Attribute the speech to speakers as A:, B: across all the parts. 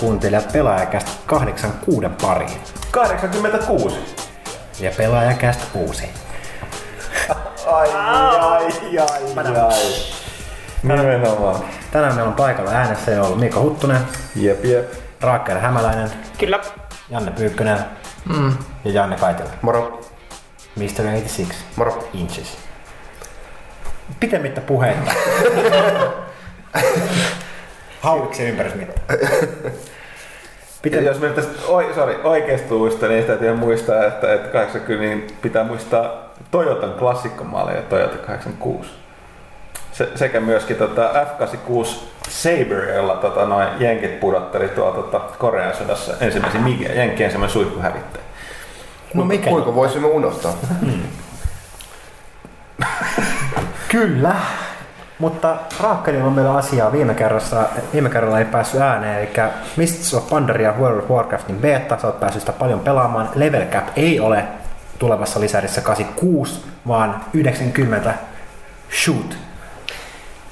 A: Kuuntelijat Pelaajakästä 86 pariin.
B: 86.
A: Ja Pelaajakästä 6.
B: Ai, ai, ai, ai. Nimenomaan.
A: Tänään meillä on paikalla äänessä jo ollut Mikko Huttunen,
B: Jep, jep.
A: Raakkeelle Hämäläinen,
C: Kyllä.
A: Janne Pyykkönen ja Janne Kaitila.
B: Moro.
A: Mr. 86
B: Moro.
A: Inches. Pitemmittä puheita. Hauliksen ympärysmitta.
B: Pitä, jos me tästä oi, sorry, oikeasta luvusta, niin sitä täytyy muistaa, että, että 80 niin pitää muistaa Toyotan klassikkomaali ja Toyota 86. Se, sekä myöskin tota F86 Saber, jolla tota, noin jenkit pudotteli tuolla tota, Korean sodassa ensimmäisen Mige, jenkin ensimmäinen suihkuhävittäjä.
A: No mikä?
D: Kuinka voisimme unohtaa?
A: Kyllä. Mutta Raakkelilla on meillä asiaa viime kerrassa. Viime kerralla ei päässyt ääneen, eli Mists of Pandaria World of Warcraftin beta, sä oot päässyt sitä paljon pelaamaan. Level Cap ei ole tulevassa lisärissä 86, vaan 90. Shoot.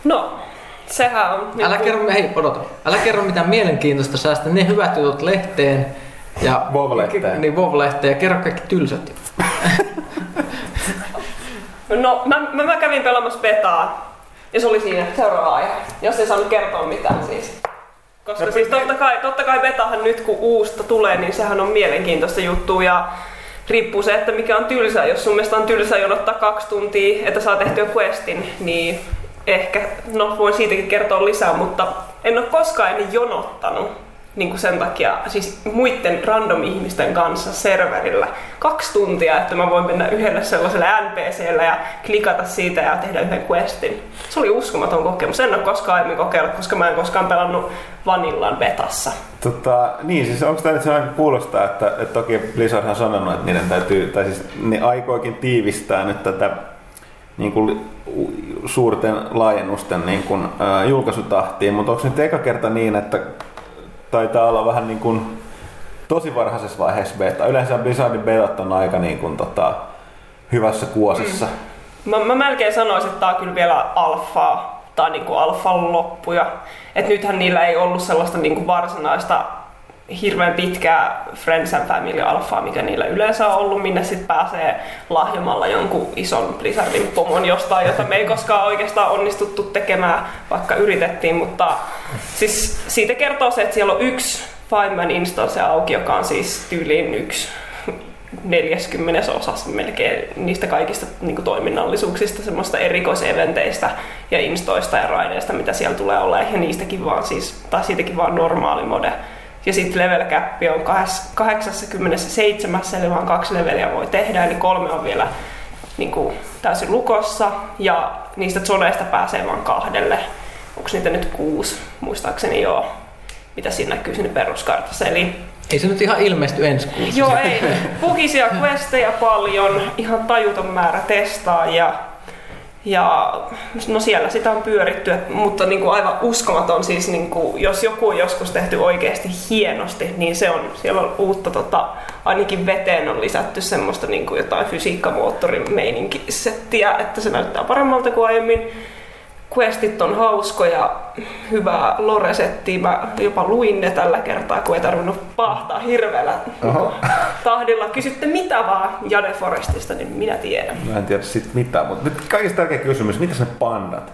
C: No, sehän on...
E: Älä
C: niinku-
E: kerro, hei, odota. Älä kerro mitään mielenkiintoista, säästä ne hyvät jutut lehteen. Ja
B: WoW-lehteen.
E: Niin, WoW-lehteen ja kerro kaikki tylsät.
C: No, mä, mä, mä kävin pelaamassa betaa. Ja se oli siinä seuraava aihe. Jos ei saanut kertoa mitään siis. Koska siis totta kai, totta kai betahan nyt kun uusta tulee, niin sehän on mielenkiintoista juttu ja riippuu se, että mikä on tylsää. Jos sun mielestä on tylsää jonottaa kaksi tuntia, että saa tehtyä questin, niin ehkä, no voin siitäkin kertoa lisää, mutta en ole koskaan ennen jonottanut niin kuin sen takia, siis muiden random ihmisten kanssa serverillä kaksi tuntia, että mä voin mennä yhdelle sellaiselle NPClle ja klikata siitä ja tehdä yhden questin. Se oli uskomaton kokemus. En ole koskaan aiemmin kokeillut, koska mä en koskaan pelannut Vanillan betassa.
B: Tota, niin, siis onko tämä nyt sellainen kuulostaa, että, että toki Blizzard on sanonut, että niiden täytyy, tai siis ne aikoikin tiivistää nyt tätä niin kuin, suurten laajennusten niin kuin, ää, julkaisutahtiin, mutta onko nyt eka kerta niin, että taitaa olla vähän niin kuin tosi varhaisessa vaiheessa beta. Yleensä Blizzardin betat on aika niin kuin, tota, hyvässä kuosissa. Mm.
C: Mä, mä melkein sanoisin, että tää on kyllä vielä alfaa tai niinku alfan loppuja. Et nythän niillä ei ollut sellaista niinku varsinaista hirveän pitkää Friends and Family alfaa, mikä niillä yleensä on ollut, minne sitten pääsee lahjomalla jonkun ison Blizzardin pomon jostain, jota me ei koskaan oikeastaan onnistuttu tekemään, vaikka yritettiin, mutta siis siitä kertoo se, että siellä on yksi Fireman instanssi auki, joka on siis tyyliin yksi 40 osassa melkein niistä kaikista niin kuin toiminnallisuuksista, semmoista erikoiseventeistä ja instoista ja raideista, mitä siellä tulee olemaan, ja niistäkin vaan siis, tai siitäkin vaan normaali mode. Ja sitten level cap on kahdes- 87, eli vaan kaksi leveliä voi tehdä, eli kolme on vielä niin kuin, täysin lukossa, ja niistä zoneista pääsee vain kahdelle. Onko niitä nyt kuusi, muistaakseni joo, mitä siinä näkyy sinne peruskartassa. Eli
E: Ei se nyt ihan ilmesty ensi kuussa.
C: Joo, ei. Bugisia questeja paljon, ihan tajuton määrä testaajia. Ja no siellä sitä on pyöritty, mutta niin kuin aivan uskomaton, siis niin kuin, jos joku on joskus tehty oikeasti hienosti, niin se on, siellä on uutta, tota, ainakin veteen on lisätty semmoista niin kuin jotain fysiikkamoottorin meininkisettiä, että se näyttää paremmalta kuin aiemmin. Questit on hauskoja, hyvää lore-settiä. Mä jopa luin ne tällä kertaa, kun ei tarvinnut pahtaa hirveällä
B: Oho.
C: tahdilla. Kysytte mitä vaan Jade Forestista, niin minä tiedän.
B: Mä en tiedä sit mitään, mutta nyt kaikista tärkeä kysymys, mitä ne pandat?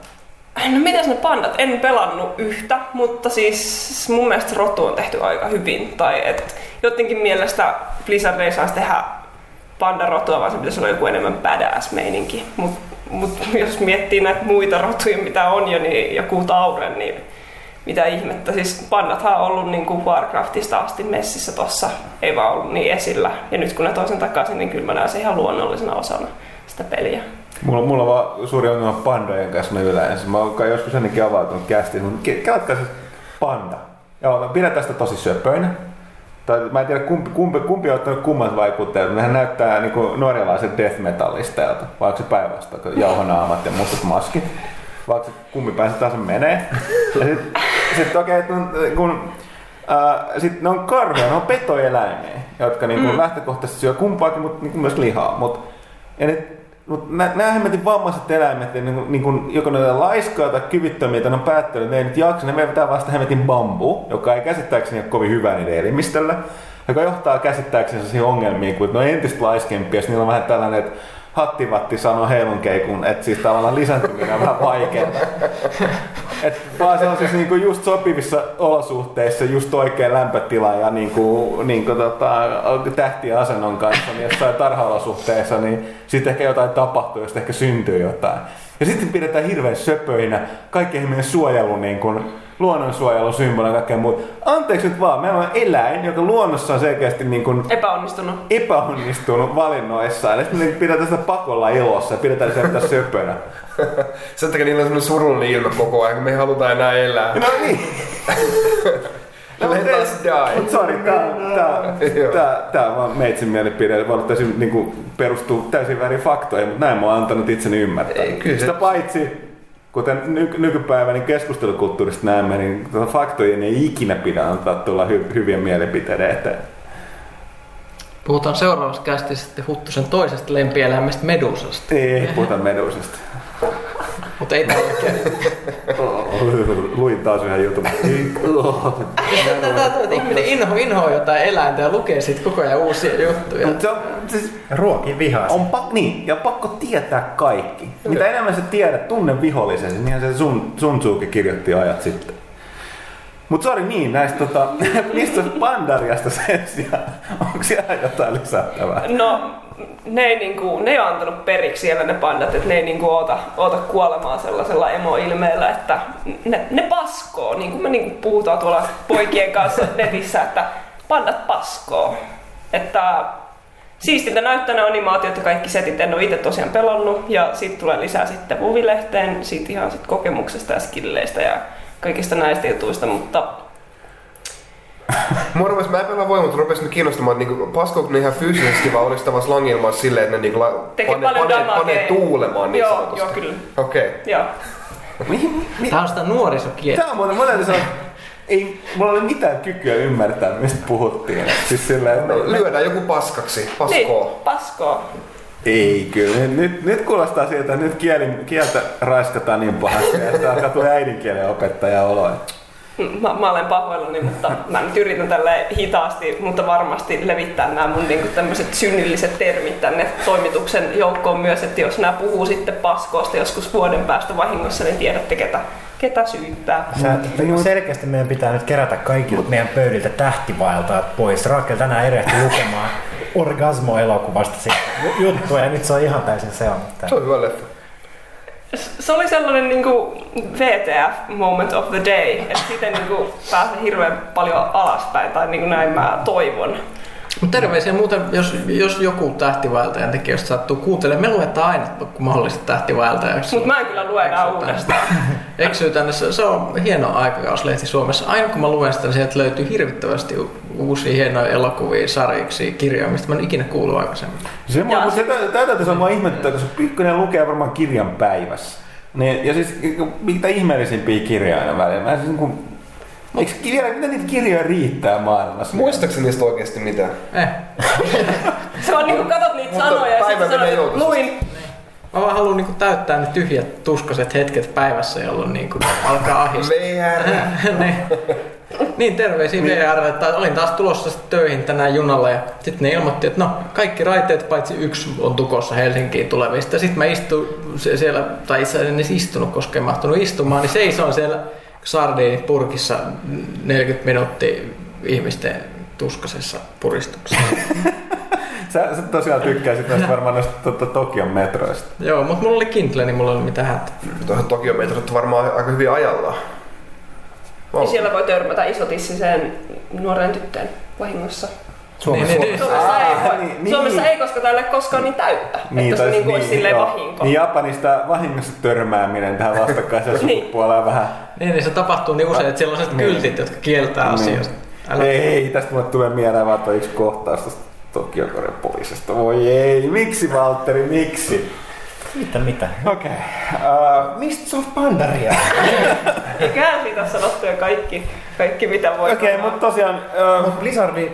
C: No mitäs ne pandat? En pelannut yhtä, mutta siis mun mielestä rotu on tehty aika hyvin. Tai et jotenkin mielestä Blizzard ei saisi tehdä pandarotua, vaan se pitäisi olla joku enemmän badass meininki. Mutta mut jos miettii näitä muita rotuja, mitä on jo, niin joku tauren, niin mitä ihmettä. Siis pandathan on ollut niin kuin Warcraftista asti messissä tossa, ei vaan ollut niin esillä. Ja nyt kun ne toisen takaisin, niin kyllä mä näen sen ihan luonnollisena osana sitä peliä.
B: Mulla, mulla on vaan suuri ongelma pandojen kanssa me yleensä. Mä oon joskus ennenkin avautunut kästiin, mutta kelatkaa se panda. Joo, mä pidän tästä tosi söpöinä. Tai mä en tiedä kumpi, kumpi, kumpi on ottanut kummat vaikutteet. Nehän näyttää niin kuin norjalaiset death metallisteilta. Vaikka se päinvastoin, kun jauhonaamat ja mustat maskit. Vaikka se kumpi päin se taas menee. Ja sit, sit okei, okay, kun Äh, sitten ne on karhuja, ne on petoeläimiä, jotka niinku mm. lähtökohtaisesti syö kumpaakin, mutta niinku myös lihaa. Mut, ja ne Mutta nämä hemmetin vammaiset eläimet, niin, kuin- niin kuin, joko ne on laiskaa tai kyvyttömiä, tai ne on päättänyt, ne ei nyt jaksa, ne vetää vasta hemmetin bambu, joka ei käsittääkseni ole kovin hyvä niiden elimistölle, joka johtaa käsittääkseni siihen ongelmiin, kun ne on entistä laiskempia, niillä on vähän tällainen, että hattivatti sanoo heilunkeikun, että siis tavallaan lisääntyminen on vähän vaikeaa. Et vaan se on siis niinku just sopivissa olosuhteissa, just oikein lämpötila ja niinku, niinku tota, tähtien asennon kanssa, niin jossain tarhaolosuhteissa, niin sitten ehkä jotain tapahtuu, josta ehkä syntyy jotain. Ja sitten pidetään hirveän söpöinä kaikkien meidän suojelu, niin kuin, luonnonsuojelun symbolina ja kaikkea muuta. Anteeksi nyt vaan, meillä on eläin, joka luonnossa on selkeästi niin kuin,
C: Epäonnistunut.
B: epäonnistunut valinnoissaan. Ja sitten me pidetään sitä pakolla ilossa ja pidetään sitä söpönä.
D: Sen takia niillä on semmoinen surullinen ilme koko ajan, kun me ei haluta enää elää.
B: No niin.
D: Let us die.
B: Mut sorry, tää, tää, tää, tää on vaan meitsin mielipide. Vaan täysin niinku perustuu täysin väärin faktoihin, mutta näin mä oon antanut itseni ymmärtää.
D: Ei, kyllä
B: Sitä paitsi, kuten ny- nykypäivän keskustelukulttuurista näemme, niin tota faktojen ei ikinä pidä antaa tulla hy- hyvien mielipiteiden eteen.
E: Puhutaan seuraavassa kästissä sitten Huttusen toisesta lempieläimestä Medusasta.
B: Ei puhuta medusasta.
E: Mutta ei tällä kertaa.
B: Luin taas yhden jutun.
E: Ihminen inho, inhoa jotain eläintä ja lukee siitä koko ajan uusia juttuja.
B: Mut se on, siis
A: Ruokin vihaa.
B: On pak- niin, ja pakko tietää kaikki. Mitä enemmän sä tiedät, tunne vihollisesi, niinhän se Sun, Sun Tzuki kirjoitti ajat sitten. Mut sori niin, näistä tota, mistä Pandariasta sen sijaan, onko siellä jotain lisättävää?
C: No, ne ei, niinku, ne ei ole antanut periksi siellä ne pandat, että ne ei niinku oota, oota kuolemaa sellaisella emoilmeellä, että ne, ne paskoo, niin kuin me niinku puhutaan tuolla poikien kanssa netissä, että pandat paskoo. Että siistintä näyttää ne animaatiot ja kaikki setit, en ole itse tosiaan pelannut, ja sitten tulee lisää sitten Vuvilehteen, siitä ihan sit kokemuksesta ja skilleistä ja kaikista näistä jutuista, mutta
D: Mua rupes, mä en pelaa voi, mutta rupes nyt kiinnostamaan, että niinku, paskoako ne ihan fyysisesti vai oliko tämä slangilmaa silleen, että ne niinku, la,
C: Tekee
D: pane,
C: paljon
D: pane, pane tuulemaan niin
C: Joo,
D: sanotusti.
C: joo, kyllä.
D: Okei. Okay.
C: joo.
B: Mihin, mi-
E: Tämä on sitä nuorisokieltä.
B: Tää on mä täytyy sanoa, ei mulla ole mitään kykyä ymmärtää, mistä puhuttiin. Siis silleen, että
D: Lyödään joku paskaksi, paskoo.
C: Niin, paskoo.
B: Ei kyllä. Nyt, nyt, kuulostaa siltä, että nyt kieli, kieltä raiskataan niin pahasti, että alkaa tulla äidinkielen opettaja oloja.
C: Mä, mä olen pahoillani, mutta mä nyt yritän tälle hitaasti, mutta varmasti levittää nämä mun niinku tämmöiset synnilliset termit tänne toimituksen joukkoon myös, että jos nämä puhuu sitten paskoosta joskus vuoden päästä vahingossa, niin tiedätte ketä, ketä syyttää.
A: Sä, selkeästi meidän pitää nyt kerätä kaikilta meidän pöydiltä tähtivaeltajat pois. Raakel tänään erehti lukemaan Orgasmo-elokuvasta siitä ju- juttua ja nyt se on ihan täysin se on.
D: Se on hyvä leffa.
C: Se oli sellainen niinku VTF moment of the day, että siitä niinku pääsee hirveän paljon alaspäin, tai niinku näin mä toivon.
E: Mutta terveisiä muuten, jos, jos joku tähtivaeltajan tekijöistä sattuu kuuntelemaan, me luetaan aina kun mahdollisesti tähtivaeltajaksi.
C: Mutta mä en kyllä lue enää uudestaan.
E: Eksyy tänne, se, se on hieno aikakauslehti Suomessa. Aina kun mä luen sitä, niin sieltä löytyy hirvittävästi uusia hienoja elokuvia, sarjiksi, kirjoja, mistä mä en ikinä kuullut aikaisemmin.
B: Se, mua, se, tätä täytyy sanoa ihmetyttää, koska Pikkunen lukee varmaan kirjan päivässä. Niin, ja siis mitä ihmeellisimpiä kirjoja aina välillä. Mä siis niin kuin, eikö vielä, mitä niitä kirjoja riittää maailmassa?
D: Muistaakseni niistä oikeasti mitään?
E: Eh.
C: Se on niinku katot niitä
D: Mutta
C: sanoja ja sitten
D: joutuisesti.
C: luin
E: Mä vaan haluan niinku täyttää ne tyhjät tuskaset hetket päivässä, jolloin niinku alkaa ahistaa.
D: VR.
E: niin. niin, terveisiä VR, että olin taas tulossa töihin tänään junalla ja sitten ne ilmoitti, että no kaikki raiteet paitsi yksi on tukossa Helsinkiin tulevista. Sitten mä istuin se- siellä, tai itse asiassa en edes istunut, koska en mahtunut istumaan, niin seisoin siellä sardiinipurkissa 40 minuuttia ihmisten tuskasessa puristuksessa.
B: Sä, sä tosiaan tykkäisit näistä varmaan näistä to, to, Tokion metroista.
E: Joo, mutta mulla oli Kindle, niin mulla ei ollut mitään hätää.
D: Tuohon Tokio metrot varmaan aika hyvin ajallaan.
C: Niin siellä voi törmätä isotissiseen nuoreen tyttöön vahingossa.
A: Suomessa.
E: Niin, niin, niin.
C: Suomessa,
B: Aa,
C: ei,
B: niin, niin.
C: Suomessa ei, koska täällä koskaan niin täyttä. että se niinku olisi silleen
B: joo.
C: vahinko.
B: Niin Japanista vahingossa törmääminen tähän vastakkaiseen
C: Niin.
B: sukupuoleen vähän.
E: Niin, niin se tapahtuu niin usein, että siellä on sellaiset
B: Niin.
E: kyltit, jotka kieltää
B: Niin.
E: asioista. Älä...
B: Ei, tästä mulle tulee mieleen vaan yksi kohtaus tästä Tokio Korean poliisista. Voi ei, miksi Valtteri, miksi?
A: Mitä, mitä?
B: Okei. Okay. Uh,
A: Mistä of Pandaria?
C: Eiköhän siitä ole sanottu jo kaikki, kaikki mitä voi
B: Okei,
C: sanoa.
B: mutta tosiaan... Uh,
A: Mutta Blizzardi,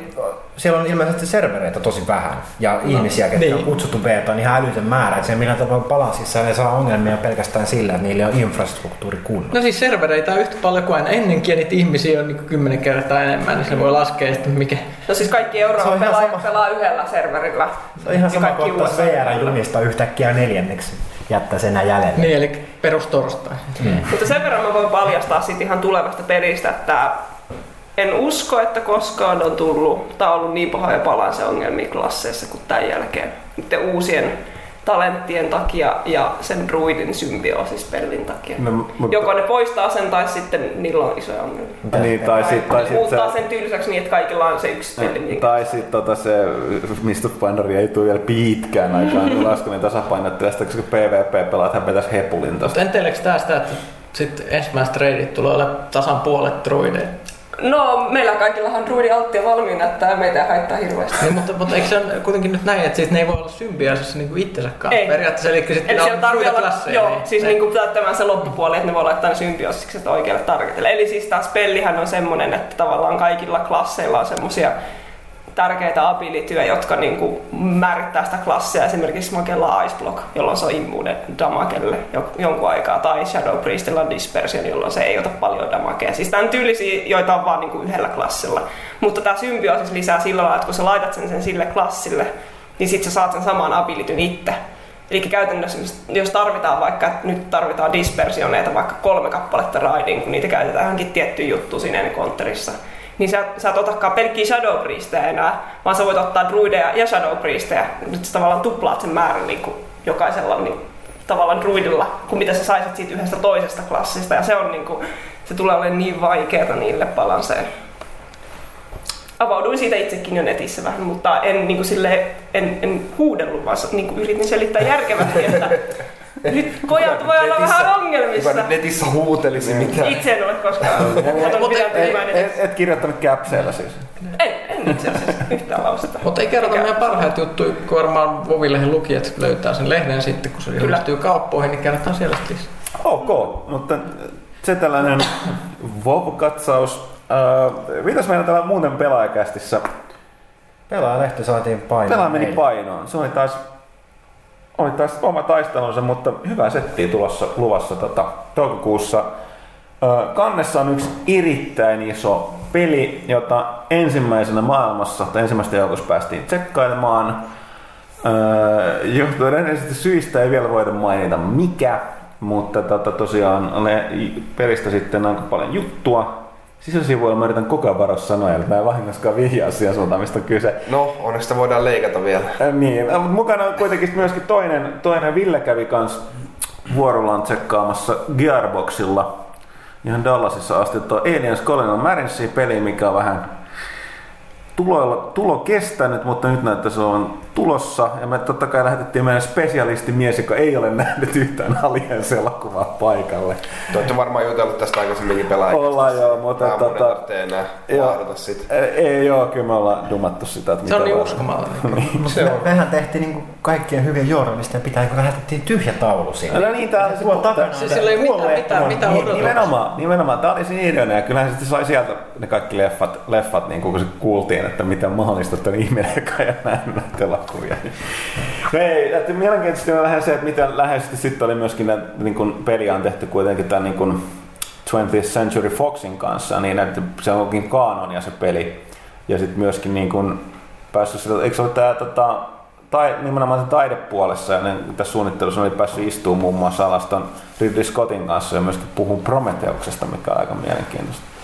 A: siellä on ilmeisesti servereitä tosi vähän. Ja ihmisiä, ketkä
E: niin.
A: on kutsuttu beta, on ihan älytön määrä. Että se millä tavalla balansissa ne saa ongelmia pelkästään sillä, että niillä on infrastruktuuri kunnossa.
E: No siis servereitä on yhtä paljon kuin aina ennenkin ja niitä ihmisiä on niin kymmenen kertaa enemmän, niin se voi laskea, että mikä...
C: No siis kaikki
A: on
C: Euroopan pelaajat
A: sama.
C: pelaa yhdellä serverillä.
A: Se on ihan sama kuin ottaa VR-junista yhtäkkiä neljänneksi jättää sen jäljelle.
E: Niin, eli perustorstai.
C: Mutta sen verran mä voin paljastaa sit ihan tulevasta pelistä, että en usko, että koskaan on tullut tai ollut niin pahoja balanseongelmia klasseissa kuin tämän jälkeen. Niiden uusien talenttien takia ja sen druidin symbioosis-pelin takia.
B: No, mutta-
C: Joko ne poistaa sen tai sitten niillä on isoja ongelmia.
B: niin, tai sitten tai sit
C: Muuttaa
B: se...
C: sen tylsäksi niin, että kaikilla on se yksi peli. niin-
B: Tai sitten tota se, mistä Pandari ei tule vielä pitkään aikaan, kun laskelin tasapainottelesta, koska PvP-pelaat hän vetäisi hepulin
E: Mutta
B: tosta.
E: enteileekö tää sitä, että sitten ensimmäiset raidit tulee olla tasan puolet druideja?
C: No, meillä kaikillahan druidi alttia valmiina, että meitä ei haittaa hirveästi.
E: Niin, mutta, mutta eikö se ole kuitenkin nyt näin, että siis ne ei voi olla symbioisissa niin itsensä kanssa
C: Ei.
E: periaatteessa, eli sitten olla
C: tarvii olla,
E: klasseja.
C: joo,
E: niin-
C: siis
E: niin.
C: niinku täyttämään se loppupuoli, että ne voi laittaa ne symbiosikset oikealle targetille. Eli siis tämä spellihän on semmonen, että tavallaan kaikilla klasseilla on semmosia tärkeitä abilityjä, jotka niinku määrittää sitä klassia. Esimerkiksi Magella on Ice Block, jolloin se on immune damagelle jo- jonkun aikaa, tai Shadow Priestilla on Dispersion, jolloin se ei ota paljon damagea. Siis tää on tyylisiä, joita on vaan niinku yhdellä klassilla. Mutta tämä symbioosis lisää sillä lailla, että kun sä laitat sen, sen sille klassille, niin sit sä saat sen saman abilityn itse. Eli käytännössä, jos tarvitaan vaikka, nyt tarvitaan dispersioneita vaikka kolme kappaletta raidin, kun niitä käytetään johonkin tiettyyn juttuun siinä kontterissa, niin sä, sä et otakaan pelkkiä Shadow Priestejä enää, vaan sä voit ottaa druideja ja Shadow Priestejä. Nyt sä tavallaan tuplaat sen määrän niin kuin jokaisella niin, tavallaan druidilla, kuin mitä sä saisit siitä yhdestä toisesta klassista. Ja se on niin kuin, se tulee olemaan niin vaikeaa niille balanseille avauduin siitä itsekin jo netissä vähän, mutta en, niin kuin sille, en, en huudellut, vaan niin kuin yritin selittää järkevästi, että nyt pojat voi olla vähän
D: Kuka
C: ongelmissa.
D: nyt netissä huutelisi mitään?
C: Itse en ole koskaan. Mutta
B: Et, et, et kirjoittanut käpseellä siis.
C: En, en itse asiassa yhtään lausetta.
E: Mutta ei kerrota meidän parhaita juttuja, kun varmaan Vovilehen lukijat löytää sen lehden sitten, kun se ilmestyy kauppoihin, niin kerrotaan siellä sitten lisää.
B: Ok, mutta se tällainen WoW-katsaus. Uh, mitäs meillä täällä muuten pelaajakästissä?
A: Pelaajalehti saatiin painoon.
B: Pelaa meni painoon. Se oli taas, oli taas oma taistelunsa, mutta hyvä setti tulossa luvassa tota, toukokuussa. Kannessa on yksi erittäin iso peli, jota ensimmäisenä maailmassa tai ensimmäistä joukossa päästiin tsekkailemaan. Johtuen edellisistä syistä ei vielä voida mainita mikä, mutta tota, tosiaan pelistä sitten aika paljon juttua. Sisäsivuilla mä yritän koko ajan varoa sanoja, että mä en vahingoskaan vihjaa siihen suuntaan, mistä on kyse.
D: No, onneksi sitä voidaan leikata vielä.
B: Äh, Niin, äh, mutta mukana on kuitenkin myöskin toinen, toinen Ville kävi kans vuorollaan tsekkaamassa Gearboxilla ihan Dallasissa asti tuo Aliens Colonial Marinesi peli, mikä on vähän tulo, tulo kestänyt, mutta nyt näyttäisi olevan tulossa. Ja me totta kai lähetettiin meidän spesialistimies, joka ei ole nähnyt yhtään Aliens elokuvaa paikalle.
D: Te olette varmaan jutellut tästä aikaisemminkin pelaajista.
B: Ollaan joo, mutta
D: tota...
B: tota,
D: enää
B: Joo.
D: vaadata sit.
B: ei, ei joo, kyllä me ollaan dumattu sitä, että
E: Se on niin.
A: Mutta me, mehän tehtiin niinku kaikkien hyvien journalistien pitää, kun lähetettiin tyhjä taulu sinne.
B: No niin, tää oli se
A: takana.
E: Se- sillä ei ole mitään- mitään-
A: on-
E: mitään
A: niin,
E: odotuksia.
B: Nimenomaan, nimenomaan. Tämä oli siinä ideana ja kyllähän sitten sai sieltä ne kaikki leffat, leffat niin kun se kuultiin, että mitä mahdollista, on ihminen, joka ei nähnyt elokuvia. No ei, että mielenkiintoisesti on lähes se, että miten läheisesti sitten oli myöskin, niin kun peliä on tehty kuitenkin tämän niin kun 20th Century Foxin kanssa, niin että se onkin kanonia se peli. Ja sitten myöskin niin kun päässyt sitä, eikö se ole tämä tota, tai, nimenomaan taidepuolessa ja ne, tässä suunnittelussa oli päässyt istumaan muun muassa alas ton Ridley Scottin kanssa ja myöskin puhun Prometheuksesta, mikä on aika mielenkiintoista.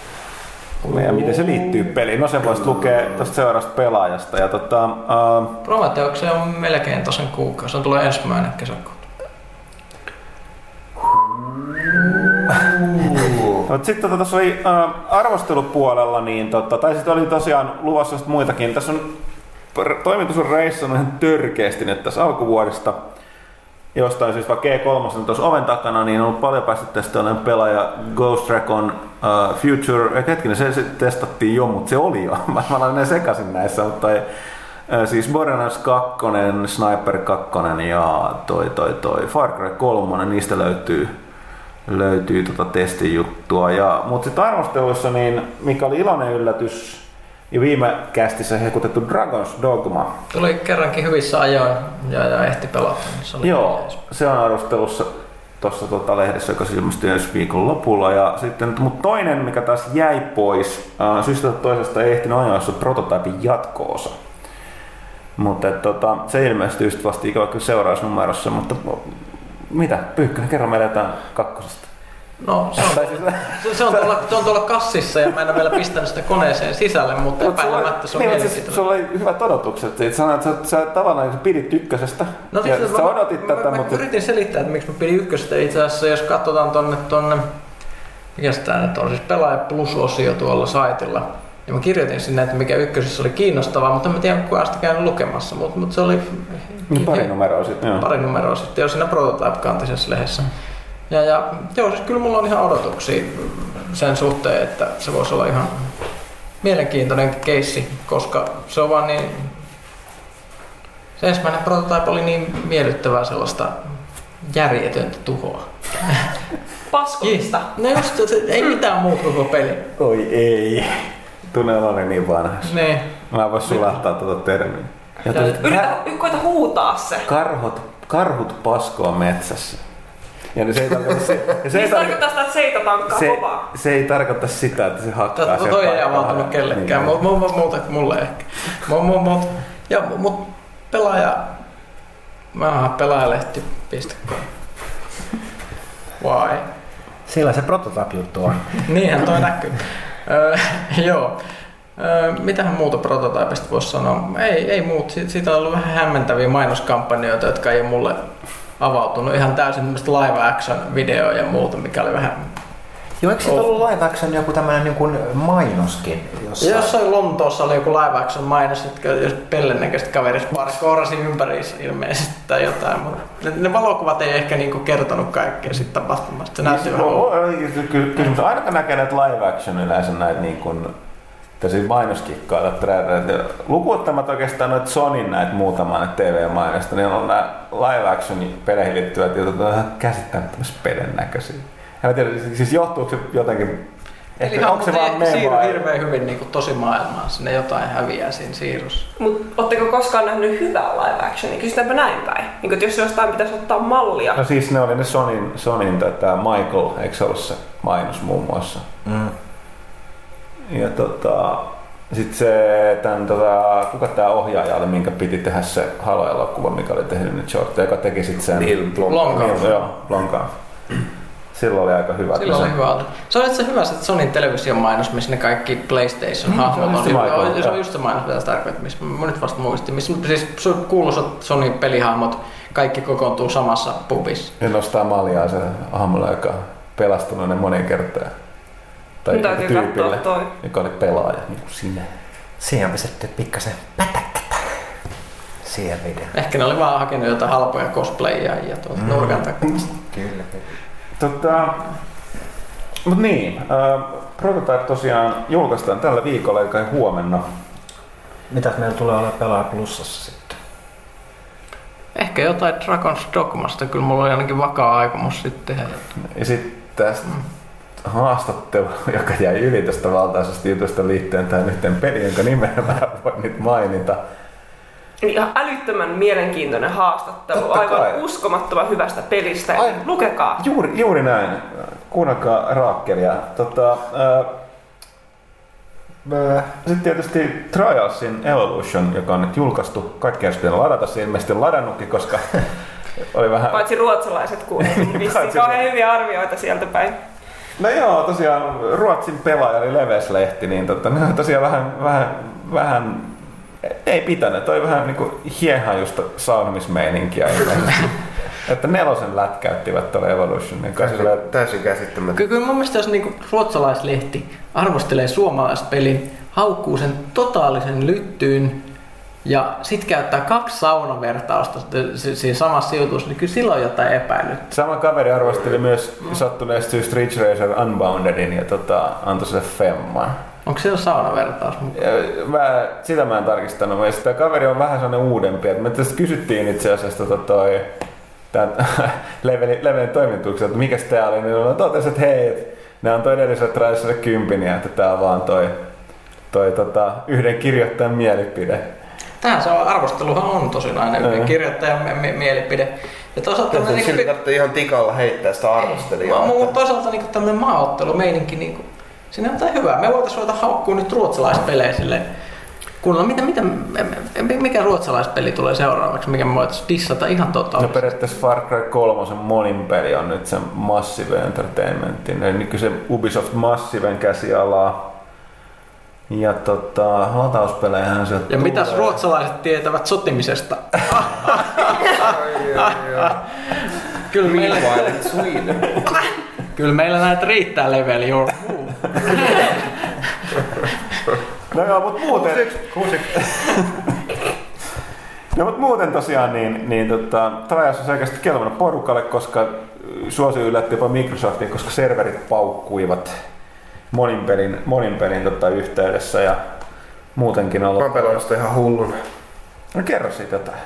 B: Ja miten se liittyy peliin? No se voisi lukea tuosta seuraavasta pelaajasta. Ja tota, uh,
E: Prometeuksen on melkein tasan kuukausi. Se tulee ensimmäinen kesäkuuta.
B: Mutta sitten tota, tuossa oli äh, arvostelupuolella, niin tota, tai sitten oli tosiaan luvassa muitakin. Tässä on toimitus on reissannut ihan törkeästi nyt tässä alkuvuodesta. Jostain siis vaikka G3 on tuossa oven takana, niin on ollut paljon päästy tällainen pelaaja Ghost Recon uh, Future. Eh, hetkinen, se, testattiin jo, mutta se oli jo. Mä, mä olen sekaisin näissä, mutta ei, Ää, Siis Borderlands 2, Sniper 2 ja toi, toi, toi Far Cry 3, niistä löytyy, löytyy tota testijuttua. Ja, mutta sitten arvosteluissa, niin mikä oli iloinen yllätys, ja viime kästissä hekutettu Dragon's Dogma.
E: Tuli kerrankin hyvissä ajoin ja, ja ehti pelata. Se oli
B: Joo,
E: jees.
B: se on arvostelussa tuossa tota lehdessä, joka ilmestyi ensi viikon lopulla. Ja sitten, mutta toinen, mikä taas jäi pois, äh, syystä toisesta ei ehtinyt se prototyypin jatko-osa. Mutta tota, se ilmestyy just vasta ikävä kyllä seurausnumerossa, mutta mitä, Pyykkönen, kerro meille jotain kakkosesta.
E: No, se on,
B: siis-
E: se, se, on tuolla, se on tuolla kassissa ja mä en ole vielä pistänyt sitä koneeseen sisälle, mutta
B: Mut
E: epäilemättä se on
B: niin, siis, sulla oli hyvät odotukset. Siitä sanoit, että sä, sä tavallaan sä pidit ykkösestä.
E: No
B: ja
E: siis
B: sä
E: mä,
B: odotit
E: mä,
B: tätä,
E: mä,
B: mutta...
E: mä yritin selittää, että miksi mä pidin ykköstä itse asiassa, jos katsotaan tonne tonne, mikä tää nyt on, siis pelaaja plus-osio tuolla saitilla. Ja mä kirjoitin sinne, että mikä ykkösessä oli kiinnostavaa, mutta en mä tiedä kukaan sitä käynyt lukemassa, mutta, mutta se oli
B: Niin pari numeroa sitten,
E: pari numeroa sitten jo siinä prototype-kantisessa lehdessä. Ja, ja joo, siis kyllä mulla on ihan odotuksia sen suhteen, että se voisi olla ihan mielenkiintoinen keissi, koska se on vaan niin... Se ensimmäinen prototype oli niin miellyttävää sellaista järjetöntä tuhoa.
C: Paskomista.
E: No just, ei mitään muuta koko peli.
B: Oi ei. Tunne oloni niin vanha.
E: Niin.
B: Mä en voi sulahtaa tuota termiä.
C: Yritä, koita huutaa se.
B: karhut, karhut paskoa metsässä. Ja se ei tarkoita, se, ja se,
C: Niin
B: ei
C: se
B: tarkoita,
C: sitä, että seita tankkaa
B: se,
C: kovaa.
B: se ei tarkoita sitä, että se hakkaa
E: Tätä,
B: sieltä
E: toi ei avautunut kellekään,
B: Niin.
E: mutta mu, mu, muuta mulle ehkä. Mut, mut, mut, ja, mut pelaaja... Mä pelaajalehti.com. Why?
A: Siellä se prototype-juttu on.
E: Niinhän toi näkyy. Öö, joo. Öö, mitähän muuta prototypista voisi sanoa? Ei, ei muut. Si- Siitä on ollut vähän hämmentäviä mainoskampanjoita, jotka ei ole mulle avautunut. Ihan täysin tämmöistä live action videoja ja muuta, mikä oli vähän...
A: Joo, eikö siitä
E: Oh.
A: ollut live action joku tämmönen niin kuin mainoskin? Jossa...
E: Jossain Lontoossa oli joku live action mainos, jotka jos pellennäköistä kaverista vaan kourasi ympäri ilmeisesti tai jotain, mutta ne, ne valokuvat ei ehkä niinku kertonut kaikkea siitä tapahtumasta. Se näytti vähän
B: kysymys. Aina kun näkee näitä live action yleensä näitä niin kuin, tosi mainoskikkailla trailereita, lukuuttamatta oikeastaan noita Sonin näitä muutamaa näitä TV-mainosta, niin on nämä live action peleihin liittyvät jutut on ihan käsittämättömässä pelen näköisiä. Ja mä tiedän, siis johtuuko se jotenkin,
E: Eli
B: ehkä, onko se vaan me
E: siirry
B: vai?
E: hirveän hyvin niinku tosi maailmaan, sinne jotain häviää siinä siirrossa.
C: Mut ootteko koskaan nähnyt hyvää live actionia? Kysytäänpä näin päin. Niin että jos jostain pitäisi ottaa mallia.
B: No siis ne oli ne Sonin, Sonin tätä Michael, eikö se ollut se mainos muun muassa?
A: Mm.
B: Ja tota, sitten se, tämän, tota, kuka tämä ohjaaja oli, minkä piti tehdä se Halo-elokuva, mikä oli tehnyt nyt shortteja, joka teki sitten sen...
D: Neil Blomkamp.
B: Joo, Blomkamp. Silloin oli aika hyvä.
E: Silloin oli hyvä. Se on itse hyvä se Sonin television mainos, missä ne kaikki PlayStation-hahmot
B: Mm, on se
E: on just se mainos, mitä tarkoittaa, missä mä nyt vasta muistin. Missä siis kuuluisat Sonin pelihahmot, kaikki kokoontuu samassa pubissa.
B: Ja nostaa maljaa se hahmolla, joka on pelastunut ne monen kertaa. Tai
C: Mun täytyy
B: joku tyypille,
C: katsoa toi.
B: joka oli pelaaja, niin kuin sinä.
A: Siihen on pistetty pikkasen pätäkkätä. Siihen video.
E: Ehkä ne oli vaan hakenut jotain halpoja cosplayia ja tuolta
A: Mm.
E: nurkan takaa.
A: Kyllä.
B: Tota, mut niin, äh, Prototype tosiaan julkaistaan tällä viikolla, eli kai huomenna.
A: Mitäs meillä tulee olla pelaa plussassa sitten?
E: Ehkä jotain Dragon's Dogmasta, kyllä mulla oli ainakin vakaa aikomus sitten tehdä.
B: Ja sitten tästä haastattelu, joka jäi yli tästä valtaisesta jutusta liittyen tähän yhteen peliin, jonka nimeä mä en voi nyt mainita.
C: Niin Ihan älyttömän mielenkiintoinen haastattelu.
B: Totta
C: Aivan
B: kai.
C: uskomattoman hyvästä pelistä.
B: Ai-
C: Lukekaa.
B: Juuri, juuri näin. Kuunnelkaa Raakkelia. Tota, äh, sitten tietysti Trialsin Evolution, joka on nyt julkaistu. Kaikki olisi pitänyt ladata. Se ilmeisesti ladannutkin, koska oli vähän...
C: Paitsi ruotsalaiset kuunnellut. Vissiin
B: Paitsi-
C: kauhean hyviä arvioita sieltä päin.
B: No joo, tosiaan Ruotsin pelaaja oli Leveslehti, niin tota, ne on tosiaan vähän, vähän, vähän ei pitänyt. Toi vähän niinku hiehajusta saunomismeininkiä ilmeisesti. että nelosen lätkäyttivät tuolla Evolutionin kanssa.
D: Täysin, täysin käsittämättä.
E: Kyllä, kyllä mun mielestä jos niinku ruotsalaislehti arvostelee suomalaispelin, haukkuu sen totaalisen lyttyyn ja sit käyttää kaksi saunavertausta si- siinä samassa sijoituksessa, niin kyllä silloin on jotain epäilyt.
B: Sama kaveri arvosteli myös sattuneesti just Ridge Racer Unboundedin ja tota, antoi sille femman.
E: Onko siellä saunavertaus mukaan?
B: Mä, sitä mä en tarkistanut. Mä sitä kaveri on vähän sellainen uudempi. Me tästä kysyttiin itse asiassa tota toi, tämän levelin, levelin toimituksen, että mikä tää oli, niin mä totesin, että hei, et, ne antoi edelliselle Traiselle kympin ja että tää on vaan toi, toi tota, yhden kirjoittajan mielipide.
E: Tähän se on, arvosteluhan on tosiaan aina kirjoittajan me- mielipide. Ja toisaalta
D: Siltä
E: tämmönen niinku,
D: tarvitsee ihan tikalla heittää sitä arvostelijaa.
E: mutta toisaalta niinku tämmönen maaottelumeininki, niinku, siinä on jotain hyvää. Me voitais ruveta haukkuu nyt ruotsalaispelejä silleen. Kuunnella, mitä, mitä, mikä ruotsalaispeli tulee seuraavaksi, mikä me voitais dissata ihan
B: No
E: totaalisesti.
B: periaatteessa Far Cry 3 monin peli on nyt se Massive Entertainmentin, eli nykyisen Ubisoft Massiven käsialaa. Ja tota, latauspelejähän se
E: Ja mitäs ruotsalaiset tietävät sotimisesta? Kyllä meillä, kyllä meillä näitä riittää leveli. Joo.
B: No joo, mutta muuten... No mutta muuten tosiaan niin, niin tota, Trials on selkeästi kelvannut porukalle, koska suosio yllätti jopa Microsoftin, koska serverit paukkuivat monin pelin, monin pelin tota, yhteydessä ja muutenkin
D: Mä
B: ollut.
D: oon pelannut sitä ihan hullun.
B: No kerro siitä jotain.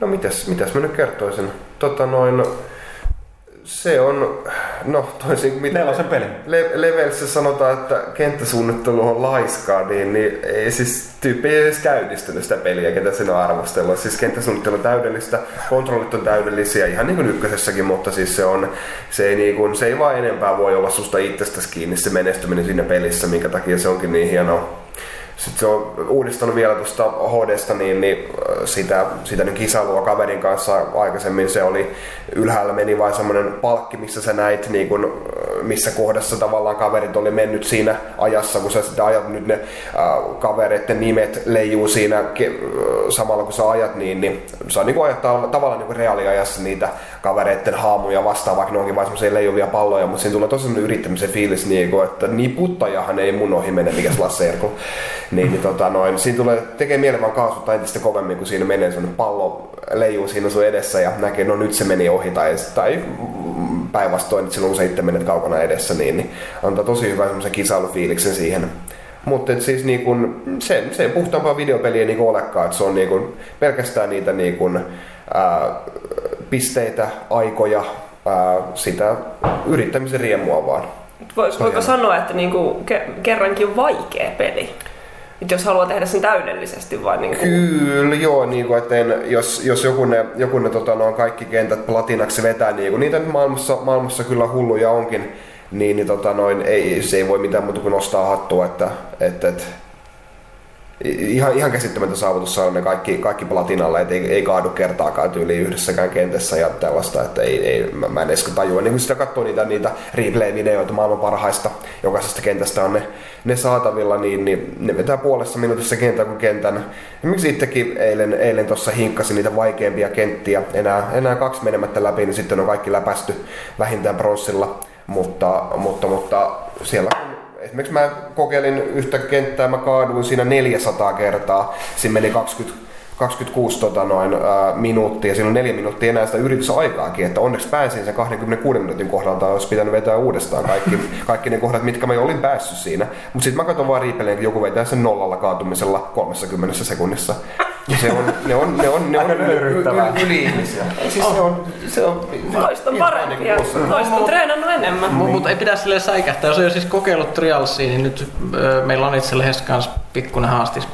D: No mitäs, mitäs mä nyt kertoisin? Tota noin, se on, no toisin kuin mitä
B: Nelosen peli.
D: Le- Levelissä sanotaan, että kenttäsuunnittelu on laiskaa, niin, niin ei siis tyyppi ei edes käynnistynyt sitä peliä, ketä sen on arvostellut. Siis kenttäsuunnittelu on täydellistä, kontrollit on täydellisiä, ihan niin kuin ykkösessäkin, mutta siis se on, se ei, niin kuin, se ei vaan enempää voi olla susta itsestäsi kiinni se menestyminen siinä pelissä, minkä takia se onkin niin hienoa. Sitten se on uudistanut vielä tuosta HDsta, niin, niin äh, sitä, sitä nyt kisailua kaverin kanssa aikaisemmin se oli, ylhäällä meni vain semmoinen palkki, missä sä näit, niin kun, äh, missä kohdassa tavallaan kaverit oli mennyt siinä ajassa, kun sä sitä ajat nyt ne äh, kavereiden nimet leijuu siinä ke, äh, samalla kun sä ajat, niin, niin saa niin ajat tav- tavallaan niin reaaliajassa niitä kavereiden haamuja vastaan, vaikka ne onkin vain semmoisia leijuvia palloja, mutta siinä tulee tosi yrittämisen fiilis, niin kuin, että niin puttajahan ei mun ohi mene, mikä se Lasse. Niin, niin tota noin, siinä tulee, tekee mielen vaan kaasuttaa entistä kovemmin, kun siinä menee semmoinen pallo leijuu siinä sun edessä ja näkee, no nyt se meni ohi tai, tai päinvastoin, että silloin kun sä itse menet kaukana edessä, niin, niin antaa tosi hyvän semmoisen kisailufiiliksen siihen. Mutta siis niin kun, se, se ei puhtaampaa videopeliä niin olekaan, että se on niin kun, pelkästään niitä niin kun, ää, pisteitä, aikoja, ää, sitä yrittämisen riemua vaan.
C: Voiko sanoa, että niinku, ke- kerrankin on vaikea peli? Et jos haluaa tehdä sen täydellisesti vai niinku...
D: Kyllä, joo, niin kuin, että en, jos, jos joku ne, joku ne tota, no, kaikki kentät platinaksi vetää, niin kuin niitä nyt maailmassa, maailmassa kyllä hulluja onkin, niin, niin tota, noin, ei, se ei voi mitään muuta kuin nostaa hattua, että, että, että ihan, ihan käsittämätön saavutus saada ne kaikki, kaikki platinalle, että ei, ei kaadu kertaakaan tyyli yhdessäkään kentässä ja tällaista, että ei, ei, mä, mä en edes tajua. Niin kun sitä katsoo niitä, niitä replay-videoita maailman parhaista, jokaisesta kentästä on ne, ne saatavilla, niin, niin ne vetää puolessa minuutissa kentän kuin kentän. Esimerkiksi itsekin eilen, eilen tuossa hinkkasin niitä vaikeampia kenttiä, enää, enää kaksi menemättä läpi, niin sitten on kaikki läpästy vähintään pronssilla, mutta, mutta, mutta siellä kun esimerkiksi mä kokeilin yhtä kenttää, mä kaaduin siinä 400 kertaa. Siinä meni 20, 26 tota noin, ää, minuuttia, siinä on neljä minuuttia enää sitä yritysaikaakin, että onneksi pääsin sen 26 minuutin kohdalta, olisi pitänyt vetää uudestaan kaikki, kaikki ne kohdat, mitkä mä jo olin päässyt siinä. Mutta sitten mä katson vaan riipeleen, kun joku vetää sen nollalla kaatumisella 30 sekunnissa. Se on, ne on, ne on, ne on
B: nöyryyttävää.
D: yli, yli ihmisiä. Siis se on, se on
C: Toista on
D: ihan
C: parempi
D: niin
C: on treenannut enemmän.
E: Mutta mut ei pidä sille säikähtää. Jos on jo siis kokeillut Trialsia, niin nyt ö, meillä on itse lehdessä kanssa pikkuinen haastis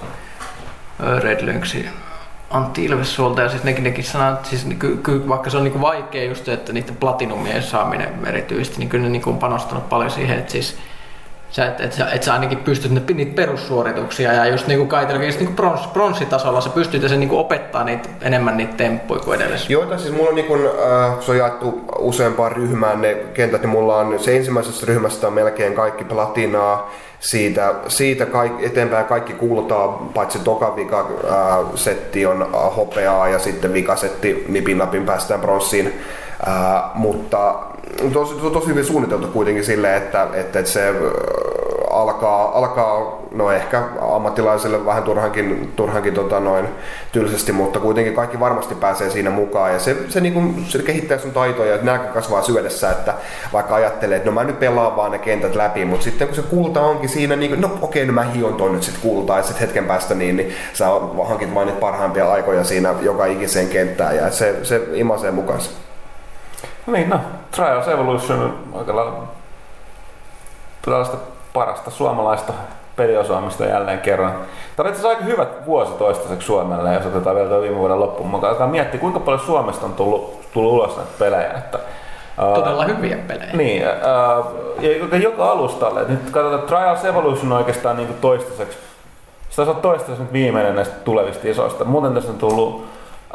E: ö, Red Lynxi Antti Ilvessuolta ja siis nekin, nekin sanoo, että siis ky, ky, vaikka se on niinku vaikea just että niiden platinumien saaminen erityisesti, niin kyllä ne niinku on panostanut paljon siihen, että siis sä, et, et, et sä ainakin pystyt ne, niitä perussuorituksia ja just niinku kaitellaan, niinku brons, pronssitasolla sä pystyt sen niinku opettaa niitä, enemmän niitä temppuja kuin edellisessä.
D: Joo, tai siis mulla on, niin kun, äh, se on jaettu useampaan ryhmään ne kentät, niin mulla on se ensimmäisessä ryhmästä on melkein kaikki platinaa, siitä, siitä kaik, eteenpäin kaikki kuulutaan, paitsi toka vika äh, setti on äh, hopeaa ja sitten vikasetti nipin napin päästään pronssiin. Äh, mutta tosi, to, tosi hyvin suunniteltu kuitenkin silleen, että, että, että se alkaa, alkaa no ehkä ammattilaiselle vähän turhankin, turhankin tota noin, tylsästi, mutta kuitenkin kaikki varmasti pääsee siinä mukaan ja se, se, niin kuin, se kehittää sun taitoja, että nääkä kasvaa syödessä, että vaikka ajattelee, että no mä nyt pelaan vaan ne kentät läpi, mutta sitten kun se kulta onkin siinä, niin no okei, no mä hion ton nyt sitten kultaa ja sitten hetken päästä niin, niin sä hankit vain parhaimpia aikoja siinä joka ikiseen kenttään ja se, se imasee mukansa.
B: Niin, no, Trials Evolution on aika lailla tällaista parasta suomalaista peliosaamista jälleen kerran. Tämä on itse aika hyvä vuosi toistaiseksi Suomelle, jos otetaan vielä viime vuoden loppuun mukaan. Alkaa miettiä, kuinka paljon Suomesta on tullut, tullut ulos näitä pelejä. Että,
E: Todella uh, hyviä pelejä.
B: Niin, uh, ja joka alustalle. Nyt katsotaan, Trials Evolution on oikeastaan niin toistaiseksi, se on toistaiseksi nyt viimeinen näistä tulevista isoista. Muuten tässä on tullut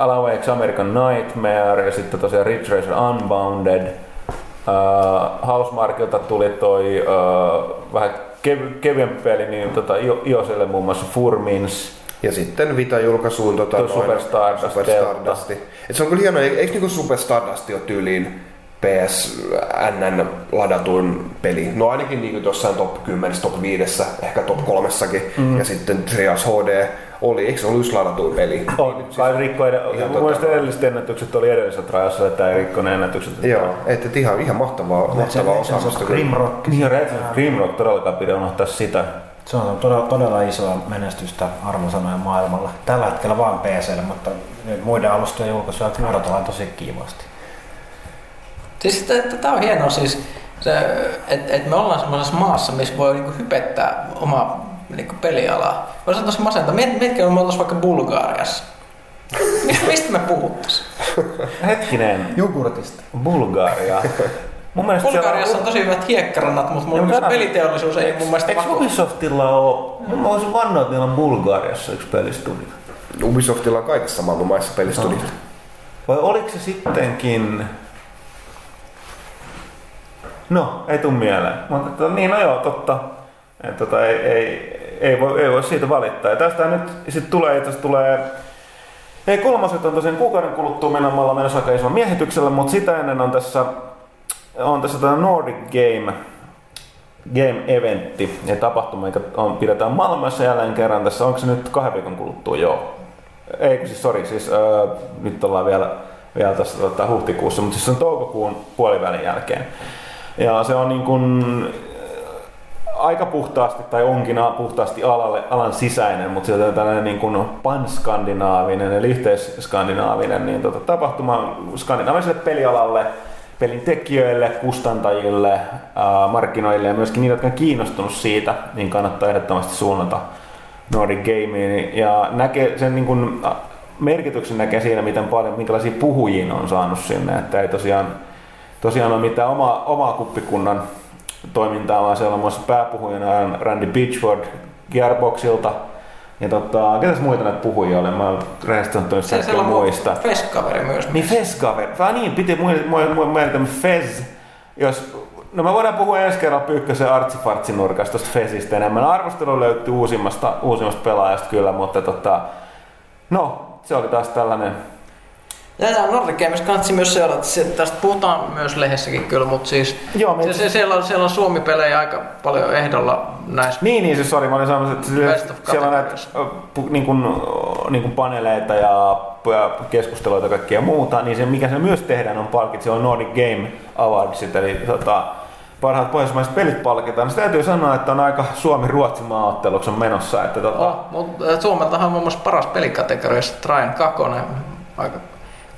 B: Alan Wake's American Nightmare ja sitten tosiaan Ridge Racer Unbounded. Uh, Housemarkilta tuli toi uh, vähän kev- kevyempi peli, niin tota, iOSille muun muassa Furmins.
D: Ja sitten Vita-julkaisuun tota,
B: Super Stardust, Super Stardust.
D: Et se on kyllä hienoa, eikö niinku Super Stardust ole tyyliin PSN ladatun peli. No ainakin niin jossain top 10, top 5, ehkä top 3 mm. Ja sitten Trias HD oli, eikö se ollut just ladatuin peli?
B: On, niin, kai rikko edellä. Mun mielestä edelliset ennätykset oli edellisessä rajassa, että ei rikko ne ennätykset.
D: Joo, että et ihan, ihan mahtavaa, mahtavaa osaamista.
A: Grimrock.
B: Niin, Red Grimrock todellakaan pidä unohtaa sitä.
A: Se on todella, todella isoa menestystä arvosanoja maailmalla. Tällä hetkellä vaan PClle, mutta muiden alustojen julkaisuja odotellaan tosi kiivasti.
E: Siis että, tämä on hienoa siis, että et me ollaan semmoisessa maassa, missä voi niinku hypettää oma niinku pelialaa. Voisi sanoa tosi masenta. Miet, mietkä, me oltaisiin vaikka Bulgaariassa. Mistä, mistä me puhuttaisiin?
B: Hetkinen.
A: Jogurtista.
B: Bulgaria.
E: Mun mielestä Bulgariassa on tosi hyvät hiekkarannat, mutta mun mielestä peliteollisuus ei mun mielestä
B: Eikö Ubisoftilla ole, mä voisin vannoa, että niillä on Bulgariassa yksi pelistudio.
D: Ubisoftilla on kaikissa maailman maissa pelistudioita. No.
B: Vai oliko se sittenkin No, ei tule mieleen. Mutta niin, no joo, totta. Et, tota, ei, ei, ei, voi, ei voi siitä valittaa. Ja tästä nyt sit tulee, itse tulee ei kolmaset on tosiaan kuukauden kuluttua mennä menossa aika isolla miehityksellä, mutta sitä ennen on tässä, on tässä tämä Nordic Game, Game-eventti ja tapahtuma, mikä on, pidetään Malmössä jälleen kerran. Tässä onko se nyt kahden viikon kuluttua? Joo. Ei, siis sori, siis äh, nyt ollaan vielä, vielä tässä tota, huhtikuussa, mutta siis se on toukokuun puolivälin jälkeen. Ja se on niin kuin aika puhtaasti, tai onkin puhtaasti alalle, alan sisäinen, mutta on tällainen niin kuin pan-skandinaavinen, eli yhteisskandinaavinen niin tota, tapahtuma skandinaaviselle pelialalle, pelin tekijöille, kustantajille, markkinoille ja myöskin niille, jotka on kiinnostunut siitä, niin kannattaa ehdottomasti suunnata Nordic Gameen. Ja näkee sen niin kuin, merkityksen näkee siinä, miten paljon, minkälaisia puhujia on saanut sinne, että ei tosiaan tosiaan ole mitään oma, omaa kuppikunnan toimintaa, vaan siellä on myös pääpuhujana Randy Pitchford Gearboxilta. Ja tota, ketäs muita näitä puhujia oli? Mä rehellisesti sanottuna
E: se, se muista. Fez-kaveri myös.
B: Niin Fez-kaveri. Vaan niin, piti mainita Fez. Jos, no me voidaan puhua ensi kerralla Pyykkösen artsifartsin nurkasta tuosta Fezistä enemmän. Arvostelu löytyy uusimmasta, uusimmasta pelaajasta kyllä, mutta tota, no, se oli taas tällainen
E: ja Nordic Games kannattaa myös seurata. Tästä puhutaan myös lehdessäkin kyllä, mutta siis Joo, se, se, siellä, on, siellä on Suomi-pelejä aika paljon ehdolla näissä.
B: Niin, niin siis sori, mä olin sanomassa, että siellä on näitä niin kuin, niin kuin paneeleita ja, keskusteluita ja kaikkea muuta, niin se mikä se myös tehdään on palkit, se on Nordic Game Awards, eli tota, parhaat pohjoismaiset pelit palkitaan, niin täytyy sanoa, että on aika Suomi-Ruotsi maaotteluksi on menossa. Että tota...
E: oh, mutta Suomeltahan on muun muassa paras pelikategoriassa Train 2, aika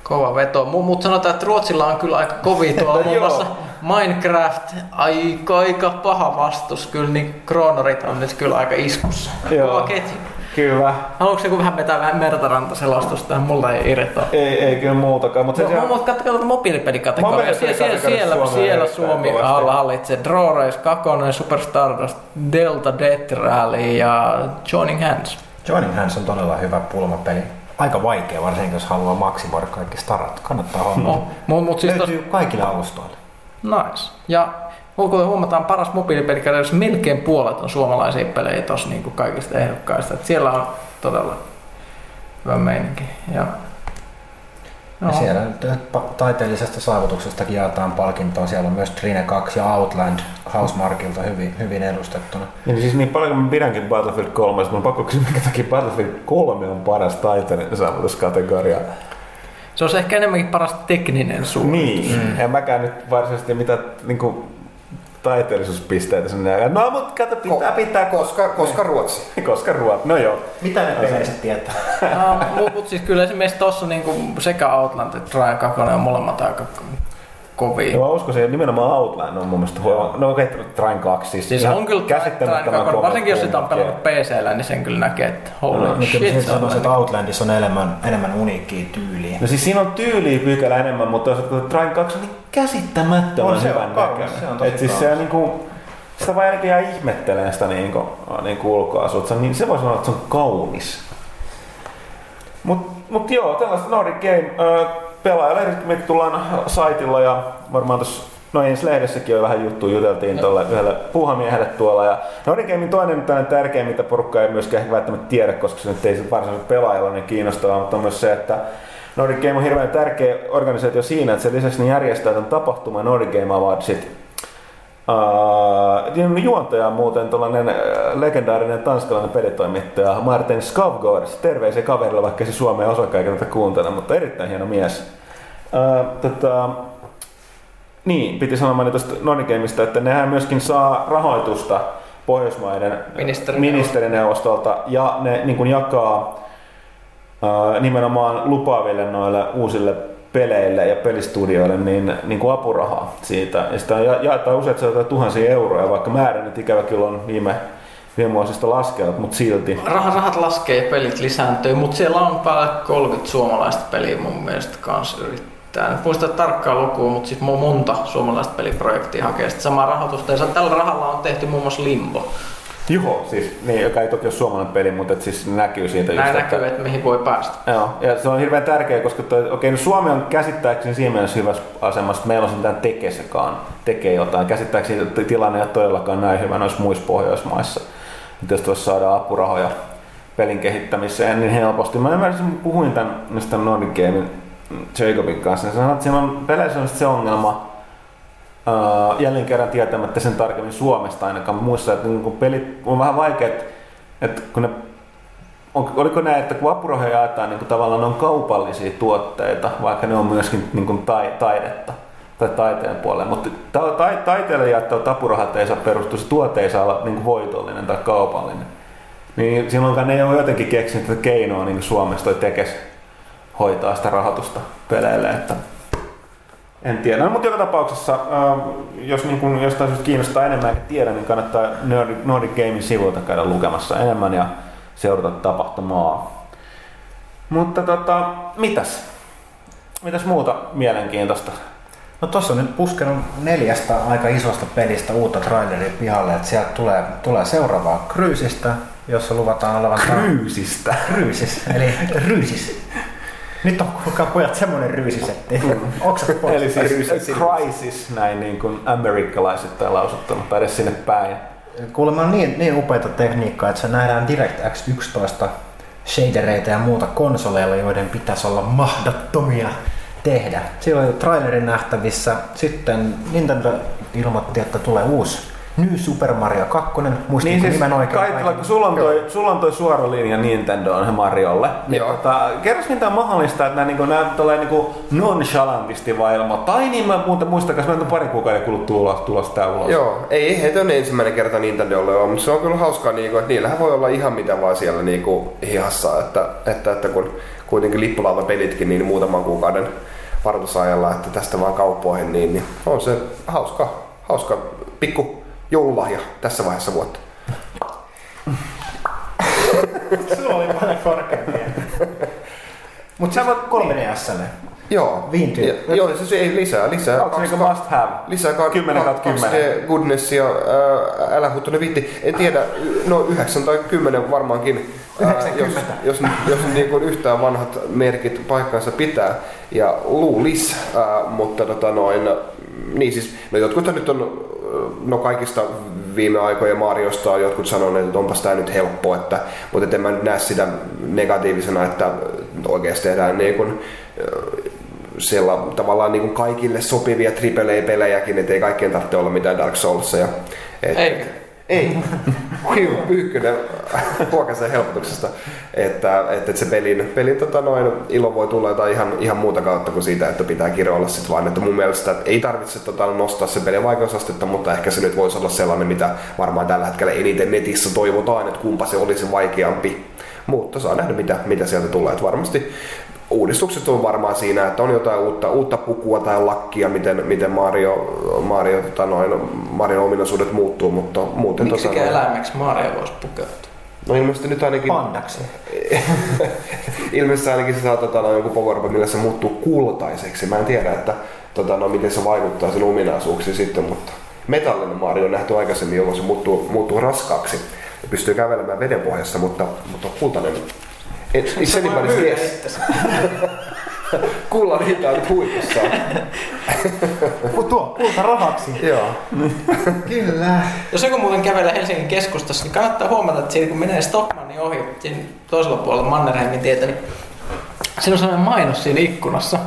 E: Kova veto. Mutta sanotaan, että Ruotsilla on kyllä aika kovi tuolla muun muassa Minecraft. Aika, aika paha vastus. Kyllä niin Kronorit on nyt kyllä aika iskussa. Joo. Kova ketju.
B: Kyllä.
E: Haluatko joku vähän vetää vähän mertarantaselostusta? Mulla ei irrota.
B: Ei, ei kyllä muutakaan. Mutta
E: no, siellä... Mutta katso, katso mobiilipelikategoria. Sie, siellä, siellä, Suomi, siellä Suomi hallitsee Draw Race 2, Super Stardust, Delta Death Rally ja Joining Hands.
A: Joining Hands on todella hyvä pulmapeli aika vaikea, varsinkin jos haluaa maksimoida kaikki starat. Kannattaa hommata. No, mut, mut siis Löytyy tos... kaikille alustoille.
E: Nice. Ja kuten huomataan, paras mobiilipeli, jos melkein puolet on suomalaisia pelejä tuossa niin kaikista ehdokkaista. Et siellä on todella hyvä meininki. Ja
A: Ja siellä taiteellisesta saavutuksestakin jaetaan palkintoa. Siellä on myös Trine 2 ja Outland Housemarkilta hyvin, hyvin edustettuna.
B: Niin siis niin paljon mä pidänkin Battlefield 3, mutta mun on pakko kysyä, minkä takia Battlefield 3 on paras taiteellinen saavutuskategoria.
E: Se on ehkä enemmänkin paras tekninen suunta.
B: Niin, mm. en mäkään nyt varsinaisesti mitä niinku, taiteellisuuspisteitä sinne jää. No mut kato, pitää pitää,
D: Koska, koska Ruotsi.
B: koska ruoat. No joo.
A: Mitä ne peleistä tietää?
E: No, mut, mut siis kyllä esimerkiksi tossa niinku sekä Outland että Trine 2 on molemmat aika kovia.
B: Ja mä uskoisin, että nimenomaan Outland on mun mielestä huono. No okei, okay, Train 2 siis.
E: Siis on kyllä
B: käsittämättömän
E: 2,
B: kova
E: varsinkin jos sitä on pelannut PCllä, niin sen kyllä näkee, että holy
A: No,
E: shit.
A: kyllä
E: se
A: mä
E: on
A: sanoisin, että
E: niinku-
A: Outlandissa on enemmän, enemmän uniikkiä tyyliä.
B: No siis siinä on tyyliä pykälä enemmän, mutta toisaalta Train 2 on niin käsittämättömän
A: On, se on
B: hyvän näköinen.
A: se on tosi
B: Et siis se
A: kaunis.
B: on niinku, sitä vaan ainakin jää ihmettelemään sitä niinku, niinku ulkoasua. Niin, se voi sanoa, että se on kaunis. Mut, mut joo, tällaista Nordic Game ö, pelaajalehdet, tullaan saitilla ja varmaan tuossa No ensi lehdessäkin on vähän juttu, juteltiin tuolle yhdelle puuhamiehelle tuolla. Ja Nordic Gamein toinen tällainen tärkeä, mitä porukka ei myöskään välttämättä tiedä, koska se nyt ei se varsinaisesti pelaajalla niin kiinnostavaa, mutta on myös se, että Nordic Game on hirveän tärkeä organisaatio siinä, että sen lisäksi ne järjestää tämän tapahtuman Nordic Game Awardsit. Uh, juontaja on muuten tuollainen legendaarinen tanskalainen pelitoimittaja Martin Skavgård. Terveisiä kaverille, vaikka se Suomeen osakkaan eikä tätä kuuntele, mutta erittäin hieno mies. Uh, tota, niin, piti sanoa tuosta Nonigameista, että nehän myöskin saa rahoitusta Pohjoismaiden
E: Ministerineuvostolta.
B: ministerineuvostolta ja ne niin kuin jakaa ää, nimenomaan lupaaville noille uusille peleille ja pelistudioille niin, niin kuin apurahaa siitä. Ja sitä ja- jaetaan useat sadat tuhansia euroja, vaikka määrä nyt ikävä kyllä on viime, viime vuosista laskenut, mutta silti.
E: Rahat, rahat laskee ja pelit lisääntyy, mutta siellä on päälle 30 suomalaista peliä mun mielestä kans yrittää. En muista tarkkaa lukua, mutta mo- monta suomalaista peliprojektia hakee sitä samaa rahoitusta. Ja tällä rahalla on tehty muun muassa Limbo.
B: Juho, siis, niin, joka ei toki ole suomalainen peli, mutta et siis näkyy siitä
E: Näin
B: just,
E: näkyy, että mihin voi päästä.
B: Joo, ja se on hirveän tärkeä, koska toi, okei, no Suomi on käsittääkseni siinä mielessä hyvässä asemassa, että meillä on mitään tekesekaan, tekee jotain. Käsittääkseni tilanne ei ole todellakaan näin hyvä noissa muissa Pohjoismaissa. Mutta jos tuossa saadaan apurahoja pelin kehittämiseen, niin helposti. Mä ymmärsin, kun puhuin tämän, tämän Nordic Gamein Jacobin kanssa, niin sanoin, että siinä on peleissä on se ongelma, jälleen kerran tietämättä sen tarkemmin Suomesta ainakaan muissa, että niin kun pelit on vähän vaikea, että, että kun ne on, oliko näin, että kun apurahoja jaetaan, niin tavallaan ne on kaupallisia tuotteita, vaikka ne on myöskin niin kuin tai, taidetta tai taiteen puolella, mutta ta, ta, taiteelle jaettavat apurahat ei saa perustua, se tuote ei saa olla niin kuin voitollinen tai kaupallinen. Niin silloinkaan ne ei ole jotenkin keksinyt tätä keinoa niin kuin Suomessa toi tekes hoitaa sitä rahoitusta peleille, että en tiedä, no, mutta joka tapauksessa, äh, jos niin kun jostain syystä kiinnostaa enemmän eikä tiedä, niin kannattaa Nordic, Nordic Gamein sivuilta käydä lukemassa enemmän ja seurata tapahtumaa. Mutta tota, mitäs? Mitäs muuta mielenkiintoista?
A: No tossa on nyt puskenut neljästä aika isosta pelistä uutta traileria pihalle, että sieltä tulee, tulee seuraavaa Kryysistä, jossa luvataan olevan...
B: Kryysistä.
A: Kryysis, eli ryysis. Nyt on kuulkaa pojat semmonen ryysisetti. Oksat pois.
B: Eli siis
A: Ryysis.
B: crisis, näin niin kuin amerikkalaiset tai lausuttuna, tai edes sinne päin.
A: Kuulemma on niin, niin upeita tekniikkaa, että se nähdään DirectX 11 shadereita ja muuta konsoleilla, joiden pitäisi olla mahdottomia tehdä. Siellä on jo trailerin nähtävissä. Sitten Nintendo ilmoitti, että tulee uusi New Super Mario 2. Muistinko
B: Niin siis,
A: nimen oikein?
B: Kaitila, kun sulla on, toi, sulla on toi suora linja Nintendoon Mariolle, niin
D: Joo.
B: tota, kerros mitä on mahdollista, että nämä, niin nämä tulee niin nonchalantisti vai ilmoittaa, ai niin mä muuten muistakas, meillä on pari kuukauden kuluttua ulos, tulos tää ulos.
D: Joo, ei heitä on ensimmäinen kerta Nintendolle ole, mutta se on kyllä hauskaa, niinku, että niillähän voi olla ihan mitä vaan siellä niinku, hihassa, että, että, että kun kuitenkin lippulaiva-pelitkin niin muutaman kuukauden varoitusajalla, että tästä vaan kauppoihin, niin, niin on se hauska, hauska pikku joululahja tässä vaiheessa vuotta.
A: Sulla oli paljon korkeampia. Mutta sä voit 3DSlle.
D: Joo,
A: Viintyy.
D: Ja, joo, se, se ei lisää, lisää.
B: Onko se niinku must have?
D: Lisää ka-
B: 10 kautta 10.
D: 2D goodness ja ää, älä huutone viitti. En tiedä, no 9 tai 10 varmaankin. ää, jos,
A: 90.
D: jos, jos niin kuin yhtään vanhat merkit paikkansa pitää. Ja luulis, ää, mutta tota noin, niin siis, no jotkut nyt on, no kaikista viime aikojen Mariosta on jotkut sanoneet, että onpas tää nyt helppo, että, mutta en mä nyt näe sitä negatiivisena, että oikeasti tehdään niin kuin, siellä tavallaan niin kuin kaikille sopivia AAA-pelejäkin, että ei kaikkien tarvitse olla mitään Dark Soulsia. Et,
E: Eikä.
D: Ei. Hiu, Pyykkönen huokasen helpotuksesta, että, että, se pelin, pelin tota noin, ilo voi tulla jotain ihan, ihan muuta kautta kuin siitä, että pitää kiroilla sit vaan, että mun mielestä että ei tarvitse tota, nostaa se pelin vaikeusastetta, mutta ehkä se nyt voisi olla sellainen, mitä varmaan tällä hetkellä eniten netissä toivotaan, että kumpa se olisi vaikeampi. Mutta saa nähdä, mitä, mitä sieltä tulee. Että varmasti uudistukset on varmaan siinä, että on jotain uutta, uutta pukua tai lakkia, miten, miten Mario, Mario, tota noin, Marion ominaisuudet muuttuu, mutta muuten...
E: Miksi
D: tota, noin-
E: eläimeksi Mario voisi pukeutua?
D: No ilmeisesti nyt ainakin...
A: Pandaksi.
D: ilmeisesti ainakin se saa tota, no, joku power millä se muuttuu kultaiseksi. Mä en tiedä, että tota, no, miten se vaikuttaa sen ominaisuuksiin sitten, mutta metallinen Mario on nähty aikaisemmin, jolloin se muuttuu, muuttuu raskaaksi ja pystyy kävelemään veden pohjassa, mutta, mutta kultainen... Et, it's anybody's guess. Kullan hinta on nyt huipussaan.
A: Tuo kulta rahaksi.
D: Joo.
A: Kyllä.
E: Jos joku muuten kävelee Helsingin keskustassa, niin kannattaa huomata, että siinä kun menee Stockmannin ohi, siinä toisella puolella Mannerheimin tietä, niin siinä on sellainen mainos siinä ikkunassa,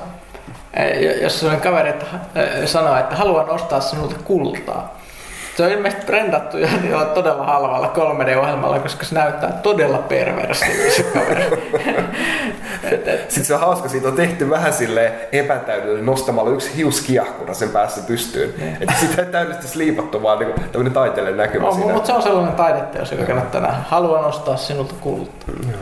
E: eh, jossa sellainen kaveri että, eh, sanoo, että haluan ostaa sinulta kultaa. Se on ilmeisesti brendattu ja niillä on todella halvalla 3D-ohjelmalla, koska se näyttää todella perversiltä se kaveri.
D: Sitten se on hauska, siitä on tehty vähän sille epätäydellinen nostamalla yksi hiuskiahkura sen päässä pystyyn. Että sitä ei täydellisesti sliipattu, vaan niin tämmöinen taiteellinen näkymä
E: no,
D: siinä.
E: mutta se on sellainen taideteos, joka kannattaa nähdä. Haluan ostaa sinulta kultaa.
D: Joo,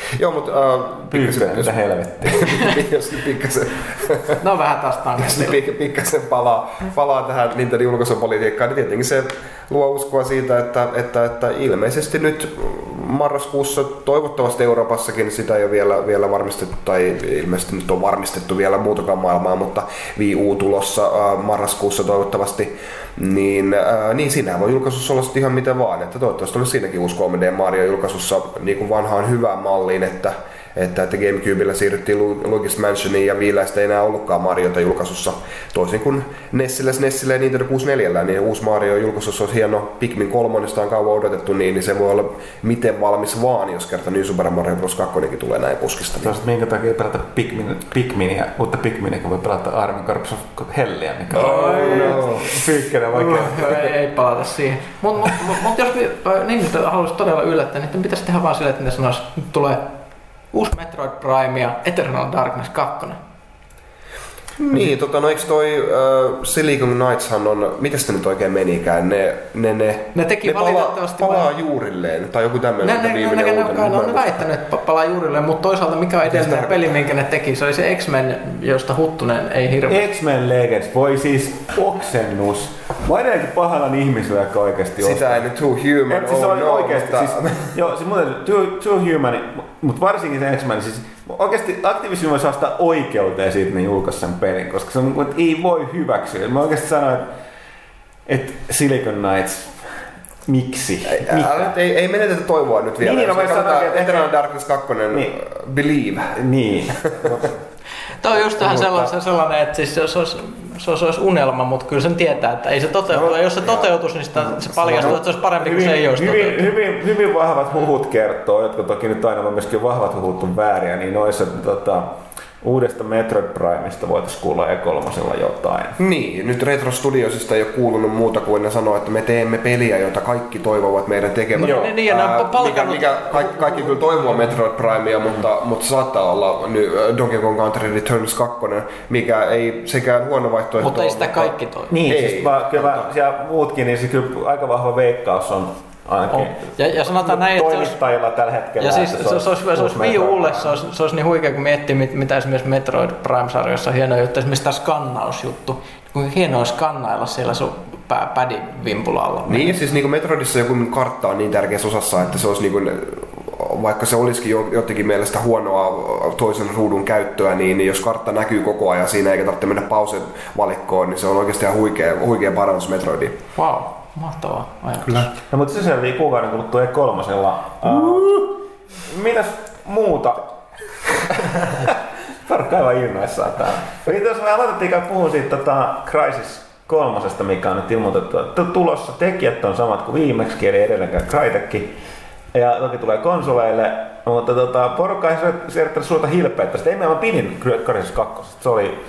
D: mutta uh,
B: Pyykkönen, mitä helvettiä.
D: jos pikkasen,
E: No vähän taas
D: jos
E: tangentilla.
D: pik- pikkasen palaa, palaa tähän Nintendo julkaisupolitiikkaan, niin tietenkin se luo uskoa siitä, että, että, että ilmeisesti nyt marraskuussa toivottavasti Euroopassakin sitä ei ole vielä, vielä varmistettu, tai ilmeisesti nyt on varmistettu vielä muutakaan maailmaa, mutta Wii U tulossa uh, marraskuussa toivottavasti, niin, uh, niin siinä voi julkaisussa olla ihan mitä vaan, että toivottavasti olisi siinäkin uusi 3D Mario julkaisussa niin kuin vanhaan hyvään malliin, että että, että Gamecubella siirryttiin Lu- Luigi's Mansioniin ja Viiläistä ei enää ollutkaan Mariota julkaisussa. Toisin kuin Nessillä, SNESillä ja Nintendo 64, niin uusi Mario julkaisussa olisi hieno Pikmin 3, sitä on kauan odotettu, niin, niin se voi olla miten valmis vaan, jos kerta New Super Mario Bros. 2 tulee näin puskista. Niin.
B: Minkä takia pelata Pikmin, Pikminia, uutta Pikminia, kun voi pelata Armin Corps of Hellia, mikä on
D: no.
B: Pyykkönen vaikea.
E: Ei, ei palata siihen. Mutta mut, mut, jos vi- niin haluaisi todella yllättää, niin pitäisi tehdä vaan silleen, että ne sanois, tulee uusi Metroid Prime ja Eternal Darkness 2.
D: Niin, tota, no eikö toi uh, Silicon Knightshan on, miten se nyt oikein menikään, ne, ne, ne,
E: Ne teki
D: ne palaa,
E: valitettavasti
D: palaa
E: vain-
D: juurilleen, tai joku
E: Ne,
D: tämmöinen
E: ne, ne, ne,
D: viimeinen
E: ne, ne,
D: uutinen.
E: ne,
D: muista.
E: väittänyt, että pa- palaa juurille, mutta toisaalta mikä on edellinen
D: tarkoittaa?
E: peli, minkä ne teki, se oli se X-Men, josta Huttunen ei hirveä.
B: X-Men Legends, voi siis oksennus. Mä oon edelleenkin pahalla ihmisellä, joka oikeasti
D: Sitä ei nyt Too Human
B: Et siis
D: oh,
B: oli
D: no,
B: oikeesti,
D: mutta-
B: siis, joo, siis muuten Too, too Human, mutta varsinkin se X-Men, siis oikeasti Activision voisi saada oikeuteen siitä, ne julkaisi sen pelin, koska se on, niin kuin, että ei voi hyväksyä. Mä oikeasti sanoin, että, että Silicon Knights, miksi?
D: Älä nyt- ei, ei menetetä toivoa nyt vielä.
B: Niin, no mä sanoin, että-
D: Eternal Darkness 2,
B: Niin.
D: Believe.
B: Niin.
E: Tämä on just vähän sellainen, sellainen, että siis se, se, olisi, se, olisi, se olisi unelma, mutta kyllä sen tietää, että ei se toteutu.
B: No,
E: jos se toteutuisi, niin sitä, se paljastuu, että se olisi parempi kuin se ei olisi
B: hyvin, hyvin, hyvin, vahvat huhut kertoo, jotka toki nyt aina myöskin vahvat huhut on vääriä, niin noissa tota, uudesta Metroid Primeista voitaisiin kuulla E3 jotain.
D: Niin, nyt Retro Studiosista ei ole kuulunut muuta kuin ne sanoo, että me teemme peliä, jota kaikki toivovat meidän tekevän.
E: Joo. Niin, ja ne on
D: Ää,
E: palkannut-
D: Mikä, mikä kaikki, kaikki kyllä toivoo Metroid Primea, mutta, mutta saattaa olla nyt äh, Donkey Kong Country Returns 2, mikä ei sekään huono vaihtoehto
E: Mutta ei sitä kaikki toi.
B: Niin,
D: Ei,
B: siis vaan, kyllä
D: mutta-
B: siellä muutkin, niin se kyllä aika vahva veikkaus on ainakin.
E: On. Ja, ja sanotaan näin, että se olisi,
B: tällä hetkellä.
E: ja siis se, se, olisi, se olisi
B: uusi
E: Wii
B: Metroid
E: Ulle, se olisi, se olisi niin huikea, kun miettii, mit- mitä esimerkiksi Metroid Prime-sarjassa on hieno juttu, esimerkiksi tämä skannausjuttu. Kuinka hienoa olisi skannailla siellä sun pä- pädin vimpulalla.
D: Niin, siis niin kuin Metroidissa joku kartta on niin tärkeässä osassa, että se olisi niin kuin, vaikka se olisikin jo- jotenkin mielestä huonoa toisen ruudun käyttöä, niin jos kartta näkyy koko ajan siinä eikä tarvitse mennä pausen valikkoon, niin se on oikeasti ihan huikea, huikea parannus Metroidiin.
E: Wow, mahtavaa ajatus. Kyllä.
B: No, mutta se selvii kuukauden kuluttua E3. Uh, mitäs muuta? Farkka aivan innoissaan täällä. Eli jos me aloitettiin kai puhua siitä tota, Crysis kolmosesta, mikä on nyt ilmoitettu, että tulossa tekijät on samat kuin viimeksi, eli edelleenkään Crytekki. Ja toki tulee konsoleille. Mutta tota, porukka ei siirtänyt suurta hilpeyttä. Sitten ei mä pidin Crisis 2. Se oli...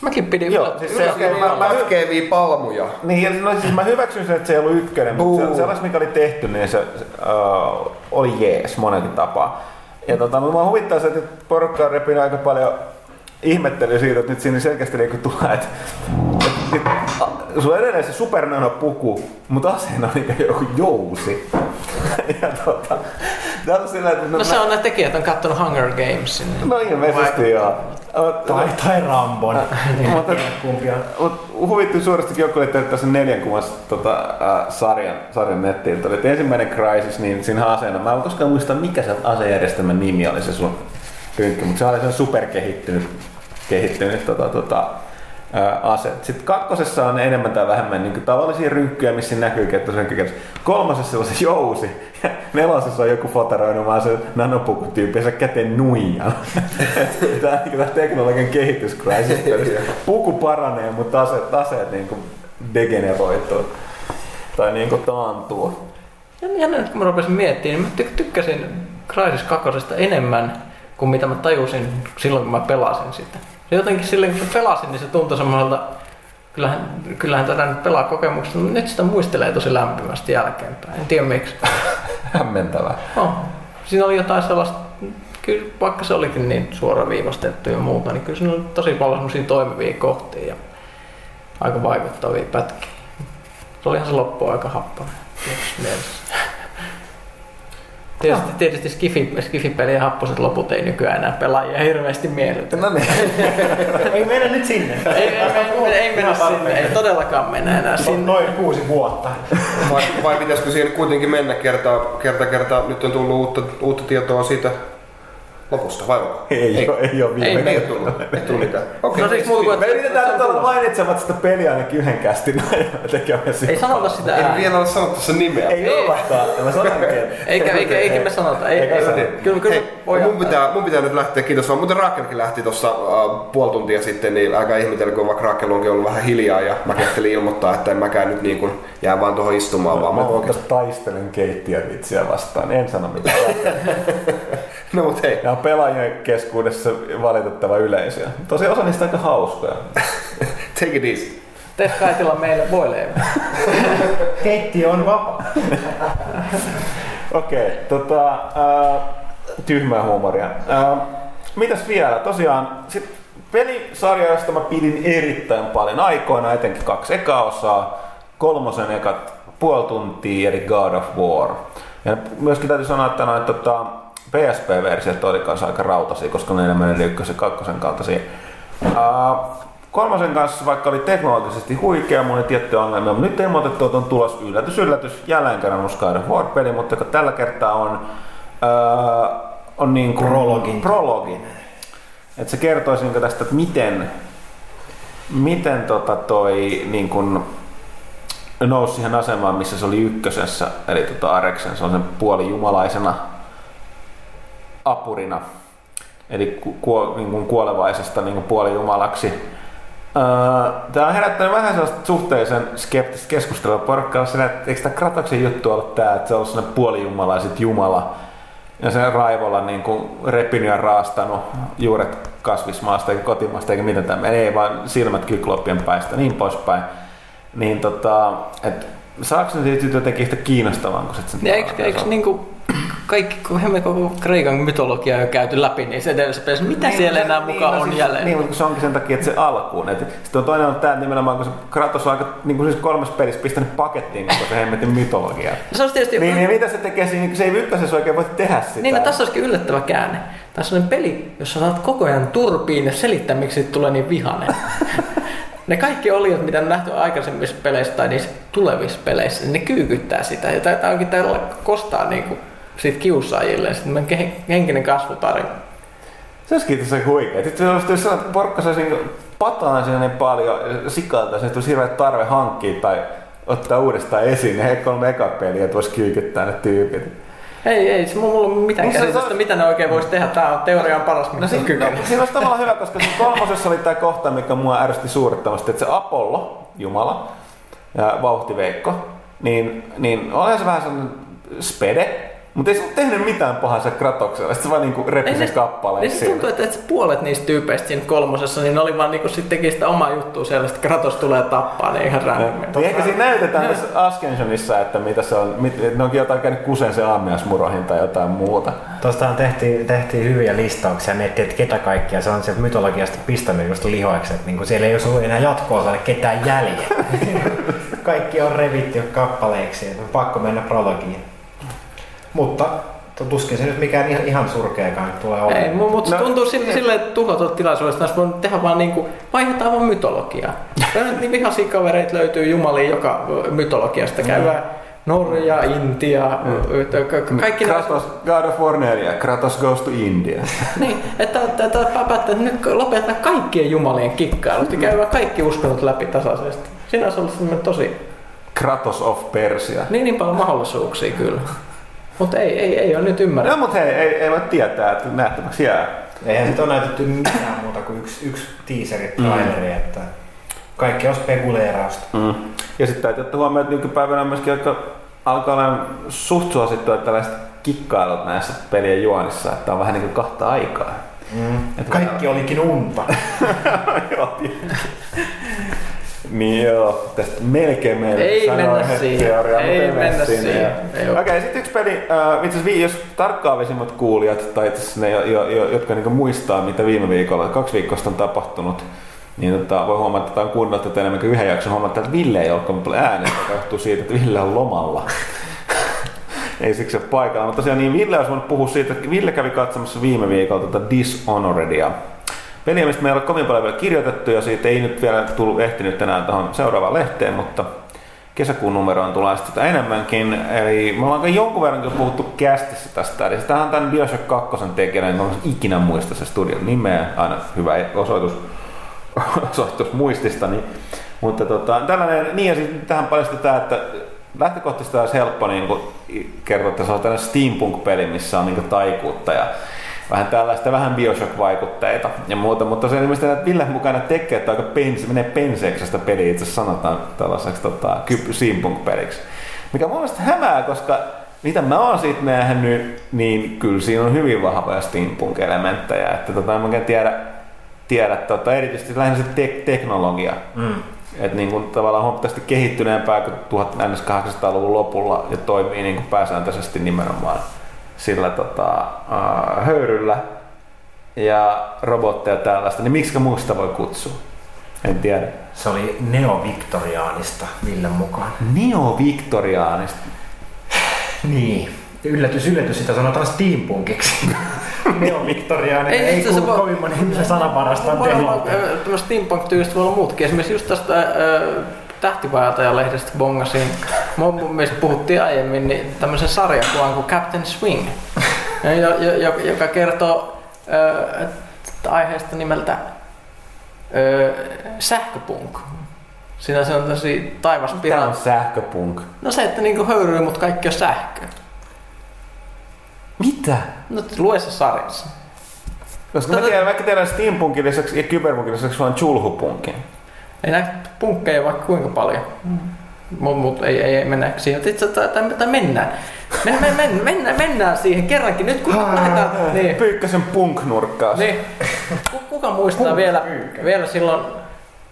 E: Mäkin pidin
B: Joo, siis se- okei, mä- mä-
D: Pätkeviä palmuja.
B: Niin, ja no, siis mä hyväksyn sen, että se ei ollut ykkönen, mutta se, sellaista, mikä oli tehty, niin se, se uh, oli jees monellakin tapaa. Ja tota, mutta mua huvittaa se, että porukka on repinyt aika paljon ihmettelyä siitä, että nyt siinä selkeästi niin tulee, että, että, että sulla on edelleen se supernano puku, mutta aseena on niin joku jousi. ja tota, on sillä, että
E: No se on ne tekijät, on kattonut Hunger Gamesin. Niin.
B: No ilmeisesti joo.
A: Tai, tai Rambon.
B: Mutta? Mut huvitti suurestikin joku, että tässä neljän kuvan tota, äh, sarjan, sarjan nettiin. Oli, että ensimmäinen Crisis, niin siinä aseena, mä en koskaan muista mikä se asejärjestelmän nimi oli se sun rynkky, mutta se oli se superkehittynyt kehittynyt tota, tota, ase. Sitten kakkosessa on enemmän tai vähemmän niin kuin tavallisia rynkkyjä, missä näkyy, kykenessä. Kolmosessa on se jousi. Ja nelosessa on joku fotoroinut vaan se nanopukutyyppi se käteen nuijan. Tämä on niin tämä teknologian kehityskriisi. Puku paranee, mutta aseet, aseet niin kuin degeneroituu. Tai niin kuin taantuu.
E: Ja nyt kun mä rupesin miettimään, niin mä tyk- tykkäsin Crysis 2 enemmän kuin mitä mä tajusin silloin, kun mä pelasin sitä. Se jotenkin silloin, kun mä pelasin, niin se tuntui semmoiselta, kyllähän, kyllähän tätä nyt pelaa kokemuksesta, mutta nyt sitä muistelee tosi lämpimästi jälkeenpäin. En tiedä miksi.
B: Hämmentävää.
E: No, siinä oli jotain sellaista, kyllä vaikka se olikin niin suoraviivastettu ja muuta, niin kyllä siinä oli tosi paljon semmoisia toimivia kohtia ja aika vaikuttavia pätkiä. Se olihan se loppu aika tietysti mielessä. Tietysti, tietysti skifi, skifipelien happoset loput ei nykyään enää pelaajia hirveästi miellytä.
B: No niin.
A: Ei mennä nyt sinne.
E: Ei, ei, ei, ei mennä sinne, ei todellakaan mennä enää
A: Sinne. Noin kuusi vuotta.
D: Vai, vai pitäisikö siihen kuitenkin mennä kertaa, kerta kertaa, nyt on tullut uutta, uutta tietoa siitä lopusta, vai onko?
B: Ei, ei, ole, ei ole
E: Ei,
B: viime
D: Ei ole tullut, ei tullut mitään. Okei.
E: No siis muuta
B: Me yritetään nyt olla mainitsemat sitä peliä ainakin yhden kästin tekemässä.
E: Ei sanota sitä
D: Ei
E: ääneen.
D: vielä ole sanottu sen nimeä.
B: Ei ollakaan. Ja mä sanonkin.
E: Eikä, eikä, eikä me sanota. Ei,
B: Eikä
E: ei,
B: sanota.
E: kyllä, kyllä
D: Hei, mun, pitää, mun pitää nyt lähteä, kiitos vaan. Muuten Raakelkin lähti tuossa äh, puoli tuntia sitten, niin aika ihmetellä, kun vaikka Raakel onkin ollut vähän hiljaa ja mä kehtelin ilmoittaa, että en mäkään nyt niin kuin jää vaan tuohon istumaan, vaan
B: Mä
D: mä
B: taistelen keittiövitsiä vastaan. En sano mitään.
D: No mut hei,
B: Ja pelaajien keskuudessa valitettava yleisö. Tosi osa niistä aika hauskoja.
D: take it easy.
E: Tee Kaitila meille voi leivä.
A: Keittiö on vapaa.
B: Okei, okay, tota, äh, tyhmää huumoria. Äh, mitäs vielä? Tosiaan, sit pelisarja, josta mä pidin erittäin paljon aikoina, etenkin kaksi ekaa osaa, kolmosen ekat puoli tuntia, eli God of War. Ja myöskin täytyy sanoa, että noin tota, PSP-versiot oli kanssa aika rautaisia, koska ne enemmän oli ykkösen ja kakkosen kaltaisia. Uh, kolmosen kanssa, vaikka oli teknologisesti huikea, mulla oli tiettyjä ongelmia, mutta nyt ilmoitettu, että on tulos yllätys, yllätys, jälleen kerran uusi God of War-peli, mutta joka tällä kertaa on, uh, on niin kuin
A: Prologin.
B: prologi. Että se kertoisi niin tästä, että miten, miten tota toi niin kuin, nousi siihen asemaan, missä se oli ykkösessä, eli tota Areksen, se on sen puolijumalaisena apurina, eli niin kuin kuolevaisesta niin kuin puolijumalaksi. Öö, Tämä on herättänyt vähän sellaista suhteellisen skeptistä keskustelua porukkaa sillä, että eikö tämä Kratoksen juttu ollut tämä, että se on ollut sellainen puolijumala ja jumala. Ja sen raivolla niin kuin repinyt ja raastanut juuret kasvismaasta eikä kotimaasta eikä mitään tämmöinen. Ei vaan silmät kykloppien päistä niin poispäin. Niin tota, et saako ne siitä jotenkin yhtä kiinnostavaa, kun sit sen
E: eikö, eikö niinku kaikki, kun me koko Kreikan mytologiaa jo käyty läpi, niin se edellisessä pelissä, mitä siellä enää mukaan on
B: siis,
E: jäljellä?
B: Niin, mutta se onkin sen takia, että se alkuun. Et, sitten on toinen on tämä nimenomaan, kun se Kratos on aika niin kuin siis kolmessa pelissä pistänyt pakettiin koko se hemmetin mytologia.
E: Se olisi tietysti...
B: Niin, niin, mitä se tekee siinä, kun se ei ykkösessä oikein voi tehdä sitä.
E: Niin, no tässä olisikin yllättävä käänne. Tässä on peli, jossa saat koko ajan turpiin ja selittää, miksi siitä tulee niin vihainen. ne kaikki oliot, mitä on nähty aikaisemmissa peleissä tai niissä tulevissa peleissä, ne kyykyttää sitä. Ja tämä onkin täällä kostaa niinku siitä kiusaajille. Sitten henkinen kasvutarina.
B: Se olisi se huikea. Sitten se olisi jos sellainen porkka saisi niin pataan sinne niin paljon sikalta, se tulisi hirveä tarve hankkia tai ottaa uudestaan esiin. Ja he kolme eka peliä, että voisi kyykyttää ne tyypit.
E: Ei, ei, se mulla on mitään
B: Niin se-
E: käsitystä,
B: se-
E: mitä ne oikein voisi tehdä. Tämä on teorian paras, mitä
B: No,
E: no,
B: siinä,
E: on
B: no, siinä olisi tavallaan hyvä, koska siinä kolmosessa oli tämä kohta, mikä mua ärsytti suurettomasti, että se Apollo, Jumala, ja vauhtiveikko, niin, niin olihan se vähän sellainen spede, Mutta ei se ole tehnyt mitään pahaa se Kratokselle, se vaan niinku repi sen
E: se-
B: kappaleen
E: Niin se tuntuu, että, että puolet niistä tyypeistä siinä kolmosessa, niin ne oli vaan niinku sit teki sitä omaa juttua siellä, että Kratos tulee tappaa ne ihan randommin.
B: Niin ehkä siinä näytetään tässä Ascensionissa, että mitä se on, mit, ne onkin jotain käynyt kusen se aamiasmurohin tai jotain muuta.
A: Tuostahan tehtiin, tehtiin hyviä listauksia, miettii, että ketä kaikkia se on se mytologiasta pistänyt just lihoiksi, että niinku siellä ei ollut enää jatko-osalle ketään jäljellä. Kaikki on revitty kappaleiksi, että on pakko mennä prologiin. Mutta tuskin se nyt mikään ihan, ihan surkeakaan tulee
E: Ei,
A: olemaan.
E: mutta se
B: No,
E: tuntuu sille, sille että tuhotut tilaisuudesta olisi voinut tehdä vaan niinku, vaihdetaan vaan mytologiaa. Niin vihaisia kavereita löytyy jumalia joka mytologiasta. Käydään Norja, Intia, ka- kaikki nämä
B: Kratos, God of War 4, Kratos goes to India.
E: Niin, että, että, että päättää, että nyt lopetetaan kaikkien jumalien kikkailut ja käydään kaikki uskonnot läpi tasaisesti. Siinä olisi ollut tosi,
B: Kratos of Persia.
E: niin, niin paljon mahdollisuuksia kyllä. Mutta ei, ei, ei ole nyt ymmärrä.
B: No mutta hei, ei, ei voi tietää, että nähtäväksi jää.
A: Eihän sit ole näytetty mitään muuta kuin yksi, yksi teaseri, traileri, että kaikki on spekuleerausta.
B: Mm. Ja sitten täytyy ottaa huomioon, että nykypäivänä on myöskin aika alkaa olla suht suosittua tällaiset kikkailut näissä pelien juonissa, että on vähän niin kuin kahta aikaa.
A: Mm.
B: Et
A: Kaikki olikin unta.
B: Joo. Niin joo, tästä melkein meillä
E: Ei mennä siihen. Ei mennä
B: sinne.
E: siihen.
B: Okei, sitten yksi peli, äh, itse asiassa jos tarkkaavisimmat kuulijat, tai itse asiassa ne, jo, jo, jo, jotka niinku muistaa, mitä viime viikolla, kaksi viikosta on tapahtunut, niin tota, voi huomata, että on kuunneltu tätä enemmän kuin yhden jakson, huomata, että Ville ei ole kovin paljon ääneen, joka johtuu siitä, että Ville on lomalla. ei siksi ole paikalla, mutta tosiaan niin Ville olisi voinut puhua siitä, että Ville kävi katsomassa viime viikolla tätä Dishonoredia. Peliä, mistä meillä ei ole kovin paljon vielä kirjoitettu ja siitä ei nyt vielä tullut ehtinyt tänään tuohon seuraavaan lehteen, mutta kesäkuun numeroon tulee sitten tätä enemmänkin. Eli me ollaan jonkun verran kyllä puhuttu kästissä tästä. Eli tämähän on tämän Bioshock 2 tekijänä, en ole ikinä muista se studion nimeä, aina hyvä osoitus, osoitus muistista. Niin. Mutta tota, tällainen, niin ja sitten tähän paljastetaan, että lähtökohtaisesti olisi helppo niin kertoa, että se on tällainen steampunk-peli, missä on niin taikuutta ja vähän tällaista, vähän Bioshock-vaikutteita ja muuta, mutta se ilmeisesti että Ville mukana tekee, että aika pense, menee penseeksi sitä peliä itse sanotaan tällaiseksi tota, steampunk-peliksi. Mikä mun mielestä hämää, koska mitä mä oon siitä nähnyt, niin kyllä siinä on hyvin vahvoja steampunk-elementtejä, että tota, en mä tiedä, tiedä tota, erityisesti lähinnä se te- teknologia.
A: Mm.
B: Että niin kuin tavallaan huomattavasti kehittyneempää kuin 1800-luvun lopulla ja toimii niin kuin pääsääntöisesti nimenomaan sillä tota, uh, höyryllä ja robotteja tällaista, niin miksi muista voi kutsua? En tiedä.
A: Se oli neoviktoriaanista Villen mukaan.
B: Neo-viktoriaanista.
A: Niin. Yllätys, yllätys, sitä sanotaan steampunkiksi. Neoviktoriaaninen
E: Ei,
A: ei,
E: itse
A: ei
E: asiassa
A: kuulu
E: voi-
A: kovin moni ihmisen
E: ö, tämmöistä steampunk-tyylistä voi olla muutkin. Esimerkiksi just tästä ö, tähtivaeltaja-lehdestä bongasin. Mun mielestä puhuttiin aiemmin niin tämmöisen sarjakuvan kuin Captain Swing, jo, jo, jo, joka kertoo ö, aiheesta nimeltä ö, sähköpunk. Siinä se on tosi
B: Tämä
E: taivaspira.
B: on sähköpunk.
E: No se, että niinku höyryy, mutta kaikki on sähkö.
B: Mitä?
E: No lue se sarjassa.
B: Koska mä tiedän, vaikka tiedän steampunkin lisäksi ja kyberpunkin lisäksi vaan chulhupunkin.
E: Ei näitä punkkeja vaikka kuinka paljon. Mut, mut ei, ei, mennä siihen. Itse tai, tai, tai mennään. Men, men, men, mennään. Mennään siihen kerrankin. Nyt kun lähdetään. Niin,
B: Pyykkäsen punk-nurkkaas.
E: niin. Ku- Kuka muistaa vielä, vielä silloin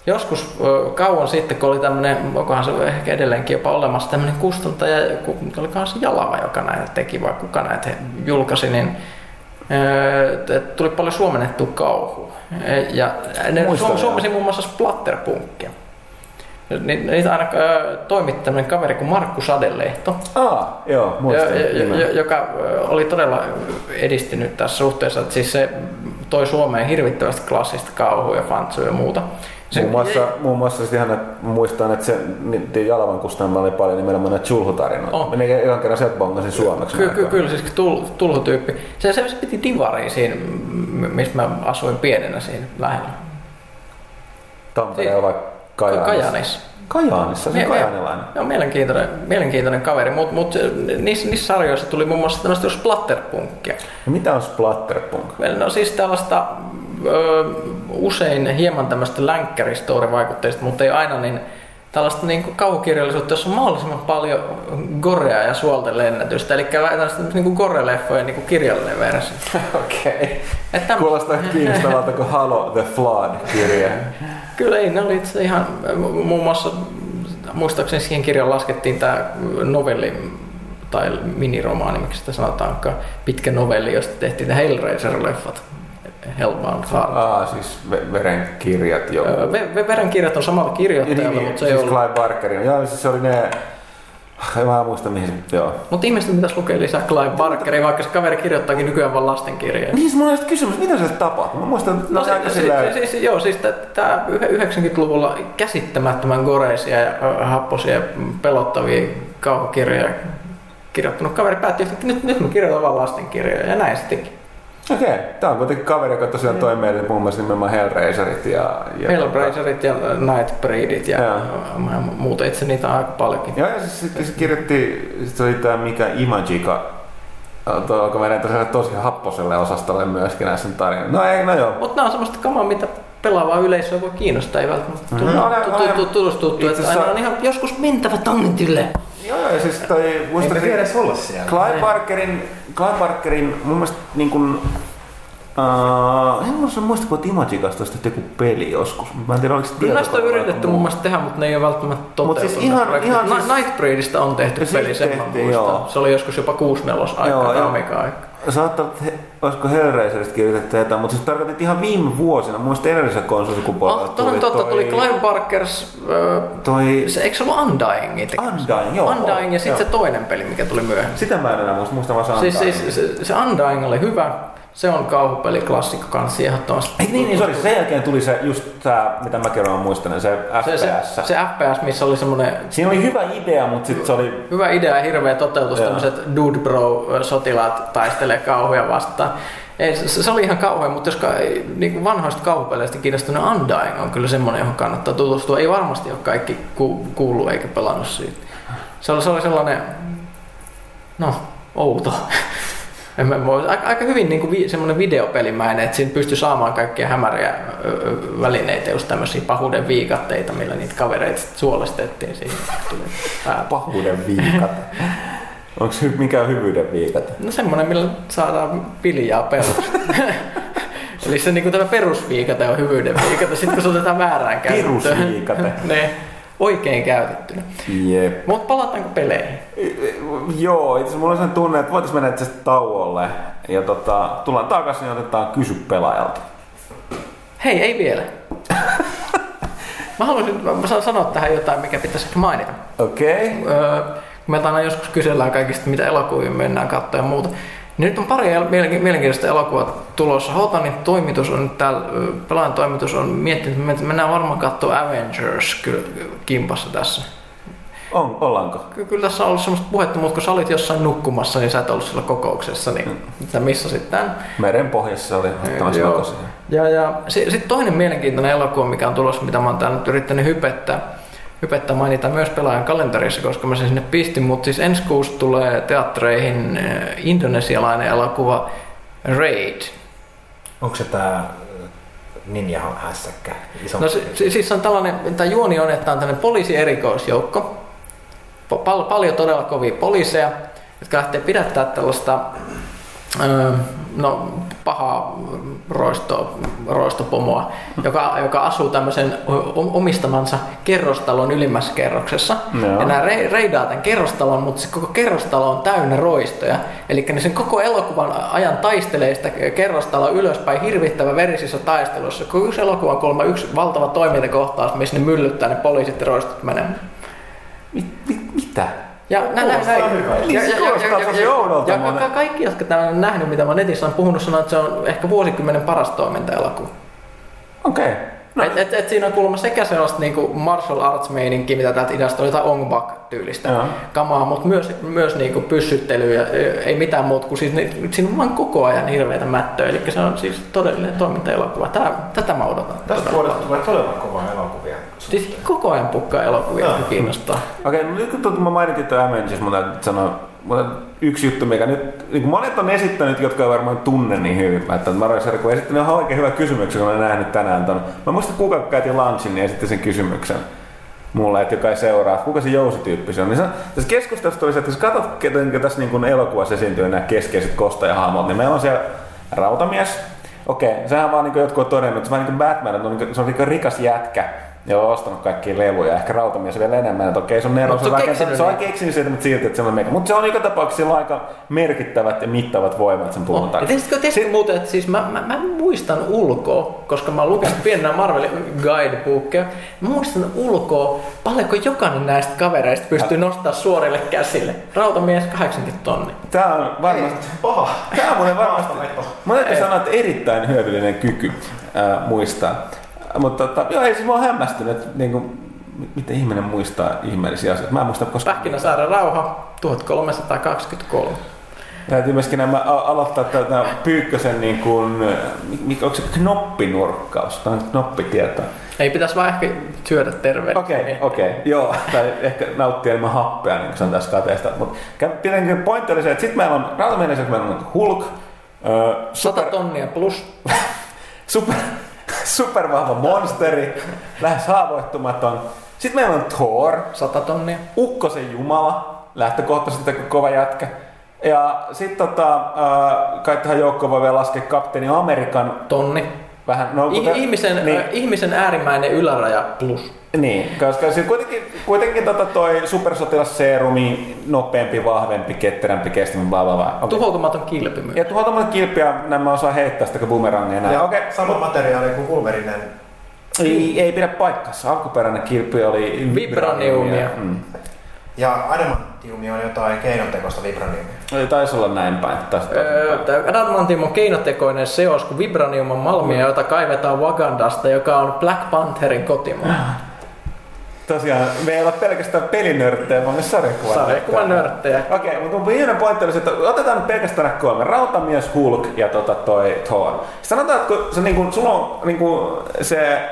E: joskus kauan sitten, kun oli tämmöinen, onkohan se ehkä edelleenkin jopa olemassa, tämmöinen kustantaja, ku- olikohan se Jalava, joka näitä teki vai kuka näitä julkaisi, niin tuli paljon suomennettua kauhua. E, Ja ne
B: Muistan,
E: suom,
B: joo.
E: suomesi muun muassa splatterpunkkia. Ni- Niitä aina toimitti tämmöinen kaveri kuin Markku Sadelehto,
B: Aa, joo,
E: jo,
B: muistan.
E: jo, jo, joka oli todella edistynyt tässä suhteessa. Että siis se toi Suomeen hirvittävästi klassista kauhua ja fantsuja ja muuta. Se,
B: Muun muassa, muun muassa sitten ihan, että muistan, että se niin, Jalavan kustantamalla oli paljon nimenomaan näitä chulhutarinoita.
E: On.
B: Oh. Minä ekan kerran sieltä bongasin suomeksi.
E: Ky- ky- kyllä, siis tul, tulhutyyppi. Se, se, se piti divariin siinä, missä mä asuin pienenä siinä lähellä.
B: Tampereella vai Kajaanissa?
E: Kajaanissa.
B: Kajaanissa, se on kajaanilainen.
E: Joo, mielenkiintoinen, mielenkiintoinen kaveri, mutta mut, niissä, niissä sarjoissa tuli muun muassa tämmöistä splatterpunkkia.
B: No mitä on splatterpunk?
E: No siis tällaista ö, usein hieman tämmöistä länkkäristorivaikutteista, mutta ei aina niin tällaista niin kuin kauhukirjallisuutta, jossa on mahdollisimman paljon gorea ja suolten lennätystä. Eli tällaista niin kuin gore-leffojen niin kuin kirjallinen versio.
B: Okei.
E: Että
B: Kuulostaa kiinnostavalta kuin Halo the Flood-kirja.
E: Kyllä ei, ne oli itse ihan muun muassa, muistaakseni siihen kirjaan laskettiin tämä novelli tai miniromaani, miksi sitä sanotaankaan, pitkä novelli, josta tehtiin ne Hellraiser-leffat. Hellbound Heart.
B: Aa, siis ve- verenkirjat jo.
E: Öö, Ve- Ve- Verenkirjat on samalla kirjoittajalla, mutta se ei
B: siis
E: ollut.
B: Clive Barkerin. Joo, siis se oli ne... En mä muista mihin se... Joo.
E: Mutta ihmiset pitäisi lukea lisää Clive Barkeria, vaikka se kaveri kirjoittaakin nykyään vaan lastenkirjoja.
B: Niin, siis mulla on kysymys, mitä se tapahtui? Mä muistan, että
E: No
B: se, aika
E: se,
B: silleen...
E: se, siis, joo, siis tämä 90-luvulla käsittämättömän goreisia ja happosia ja pelottavia kauhukirjoja kirjoittanut kaveri päätti, että nyt, nyt mä kirjoitan vaan lastenkirjoja ja näin se teki.
B: Okei, tää on kuitenkin kaveri, joka tosiaan toi meille muun muassa nimenomaan Hellraiserit ja... ja
E: Hellraiserit ja Nightbreedit ja ja muuta itse niitä on aika paljonkin.
B: Joo, ja siis sitten se kirjoitti, sit se oli tää mikä Imagika, Tuo, menee tosiaan tosi happoselle osastolle myöskin näissä tarinoissa. No ei, no joo.
E: Mutta nämä on semmoista kamaa, mitä pelaavaa yleisöä voi kiinnostaa, ei välttämättä
B: itse
E: että aina on ihan joskus mentävä tonnitille.
B: Joo, ja siis toi,
A: Ei me tiedä edes olla siellä.
B: Clive Barkerin, Clive Barkerin mun mielestä niin kuin, Uh, en muista muista, kun olisi tehty joku peli joskus. Mä en tiedä, oliko se
E: Kyllä näistä on yritetty mun mielestä tehdä, mutta ne ei ole välttämättä
B: Mut
E: toteutunut.
B: siis ihan-
E: projektit.
B: ihan siis-
E: Nightbreedista on tehty peli, sen mä
B: tehtiin,
E: muistan.
B: joo.
E: Se oli joskus jopa 64
B: Joo,
E: aikaa
B: joo.
E: Amiga aika.
B: Saattaa, että he, olisiko Hellraiserista kirjoitettu jotain, mutta siis tarkoitin että ihan viime vuosina. Mun mielestä edellisellä konsolisukupolvella
E: Oh, toden totta, tuli Clive Barkers,
B: Toi
E: se, eikö se ollut Undying?
B: Undying, joo.
E: Undying ja sitten se toinen peli, mikä tuli myöhemmin.
B: Sitä mä en enää muista, muista vaan se
E: Siis,
B: Undying.
E: siis se, se Undying oli hyvä. Se on kauhupeli klassikko kanssa ehdottomasti.
B: Eikö niin, niin sori, sen jälkeen tuli se just tää, mitä mäkin olen muistanut, se
E: se, se,
B: FPS.
E: se FPS, missä oli semmoinen
B: Siinä oli hyvä idea, mutta sitten se oli...
E: hyvä idea ja hirveä toteutus,
B: Joo.
E: tämmöiset dude bro sotilaat taistelee kauhuja vastaan. Ei, se, se oli ihan kauhea, mutta jos ka, niin kuin vanhoista kauhupeleistä kiinnostunut Undying on kyllä semmoinen, johon kannattaa tutustua. Ei varmasti ole kaikki ku, kuullut eikä pelannut siitä. Se oli, se oli sellainen, no, outo. Mä aika, aika hyvin niin kuin vi, semmoinen videopelimäinen, että siinä pystyi saamaan kaikkia hämäriä ö, välineitä, just tämmöisiä pahuuden viikatteita, millä niitä kavereita sit suolestettiin siihen.
B: Pahuuden viikat. Onko hy, mikä on hyvyyden viikat?
E: No semmoinen, millä saadaan viljaa pellosta. Eli se niin tämä perusviikate on hyvyyden viikate, sitten kun se otetaan väärään käyttöön.
B: Perusviikate.
E: ne, oikein käytettynä.
B: Jep.
E: Mutta palataanko peleihin?
B: Joo, itse asiassa mulla on sellainen tunne, että voitaisiin mennä itse tauolle. Ja tota, tullaan takaisin ja otetaan kysy pelaajalta.
E: Hei, ei vielä. Mä haluaisin mä sanoa tähän jotain, mikä pitäisi ehkä mainita.
B: Okei. Okay.
E: Öö, meiltä aina joskus kysellään kaikista, mitä elokuvia mennään katsoa ja muuta. Niin nyt on pari el- mielenki- mielenkiintoista elokuvaa tulossa. Hotanin toimitus on nyt täällä, pelaajan toimitus on miettinyt, että mennään varmaan katsoa Avengers kyllä kimpassa tässä.
B: On, ollaanko?
E: Ky- Kyllä tässä on ollut semmoista puhetta, mutta kun sä olit jossain nukkumassa, niin sä et ollut siellä kokouksessa, niin sä missasit tämän.
B: Meren pohjassa oli ottamassa
E: Joo.
B: kokoisia.
E: Ja, ja sitten toinen mielenkiintoinen elokuva, mikä on tulossa, mitä mä oon täällä nyt yrittänyt hypettää, hypettää mainita myös pelaajan kalenterissa, koska mä sen sinne pistin, mutta siis ensi kuussa tulee teattereihin eh, indonesialainen elokuva Raid.
A: Onko se tää ninja hässäkkä? Iso
E: No si- si- siis on tällainen, tämä juoni on, että on tällainen poliisierikoisjoukko, Pa- pal- paljon todella kovia poliiseja, jotka lähtee pidättää tällaista öö, no, pahaa roisto, roistopomoa, joka, joka asuu tämmöisen omistamansa kerrostalon ylimmässä kerroksessa.
B: Joo.
E: Ja nämä re- reidaa tämän kerrostalon, mutta se koko kerrostalo on täynnä roistoja. Eli ne sen koko elokuvan ajan taistelee sitä kerrostaloa ylöspäin hirvittävä verisissä taistelussa. Kun yksi elokuva on kuulemma yksi valtava toimintakohtaus, missä ne myllyttää ne poliisit ja roistot menemään.
B: Mit, mit, mitä?
E: Ja näin, näin, näin.
B: Se kuulostaa tosi oudolta
E: ja, ka- kaikki, jotka tämän on nähnyt, mitä mä netissä on puhunut, sanoo, että se on ehkä vuosikymmenen paras toimintaelokuva.
B: Okei. Okay.
E: No. Et, et, et siinä on kuulemma sekä sellaista niinku martial arts meininkiä, mitä täältä idästä on jotain Ong Bak tyylistä
B: Joo.
E: kamaa, mutta myös, myös niinku pyssyttelyä, ei mitään muuta kuin siis, siinä on vaan koko ajan hirveätä mättöä, eli se on siis todellinen toimintaelokuva. Tää, tätä mä odotan.
A: Tästä vuodesta tulee todella kovaa elokuvia.
E: Siis koko ajan pukkaa elokuvia, jotka kiinnostaa.
B: Okei, okay, no nyt kun mä mainitin tuon Avengers, mun täytyy sanoa, mutta yksi juttu, mikä nyt, niin monet on esittänyt, jotka ei varmaan tunne niin hyvin, että Mario Serku on esittänyt ihan oikein hyvä kysymyksen, kun olen nähnyt tänään ton. Mä muistan kuka käytiin lunchin, niin esitti sen kysymyksen. mulle, että joka ei seuraa, kuka se jousityyppi se on. Niin se, tässä keskustelussa tuli se, että jos katsot, ketä tässä niin kuin elokuvassa esiintyy nämä keskeiset kostajahahmot, niin meillä on siellä rautamies. Okei, sehän vaan niin jotkut on todennut, että se on niin Batman, on niin kuin, se on niin kuin rikas jätkä, ja on ostanut kaikkia leluja, ehkä rautamies vielä enemmän, että okei se on Nero,
E: Mut
B: se
E: se
B: on,
E: keksinyt
B: se on
E: niitä.
B: keksinyt siitä, mutta silti, että se on meikä. Mutta se on joka tapauksessa aika merkittävät ja mittavat voimat sen
E: Ja
B: takia.
E: tiesitkö, tiesitkö muuten, että siis mä, mä, mä muistan ulkoa, koska mä oon lukenut pienenä Marvelin guidebookia, mä muistan ulkoa, paljonko jokainen näistä kavereista pystyy nostaa suorille käsille. Rautamies 80 tonni.
B: Tää on varmasti...
A: Paha.
B: Tää on varmasti... Mä täytyy sanoa, että erittäin hyödyllinen kyky ää, muistaa. Mutta tota, joo, ei siis mä oon hämmästynyt, että niinku, m- miten ihminen muistaa ihmeellisiä asioita. Mä en muista koskaan.
E: Pähkinäsaaren rauha 1323.
B: Täytyy myöskin nämä aloittaa tätä Pyykkösen niin kuin, mikä, onko se knoppinurkkaus? Tämä on knoppitietoa.
E: Ei pitäisi vaan ehkä syödä terveellä.
B: Okei, okay, okei, okay, joo. Tai ehkä nauttia enemmän happea, niin kuin se on tässä kateesta. Mutta tietenkin pointti oli se, että sitten meillä on rautamiehen lisäksi meillä on Hulk,
E: 100
B: super,
E: tonnia plus.
B: super, supervahva monsteri, lähes haavoittumaton. Sitten meillä on Thor,
E: 100 tonnia.
B: Ukkosen Jumala, lähtökohtaisesti aika kova jätkä. Ja sitten tota, äh, kai tähän joukkoon voi vielä laskea kapteeni Amerikan
E: Tonni.
B: vähän... No, kuten-
E: ihmisen,
B: niin,
E: äh, ihmisen äärimmäinen yläraja plus.
B: Niin, koska siinä kuitenkin, kuitenkin tota toi supersotilasseerumi, nopeampi, vahvempi, ketterämpi, kestävämpi, bla bla bla. Okay.
E: Tuhoutumaton kilpi myös.
B: Ja tuhoutumaton kilpiä, nämä osaa heittää sitä kuin bumerangia. Näin.
A: Ja
B: Okei,
A: okay. sama materiaali kuin Wolverinen.
B: ei, ei pidä paikkansa. Alkuperäinen kilpi oli
E: Vibraniumia.
B: Mm.
A: Ja adamantiumi on jotain keinotekoista vibraniumia.
B: Ei Taisi olla näin päin. Taisi,
E: Öö, Adamantium on keinotekoinen seos, kun vibranium on malmia, jota kaivetaan Wakandasta, joka on Black Pantherin kotimaa.
B: Tosiaan, me ei olla pelkästään pelinörttejä, vaan myös sarjakuvan
E: Sarjakuvan nörttejä.
B: Okei, mutta mun viimeinen pointti oli että otetaan nyt pelkästään nämä kolme. Rautamies, Hulk ja tota toi Thor. Sanotaan, että kun se, niin kuin, sulla on niin kuin, se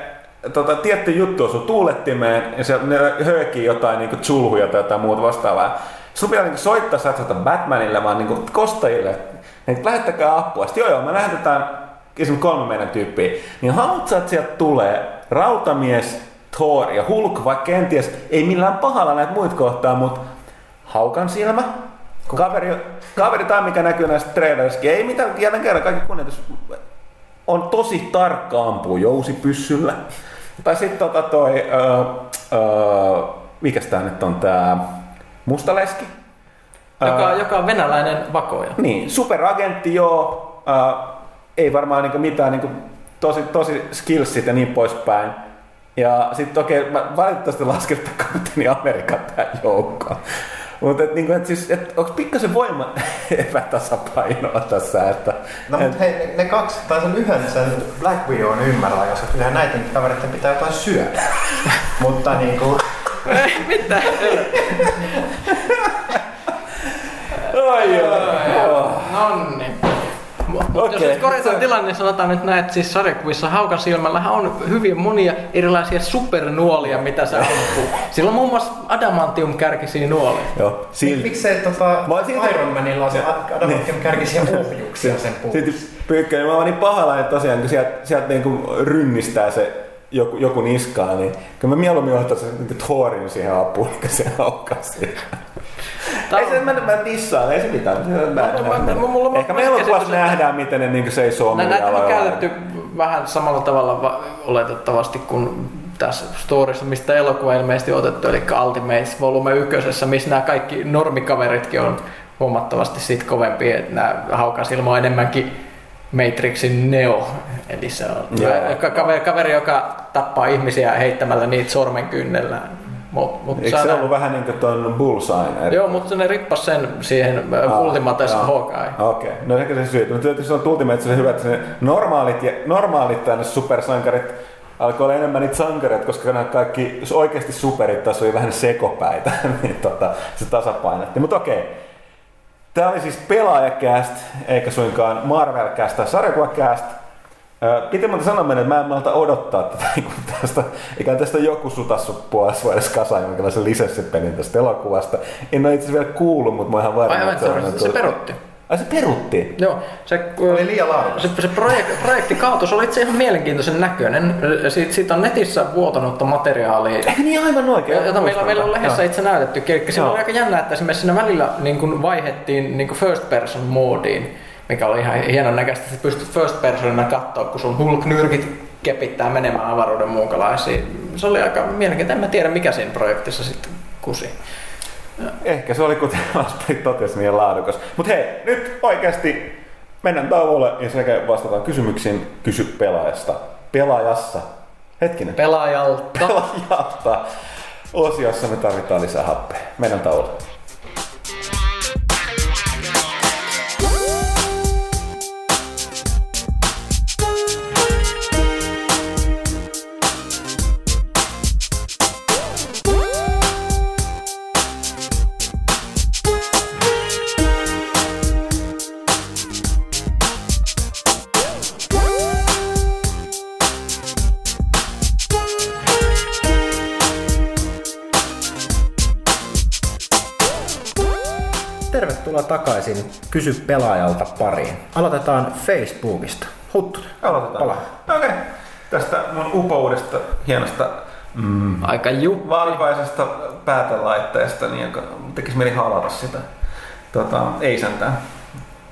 B: tota, tietty juttu osuu tuulettimeen ja se ne höökii jotain niin kuin chulhuja tai jotain muuta vastaavaa. Sun pitää niin soittaa, soita Batmanille, vaan niin kuin, kostajille. Niin, lähettäkää apua. Sitten joo joo, me lähetetään esimerkiksi kolme meidän tyyppiä. Niin haluat sä, että sieltä tulee Rautamies, Thor ja Hulk, vaikka kenties ei millään pahalla näitä muita kohtaa, mutta haukan silmä, kaveri, kaveri tai mikä näkyy näistä trailerissakin, ei mitään, jälleen kerran kaikki kunnioitus, on tosi tarkka ampuu jousipyssyllä. Tai sitten tota toi, öö, öö, mikäs tää nyt on tää mustaleski?
E: Joka,
B: Öö,
E: joka on venäläinen vakoja.
B: niin, superagentti joo, äh, ei varmaan niinku mitään niinku, tosi, tosi skillsit ja niin poispäin. Ja sitten okei, okay, mä valitettavasti lasken että kapteeni Amerikan tähän joukkoon. Mutta et, niinku, et siis, et, onko pikkasen voima epätasapainoa tässä, että...
A: No
B: et,
A: mutta hei, ne, ne kaksi, tai sen yhden sen Black Widown ymmärrän, koska kyllähän näiden kavereiden pitää jotain syödä. mutta niinku,
E: Mitä?
B: Oi, joo.
E: Nonni. Mutta jos
B: Okei.
E: nyt korjataan tilanne, niin sanotaan nyt näin, että siis sarjakuvissa Haukan silmällähän on hyvin monia erilaisia supernuolia, mitä se ampuu. Sillä on muun muassa adamantium-kärkisiä nuolia.
B: Joo, silti.
A: miksei tota
B: Mä silti-
A: Iron Manilla on se Adamantium kärkisiä ohjuksia sen puolella?
B: Sitten pyykkönen, mä oon niin pahalla, että tosiaan kun sieltä, sieltä niinku rynnistää se joku, joku niskaa, niin kyllä mä mieluummin ottaisin niinku Thorin siihen apuun, eikä se haukkaa siihen. Ei
E: on-
B: se, mä, mä dissaan, ei se mitään. Mä,
E: mä- mä- mulla on
B: Ehkä meillä
E: käsitys,
B: kuvassa nähdään, miten ne niinku seisoo
E: Nä- Näitä on käytetty vähän samalla tavalla va- oletettavasti kuin tässä storissa, mistä elokuva ilmeisesti otettu, eli Ultimates Volume 1, missä nämä kaikki normikaveritkin on huomattavasti sit kovempi, että nämä Haukas ilma on enemmänkin Matrixin Neo, eli se on kaveri, kaveri, joka tappaa ihmisiä heittämällä niitä sormen kynnellä. Mut, mut
B: Eikö se
E: saa
B: ollut vähän niin kuin ton Bullseye?
E: Joo, mutta ne rippas sen siihen
B: Aa,
E: uh, Ultimates
B: joo.
E: Hawkeye.
B: Okei, okay. no ehkä se syy. Mutta tietysti se on Ultimate se hyvä, että se normaalit, ja, normaalit tänne supersankarit alkoi olla enemmän niitä sankareita, koska nämä kaikki oikeasti superit tässä oli vähän sekopäitä, niin tota, se tasapainotti. Mutta okei, Tämä oli siis pelaajakäst, eikä suinkaan Marvel-käst tai sarjakuvakäst. Ö, Piti muuten sanoa meille, että mä en malta odottaa tätä, niin kuin tästä, ikään tästä joku sutassut puolessa vuodessa kasaan jonkinlaisen lisenssipelin tästä elokuvasta. En ole itse asiassa vielä kuullut, mutta mä oon ihan varma,
E: Vai
B: että se on...
E: se, se perutti.
B: Ai se peruttiin.
E: Joo, se,
A: Oli liian laadukas.
E: se, se projekti, projekti kaatui, se oli itse ihan mielenkiintoisen näköinen. Siitä, siitä on netissä vuotanutta materiaalia,
B: Eikö niin aivan oikein?
E: jota meillä, meillä on lehdessä
B: Joo.
E: itse näytetty. Eli siinä
B: Joo.
E: oli aika jännä, että esimerkiksi siinä välillä niin kuin vaihettiin niin kuin first person moodiin, mikä oli ihan hienon näköistä, että pystyt first personina katsoa, kun sun Hulk-nyrkit kepittää menemään avaruuden muukalaisiin. Se oli aika mielenkiintoinen. En mä tiedä, mikä siinä projektissa sitten kusi.
B: Ehkä se oli, kuten Asperi totesi, niin laadukas. Mutta hei, nyt oikeasti mennään tauolle ja sekä vastataan kysymyksiin kysy pelaajasta. Pelaajassa. Hetkinen.
E: Pelaajalta.
B: Pelaajalta. Osiossa me tarvitaan lisää happea. Mennään tauolle.
A: Takaisin Kysy pelaajalta pariin. Aloitetaan Facebookista. Huttunen.
B: Aloitetaan.
A: Pala.
B: Okei. Okay. Tästä mun upoudesta, hienosta mm,
E: Aika juppi.
B: valkoisesta päätelaitteesta, niin joka tekisi mieli halata sitä. Tota, ei sentään.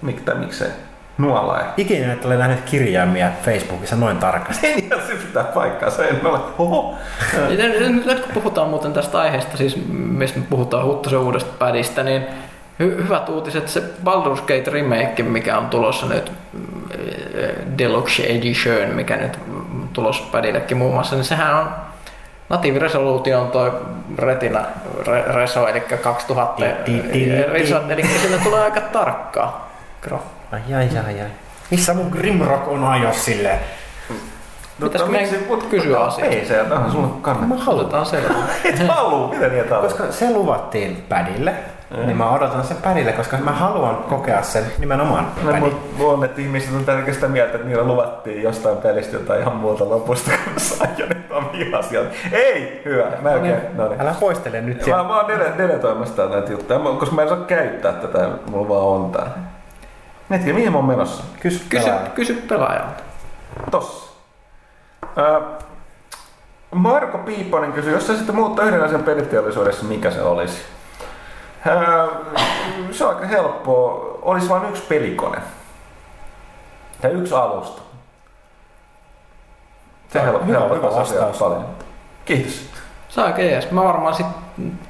B: Mik, tai miksei. Nuola ei.
A: Ikinä et ole nähnyt kirjaimia Facebookissa noin tarkasti.
B: En ihan se pitää paikkaa, se en ole. Oho.
E: Ja nyt- Nyt kun puhutaan muuten tästä aiheesta, siis mistä me puhutaan Huttusen uudesta pädistä, niin hy- hyvät uutiset, se Baldur's Gate remake, mikä on tulossa nyt mm, Deluxe Edition, mikä nyt tulossa pädillekin muun muassa, niin sehän on natiiviresoluutio on toi Retina re- Reso, eli 2000
A: Ti- ti- ti-
E: Reso, eli sinne tulee aika tarkkaa graf.
A: Ai ai ai ai. Missä mun Grimrock on ajos silleen?
E: Pitäisikö meidän kysyä asiaa?
B: Ei se, tähän sulle kannattaa.
A: Mä haluan.
E: Otetaan selvä.
B: Et haluu, mitä niitä on?
A: Koska se luvattiin pädille, niin mä odotan sen pädille, koska mä haluan kokea sen nimenomaan
B: No,
A: pädin.
B: mut luulen, että ihmiset on tälläkin sitä mieltä, että niillä luvattiin jostain pelistä jotain ihan muuta lopusta, kun ne sai ja nyt on vihaisia. Ei, hyvä, melkein. No niin.
A: Älä poistele nyt
B: Mä,
A: siellä.
B: mä oon dele- deletoimassa näitä juttuja, mä- koska mä en saa käyttää tätä, mulla vaan on tää. Hetki, mihin mä oon menossa?
A: Kysy,
E: Kysy,
A: pelaajalta.
E: kysy pelaajalta.
B: Tossa. Ää, Marko Piiponen kysyi, jos sä sitten muuttaa yhden asian peliteollisuudessa, mikä se olisi? Se on aika helppoa. Olisi vain yksi pelikone. Tai yksi alusta. Se
A: Hyvä-
B: helppo,
A: hyvä
B: asiaa
A: vastaus.
B: paljon. Kiitos.
E: Se on aika jees. Mä varmaan sit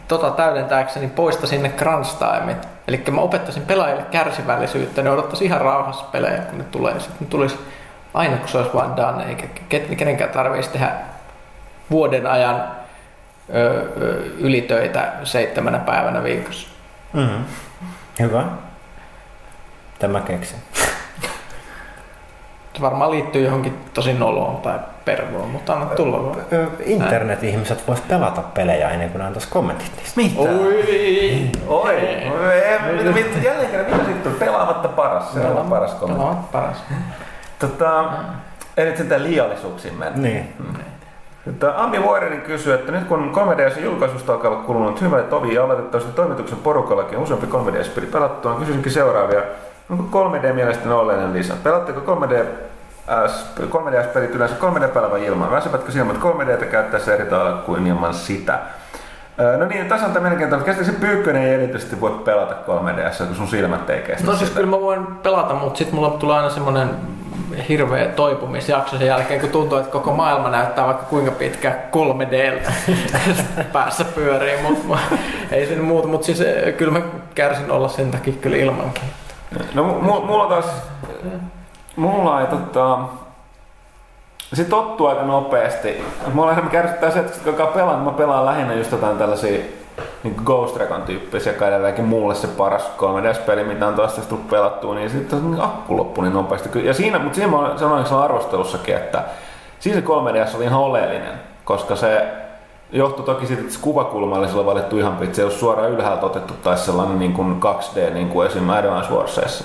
E: tota täydentääkseni poistasin ne crunch timeit. Eli mä opettaisin pelaajille kärsivällisyyttä. Ne odottaisi ihan rauhassa pelejä, kun ne tulee. Sitten ne tulisi aina, kun se olisi vaan done, eikä kenenkään tarvitsisi tehdä vuoden ajan ylitöitä seitsemänä päivänä viikossa.
A: Mm. Hyvä. Tämä keksin.
E: Se varmaan liittyy johonkin tosi noloon tai pervoon, mutta anna tulla vaan.
A: Internet-ihmiset vois pelata pelejä ennen kuin antais kommentit niistä.
B: Mitä?
E: Oi!
B: Oi! Mitä- mitä- Jälleen kerran, mitä sitten? Pelaamatta paras. Se on paras kommentti.
E: On paras.
B: Tota, ei nyt sentään liiallisuuksiin mennä.
A: Niin.
B: Tota, Ami Vuorinen kysyy, että nyt kun 3DS julkaisusta alkaa olla kulunut hyvä tovi ja oletettavasti toimituksen porukallakin on useampi 3DS-peli pelattuna, kysyisinkin seuraavia. Onko 3D mielestäni oleellinen lisä? Pelatteko 3DS, 3DS-pelit yleensä 3D-pelaavan ilman? Väsyvätkö silmät 3Dtä käyttäessä eri tavalla kuin ilman sitä? Öö, No niin, tässä on tämä mielenkiintoinen. Käsittääkseni Pyykkönen ei erityisesti voi pelata 3DS, kun sun silmät ei kestä
E: No siis
B: sitä.
E: kyllä mä voin pelata, mutta sitten mulla tulee aina semmonen hirveä toipumisjakso sen jälkeen, kun tuntuu, että koko maailma näyttää vaikka kuinka pitkä 3D päässä pyörii, mutta ei siinä muuta. Mutta siis eh, kyllä mä kärsin olla sen takia kyllä ilmankin.
B: No mu- mulla taas, mulla ei tota, se tottuu aika nopeasti. Mulla enemmän kärsittää se, että kun alkaa pelaa, niin mä pelaan lähinnä just jotain tällaisia niin Ghost Recon tyyppisiä, joka edelleenkin mulle se paras 3DS-peli, mitä on taas tullut pelattua, niin sitten on akku loppu niin nopeasti. Ja siinä, mutta siinä mä sanoin arvostelussakin, että siinä se 3DS oli ihan oleellinen, koska se johtui toki siitä, että se kuvakulma oli silloin valittu ihan pitkä. Se ei ollut suoraan ylhäältä otettu tai sellainen niin kuin 2D, niin kuin esim. Advance Warsissa.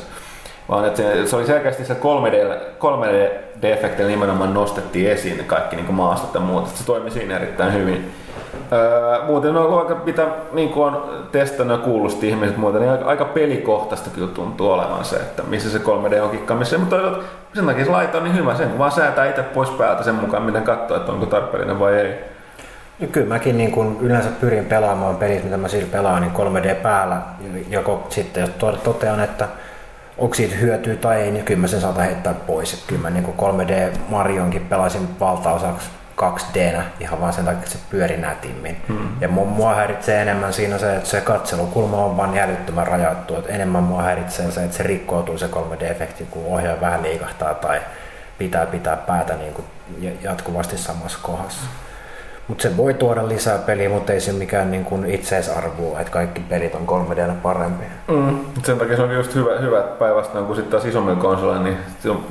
B: Vaan että se, oli selkeästi se 3D, 3D-efektillä nimenomaan nostettiin esiin kaikki niin kuin maastot ja muut. Että se toimi siinä erittäin hyvin. Muuten on aika, mitä niin kuin on testannut ja kuullut ihmiset muuten, niin aika, aika pelikohtaista kyllä tuntuu olevan se, että missä se 3D on kikkaamissa. Mutta toisaalta sen takia se laite on niin hyvä, sen kun vaan säätää itse pois päältä sen mukaan, miten katsoo, että onko tarpeellinen vai ei.
A: Ja Kyllä mäkin niin kun yleensä pyrin pelaamaan pelit, mitä mä sillä pelaan, niin 3D päällä. Joko sitten jos to- totean, että onko siitä hyötyä tai ei, niin kyllä mä sen saatan heittää pois. Että kyllä mä niin 3D Marionkin pelasin valtaosaksi 2D ihan vaan sen takia, että se pyöri nätimmin. Hmm. Ja mu- mua häiritsee enemmän siinä se, että se katselukulma on vaan jälyttömän rajattu. Että enemmän mua häiritsee se, että se rikkoutuu se 3D-efekti, kun ohjaaja vähän liikahtaa tai pitää pitää päätä niin kuin jatkuvasti samassa kohdassa. Mutta se voi tuoda lisää peliä, mutta ei se mikään niin kuin itseisarvo, että kaikki pelit on 3D parempi.
B: Mm. Sen takia se on just hyvä, hyvä päinvastoin kun sitten taas isommilla konsoleilla, niin se on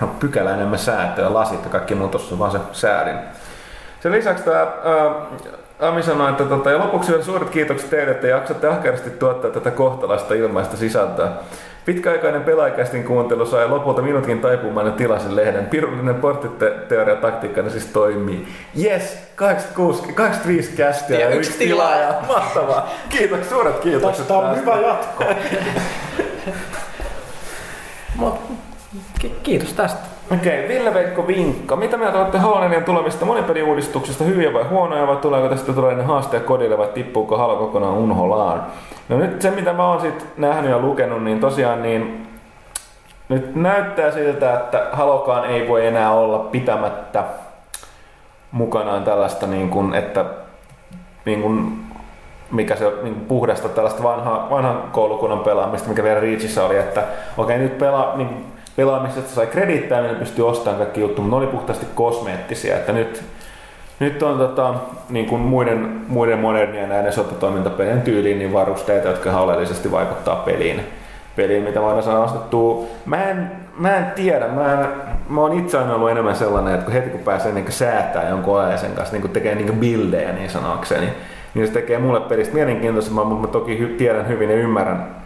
B: no, pykälä enemmän säätöä, lasit ja kaikki muu tuossa on vaan se säädin. Sen lisäksi tämä Ami sanoi, että tota, ja lopuksi vielä suuret kiitokset teille, että jaksatte ahkerasti tuottaa tätä kohtalaista ilmaista sisältöä. Pitkäaikainen pelaajakästin kuuntelu sai lopulta minutkin taipumaan ja tilasin lehden. Pirullinen porttiteoria taktiikkana siis toimii. Yes, 86, 85 kästiä
E: Ja yksi tilaaja.
B: Mahtavaa. Kiitos, suuret kiitokset.
A: Tämä on
B: tästä.
A: hyvä jatko.
E: Mut, ki- kiitos tästä.
B: Okei, Ville-Veikko Vinkka. Mitä mieltä olette Halonen tulevista monipeliuudistuksista? Hyviä vai huonoja vai tuleeko tästä todellinen haaste kodille vai tippuuko Halo kokonaan unholaan? No nyt se mitä mä oon sit nähnyt ja lukenut, niin tosiaan niin nyt näyttää siltä, että Halokaan ei voi enää olla pitämättä mukanaan tällaista niin kuin, että niin kuin, mikä se niin kuin puhdasta tällaista vanha, vanhan koulukunnan pelaamista, mikä vielä Reachissä oli, että okei nyt pelaa, niin pelaamisesta sai krediittää, ne pystyy ostamaan kaikki juttu, mutta ne oli puhtaasti kosmeettisia, että nyt, nyt on tota, niin kuin muiden, muiden modernien näiden sotatoimintapelien tyyliin niin varusteita, jotka oleellisesti vaikuttaa peliin, peliin mitä voidaan sanoa ostettua. Mä en, mä en tiedä, mä, mä oon itse aina ollut enemmän sellainen, että kun heti kun pääsee niin säätää jonkun oleellisen kanssa, niin tekee niin bildejä niin sanoakseni, niin se tekee mulle pelistä mielenkiintoisemman, mutta mä toki hy, tiedän hyvin ja ymmärrän,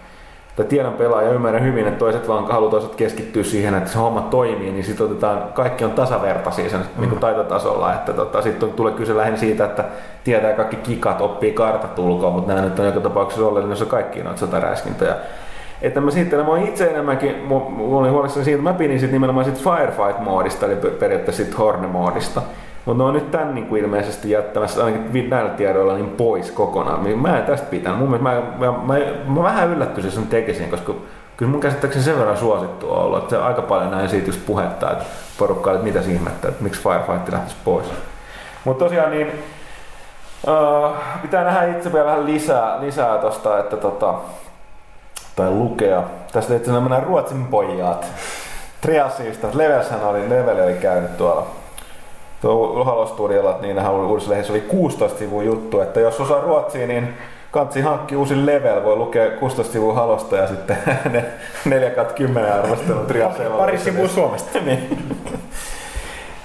B: tai tiedän pelaa ja ymmärrän hyvin, että toiset vaan haluaa toiset keskittyä siihen, että se homma toimii, niin sitten otetaan, kaikki on tasavertaisia sen mm. niin taitotasolla, että tota, sitten tulee kyse lähinnä siitä, että tietää kaikki kikat, oppii kartat ulkoa, mutta nämä nyt on joka tapauksessa oleellinen, jos on kaikki noita sotaräiskintöjä. Että mä sitten, mä itse enemmänkin, mä olin huolissani siitä, mä pidin sitten nimenomaan sit Firefight-moodista, eli periaatteessa sit Horne-moodista. Mutta ne on nyt tän niin kuin ilmeisesti jättämässä ainakin näillä tiedoilla niin pois kokonaan. Mä en tästä pitänyt. Mun mielestä mä, mä, mä, mä vähän yllättyisin, sen tekisin, koska kyllä mun käsittääkseni sen verran suosittu on ollut, että se aika paljon näin siitä just puhetta, että porukka että mitä ihmettä, että miksi Firefight lähtisi pois. Mutta tosiaan niin, uh, pitää nähdä itse vielä vähän lisää, lisää tosta, että tota, tai lukea. Tästä itse asiassa mennään Ruotsin pojat. Triasista. Levelshän oli, Level oli käynyt tuolla tuo Halo-studiolla, niin uudessa lehdessä oli 16 sivua juttu, että jos osaa ruotsia, niin kansi hankki uusi level, voi lukea 16 sivua halosta ja sitten ne 4 10 arvostelun triaseella.
A: Pari sivua Suomesta.
B: niin.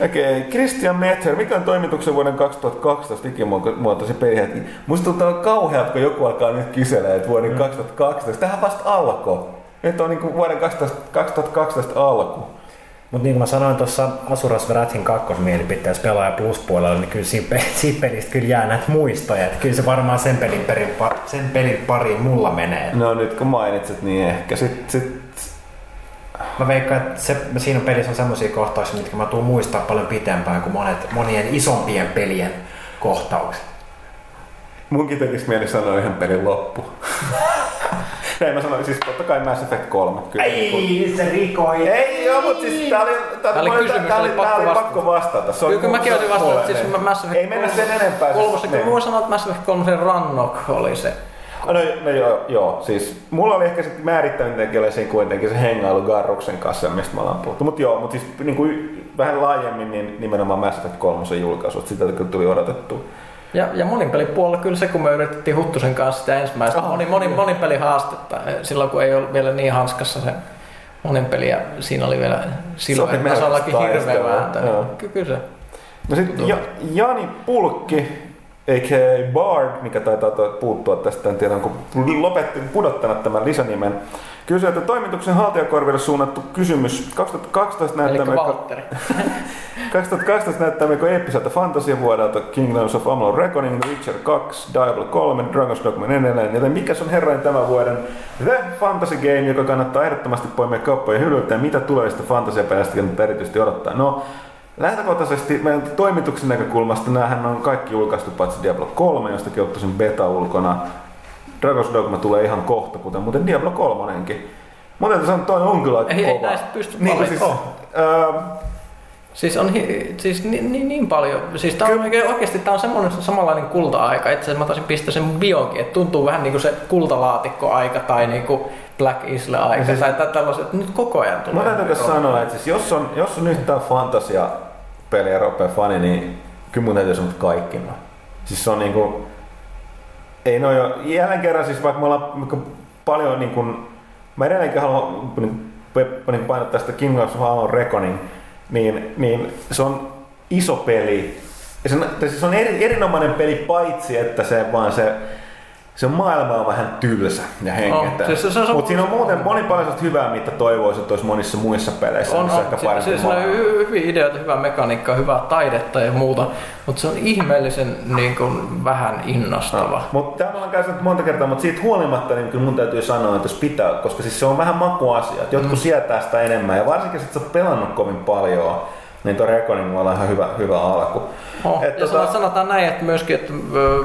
B: Okei, okay. Christian Mether, mikä on toimituksen vuoden 2012 ikimuotoisi pelihetki? Musta tuntuu kauhealta, kun joku alkaa nyt kyselee, että vuoden 2012. Tähän vasta alkoi. Nyt on niin vuoden 2012 alku.
A: Mutta niin kuin mä sanoin tuossa Asuras Wrathin kakkosmielipiteessä pelaaja pluspuolella, niin kyllä siitä, siitä pelistä kyllä jää näitä muistoja. Että kyllä se varmaan sen pelin, perin, sen pelin pariin mulla menee.
B: No nyt kun mainitset, niin ehkä sit, sit
A: Mä veikkaan, että se, siinä pelissä on semmoisia kohtauksia, mitkä mä tuun muistaa paljon pitempään kuin monet, monien isompien pelien kohtaukset.
B: Munkin tekisi mieli sanoa yhden pelin loppu. Ei mä sanoin, siis totta kai Mass Effect 3. Kyllä.
A: Ei, se rikoi.
B: Ei joo, mutta siis tää oli, tää
E: Tää oli kysymys,
B: tää oli,
E: oli pakko
B: tää oli
E: vastata.
B: pakko vastata. Se oli
E: Kyllä mäkin olisin vastannut, että siis Mass Effect
B: Ei mennä sen enempää.
E: Kolmosen,
B: Niin.
E: kyllä mä sanoa, että Mass Effect 3 Rannok oli se.
B: No, no joo, joo, siis mulla oli ehkä se määrittävin tekijä siinä kuitenkin se hengailu Garruksen kanssa, mistä me ollaan puhuttu. Mutta joo, mutta siis niin kuin vähän laajemmin niin nimenomaan Mass Effect 3 julkaisu, että sitä kyllä tuli odotettu.
E: Ja, ja monin puolella kyllä se, kun me yritettiin Huttusen kanssa sitä ensimmäistä
B: Aha.
E: moni, moni, monin haastetta, silloin kun ei ollut vielä niin hanskassa se monin peli ja siinä oli vielä silloin tasollakin hirveä vääntö. Niin, kyllä se.
B: No sitten ja, Jani Pulkki, a.k.a. Bard, mikä taitaa puuttua tästä, en tiedä onko lopetti, pudottanut tämän lisänimen. Kysyy, että toimituksen haltijakorville suunnattu kysymys 2012
E: Eli
B: näyttämö...
E: Valtteri.
B: 2012 näyttää melko eeppiseltä fantasia vuodelta Kingdoms of Amalur Reckoning, Witcher 2, Diablo 3, Dragon's Dogma ja niin edelleen. Joten mikä on herrain tämän vuoden The Fantasy Game, joka kannattaa ehdottomasti poimia kauppojen hyllyltä ja mitä tulevista fantasiapeleistä kannattaa erityisesti odottaa? No, Lähtökohtaisesti meidän toimituksen näkökulmasta näähän on kaikki julkaistu paitsi Diablo 3, josta on tosin beta ulkona. Dragon's Dogma tulee ihan kohta, kuten muuten Diablo 3. Mutta täytyy sanoa, että toi on kyllä aika
E: Ei, ei
B: kova.
E: näistä pysty
B: niin, siis, öö,
E: Siis on hi- siis niin, niin, niin paljon. Siis tää on oikein, oikeasti tää on semmoinen samanlainen kulta-aika. Itse asiassa mä taisin pistää sen bionkin, että tuntuu vähän niinku se kultalaatikko-aika tai niinku Black Isle-aika
B: Siis-
E: tai tä- tällaiset. Nyt koko ajan tulee.
B: Mä täytyy tässä sanoa, että siis jos on, jos on yhtään fantasia peli ja ropea fani, niin kyllä mun täytyy sanoa, että kaikki no. Siis se on niinku, ei no jo, jälleen kerran siis vaikka me ollaan niinku paljon niinku, mä edelleenkin haluan niinku, pe- niinku painottaa sitä Kingdoms of Amalur Reckoning, niin, niin se on iso peli. Ja se on, tai siis se on eri, erinomainen peli paitsi, että se vaan se, se maailma on vähän tylsä ja hengetön.
E: siis se- se on-
B: Mutta siinä on muuten moni paljon hyvää, mitä toivoisi, että olisi monissa muissa peleissä.
E: On, on.
B: ehkä
E: Se, se, se on hyviä ideoita, hyvää mekaniikkaa, hyvää taidetta ja muuta, mutta se on ihmeellisen niin kuin, vähän innostava.
B: Mutta tämä on käynyt monta kertaa, mutta siitä huolimatta niin kyllä mun täytyy sanoa, että jos pitää, koska siis se on vähän makuasia, että jotkut mm. sietää sitä enemmän ja varsinkin sit sä oot pelannut kovin paljon, niin tuo Reckoning voi olla ihan hyvä, hyvä alku.
E: Oh,
B: Et
E: ja
B: tota-
E: sanotaan näin, että myöskin, että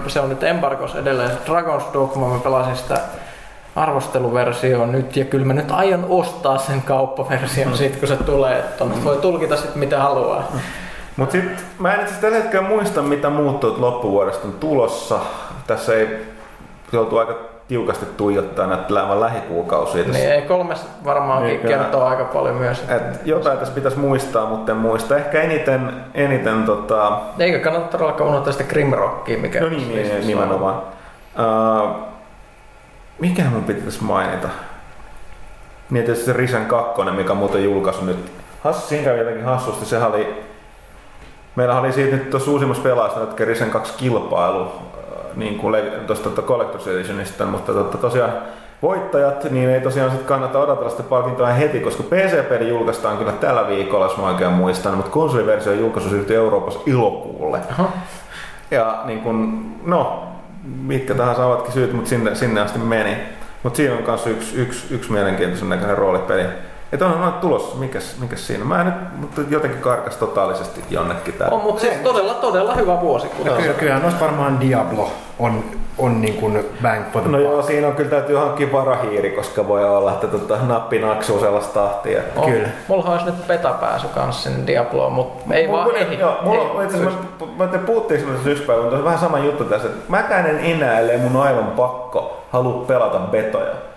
E: se on nyt embargos edelleen. Dragon's Dogma, mä pelasin sitä arvosteluversioon nyt ja kyllä mä nyt aion ostaa sen kauppaversion sit kun se tulee, että mm. voi tulkita sit mitä haluaa.
B: Mutta sitten mä en itse asiassa tällä hetkellä muista, mitä muut tuolta loppuvuodesta on tulossa. Tässä ei joutuu aika tiukasti tuijottaa näitä lä- lähikuukausia.
E: Niin ei kolmes varmaankin
B: Niin,
E: kertoo aika paljon myös.
B: Et jotain tässä pitäisi muistaa, mutta en muista. Ehkä eniten, eniten tota...
E: Eikö kannata todellakaan unohtaa sitä Grimrockia, mikä
B: No niin, niin,
E: siis
B: niin
E: on.
B: nimenomaan. Uh, mikä mun piti tässä mainita? Niin tietysti se Risen 2, mikä muuten julkaisu nyt. Hassu, siinä kävi jotenkin hassusti. Sehän oli, meillä oli siitä nyt tuossa uusimmassa pelaajassa että Risen 2 kilpailu äh, niin kuin tuosta tuota Collector's Editionista, mutta totta, tosiaan voittajat, niin ei tosiaan sit kannata odotella sitä palkintoa heti, koska PC-peli julkaistaan kyllä tällä viikolla, jos mä oikein muistan, mutta konsoliversio julkaisu siirtyi Euroopassa elokuulle.
E: Aha.
B: Ja niin kun, no, mitkä tahansa ovatkin syyt, mutta sinne, sinne asti meni. Mutta siinä on myös yksi, yksi, yksi mielenkiintoisen näköinen roolipeli. Että on, on tulossa, mikäs, mikäs siinä? Mä en nyt, mutta jotenkin karkas totaalisesti jonnekin tää.
E: On, mutta siis todella, todella hyvä vuosi. Kuten
A: kyllä, kyllähän noista varmaan Diablo on, on niin kuin bang for the
B: No joo, siinä on kyllä täytyy hankkia varahiiri, koska voi olla, että tota, nappi naksuu sellaista tahtia. Että
E: on.
A: Kyllä.
E: Mulla olisi nyt beta-pääsy kanssa sinne Diabloon, mutta ei
B: Mulla-
E: vaan
B: mulla-
E: ei.
B: Joo, mulla
E: ei
B: on itse asiassa, mä, mä te puhuttiin semmoisessa yksi päivä, mutta on vähän sama juttu tässä, että mäkään en enää, ellei mun aivan pakko, halua pelata betoja.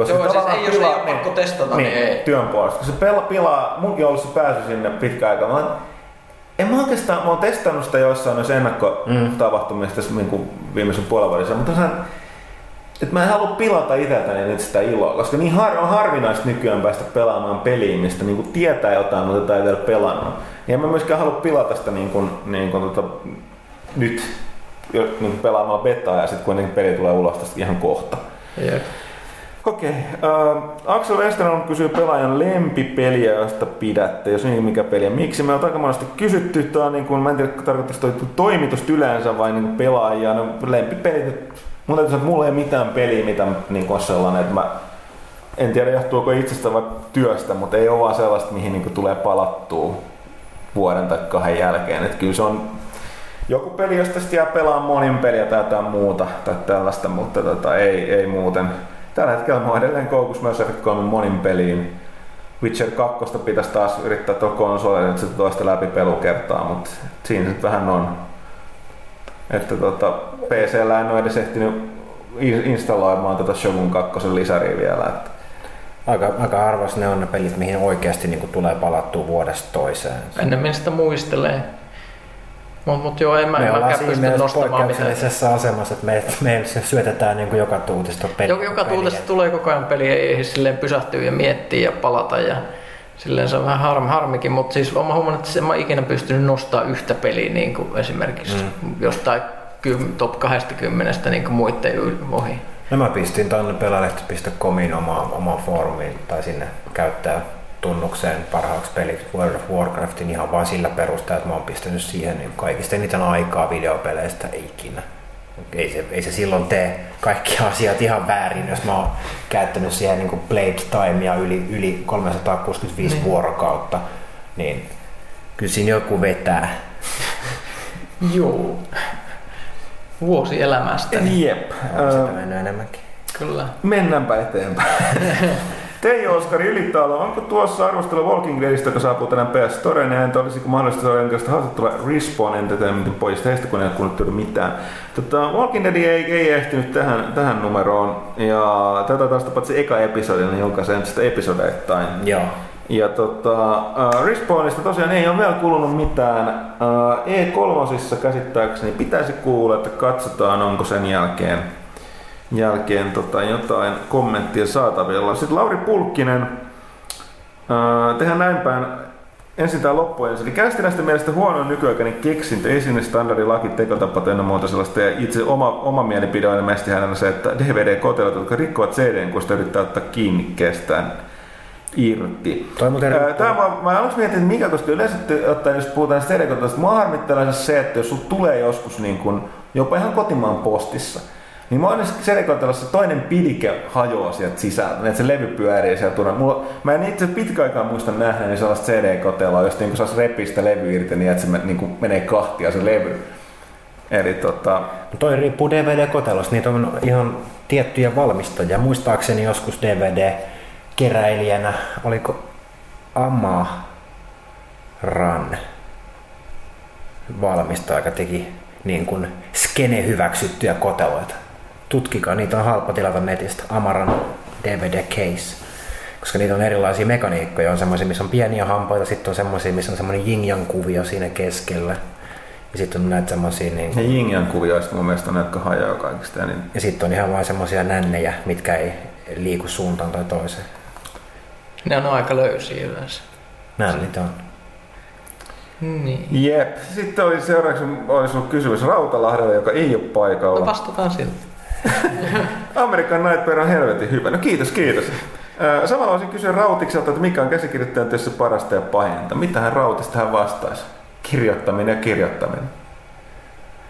B: Koska
E: Joo, siis ei, jos ei ole pakko testata, niin ei.
B: työn puolesta. Kun se pela, pilaa, munkin on ollut se pääsy sinne pitkä aika. Mä, en mä oikeastaan, mä oon testannut sitä joissain noissa ennakkotapahtumissa tässä niin kuin viimeisen puolen vuodessa, mutta sanon, että mä en halua pilata itseltäni nyt sitä iloa, koska niin har, on harvinaista nykyään päästä pelaamaan peliin, mistä niin kuin tietää jotain, mutta jota ei vielä pelannut. Ja en mä myöskään halua pilata sitä niin kuin, niin kuin tota, nyt niin kuin pelaamaan betaa ja sitten kuitenkin peli tulee ulos tästä ihan kohta.
E: Jep.
B: Okei. Okay. Axel Westerholm kysyy pelaajan lempipeliä, josta pidätte, jos niin mikä peli ja miksi. Me on aika monesti kysytty, tää on niin kuin, mä en tiedä tarkoittaisi toi toimitusta yleensä vai niin pelaajia. No, lempipelit, mun täytyy sanoa, että mulla ei mitään peliä, mitä niin on sellainen, että mä en tiedä johtuuko itsestä vai työstä, mutta ei ole vaan sellaista, mihin niin tulee palattua vuoden tai kahden jälkeen. Että kyllä se on joku peli, josta jää pelaamaan monin peliä tai jotain muuta tai tällaista, mutta tota, ei, ei muuten. Tällä hetkellä mä oon edelleen koukussa myös Effect 3 monin peliin. Witcher 2 pitäisi taas yrittää tuolla konsolilla nyt toista läpi pelukertaa, mutta siinä nyt vähän on. Että tota, PCllä en ole edes ehtinyt in- installoimaan tätä Shogun 2 lisäriä vielä. Että
A: Aika, aika harvas ne on ne pelit, mihin oikeasti niin kuin tulee palattua vuodesta toiseen.
E: Ennemmin sitä muistelee. Mut, mut joo, en mä,
A: me ollaan siinä mielessä
E: nostamaan mitään.
A: poikkeuksellisessa asemassa, että me, me syötetään niin kuin joka tuutista peli.
E: Joka, joka tuutesta tulee koko ajan peli, ei, ei silleen pysähtyä ja miettiä ja palata ja silleen se on vähän harmi, harmikin, mutta siis olen huomannut, että en mä ikinä pystynyt nostaa yhtä peliä niin kuin esimerkiksi mm. jostain top 20 niin kuin muiden ohi.
A: No mä pistin tonne pelalehti.comin omaan, omaan foorumiin tai sinne käyttää tunnukseen parhaaksi peliksi World of Warcraftin ihan vaan sillä perusteella, että mä oon pistänyt siihen niin kaikista eniten aikaa videopeleistä ikinä. Ei se, ei se silloin tee kaikki asiat ihan väärin, jos mä oon käyttänyt siihen niin kuin played timea yli, yli 365 niin. vuorokautta, niin kyllä siinä joku vetää.
E: Joo. Vuosi elämästä. Niin
B: Jep.
A: Sitä
B: Ö,
A: mennyt enemmänkin.
E: Kyllä.
B: Mennäänpä eteenpäin. Teijo Oskari Ylitalo, onko tuossa arvostelu Walking Deadista, joka saapuu tänään PS Storeen, ja entä olisiko mahdollista saada jonkinlaista haastattelua Respawn Entertainmentin pojista heistä, kun ei ole kuullut juuri mitään. Tota, Walking Dead ei, ei ehtinyt tähän, tähän numeroon, ja tätä taas paitsi eka episodi, niin julkaisee sitä episodeittain.
A: Joo.
B: Ja tota, äh, Respawnista tosiaan ei ole vielä kuulunut mitään. Äh, E3 käsittääkseni pitäisi kuulla, että katsotaan onko sen jälkeen, jälkeen tota, jotain kommenttia saatavilla. Sitten Lauri Pulkkinen, äh, tehdään näin päin. Ensin tämä loppu ensin. Eli kästiläisten mielestä huono nykyaikainen keksintö, ei sinne standardi laki, tekotapa tai muuta sellaista. Ja itse oma, oma mielipide on ilmeisesti hänellä se, että DVD-kotelot, jotka rikkovat CDn, kun sitä yrittää ottaa kiinni kestään irti. Tää mä, mä aluksi mietin, että mikä, koska yleensä ottaen, jos puhutaan stereokotoista, mua harmittelee se, että jos sulla tulee joskus niin kun, jopa ihan kotimaan postissa, niin mä oon serikotelossa toinen pidike hajoaa sieltä sisältä, että se levy pyörii sieltä tuolla. Mulla, mä en itse pitkä aikaa muista nähneeni sellaista CD-koteloa, josta niin saisi repiä sitä levy irti niin, että se niin kuin menee kahtia se levy. Eli tota,
A: No Toi riippuu DVD-kotelosta, niitä on ihan tiettyjä valmistajia. Muistaakseni joskus DVD-keräilijänä, oliko Ama Ran valmistaja, joka teki niin kuin skene hyväksyttyjä koteloita. Tutkikaa, niitä on halpa tilata netistä. Amaran DVD case. Koska niitä on erilaisia mekaniikkoja. On semmoisia, missä on pieniä hampaita, sitten on semmoisia, missä on semmoinen yin kuvio siinä keskellä. Ja sitten on näitä semmoisia niin
B: ne Jingian kuvioista mun mielestä on ne, jotka hajoaa kaikista. Ja niin,
A: Ja sitten on ihan vain semmoisia nännejä, mitkä ei liiku suuntaan tai toiseen.
E: Ne on aika löysiä yleensä.
A: Nännit on.
E: Niin.
B: Jep. Sitten oli seuraavaksi olisi ollut kysymys Rautalahdelle, joka ei ole paikalla.
E: No vastataan silti.
B: Amerikan Nightmare on helvetin hyvä. No kiitos, kiitos. Samalla olisin kysyä Rautikselta, että mikä on käsikirjoittajan työssä parasta ja pahinta. Mitä hän Rautista hän vastaisi? Kirjoittaminen ja kirjoittaminen.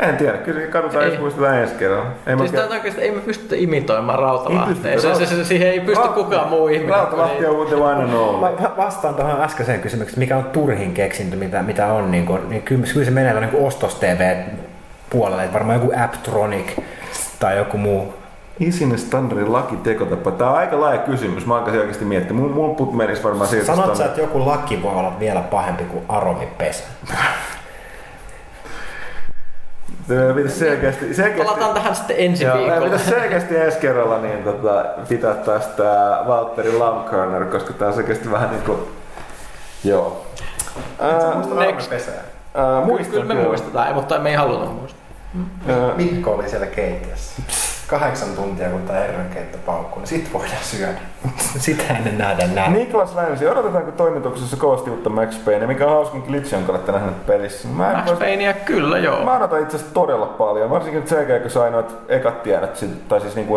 B: En tiedä, kyllä katsotaan,
E: Ei.
B: jos muistetaan ensi kerralla. Ei
E: Siis
B: mä
E: oikeesti, ei me pystytä imitoimaan
B: Ei
E: Rautalahteen. Se, se, se, siihen ei pysty
B: Raut-
E: kukaan muu ihminen.
B: Rautalahti on one and only.
A: Mä vastaan tuohon äskeiseen kysymykseen, mikä on turhin keksintö, mitä, mitä on. Niin, kuin, niin kyllä, kyllä se menee niin ostos-TV-puolelle, että varmaan joku Apptronic tai joku muu.
B: Isin standardin laki tekotapa. Tää on aika laaja kysymys. Mä alkaisin oikeasti miettiä. Mun, mun put menisi varmaan siitä.
A: Sanot sä, että joku laki voi olla vielä pahempi kuin aromipesä?
B: Pitäisi selkeästi, selkeästi,
E: Palataan tähän sitten ensi
B: Joo,
E: viikolla.
B: pitäisi selkeästi ensi kerralla niin, tota, pitää tästä Valtteri Lamkörner, koska tää on selkeästi vähän niin kuin... Joo. Ää,
E: Next.
B: ää, muistan
E: Kyllä me muistetaan, ei, mutta me ei haluta muistaa.
A: Mikko oli siellä keittiössä. Kahdeksan tuntia, kun tämä herrankeitto paukkuu, niin sit voidaan syödä. Sitä ennen nähdä näin.
B: Niklas Länsi, odotetaanko toimituksessa kovasti uutta Max Payne? Mikä on hauskin glitch, jonka olette nähneet pelissä? Mä,
E: Max
B: vois-
E: Payneä kyllä joo.
B: Mä odotan itse asiassa todella paljon, varsinkin sen jälkeen, kun sain noit ekat tiedot, tai siis niinku,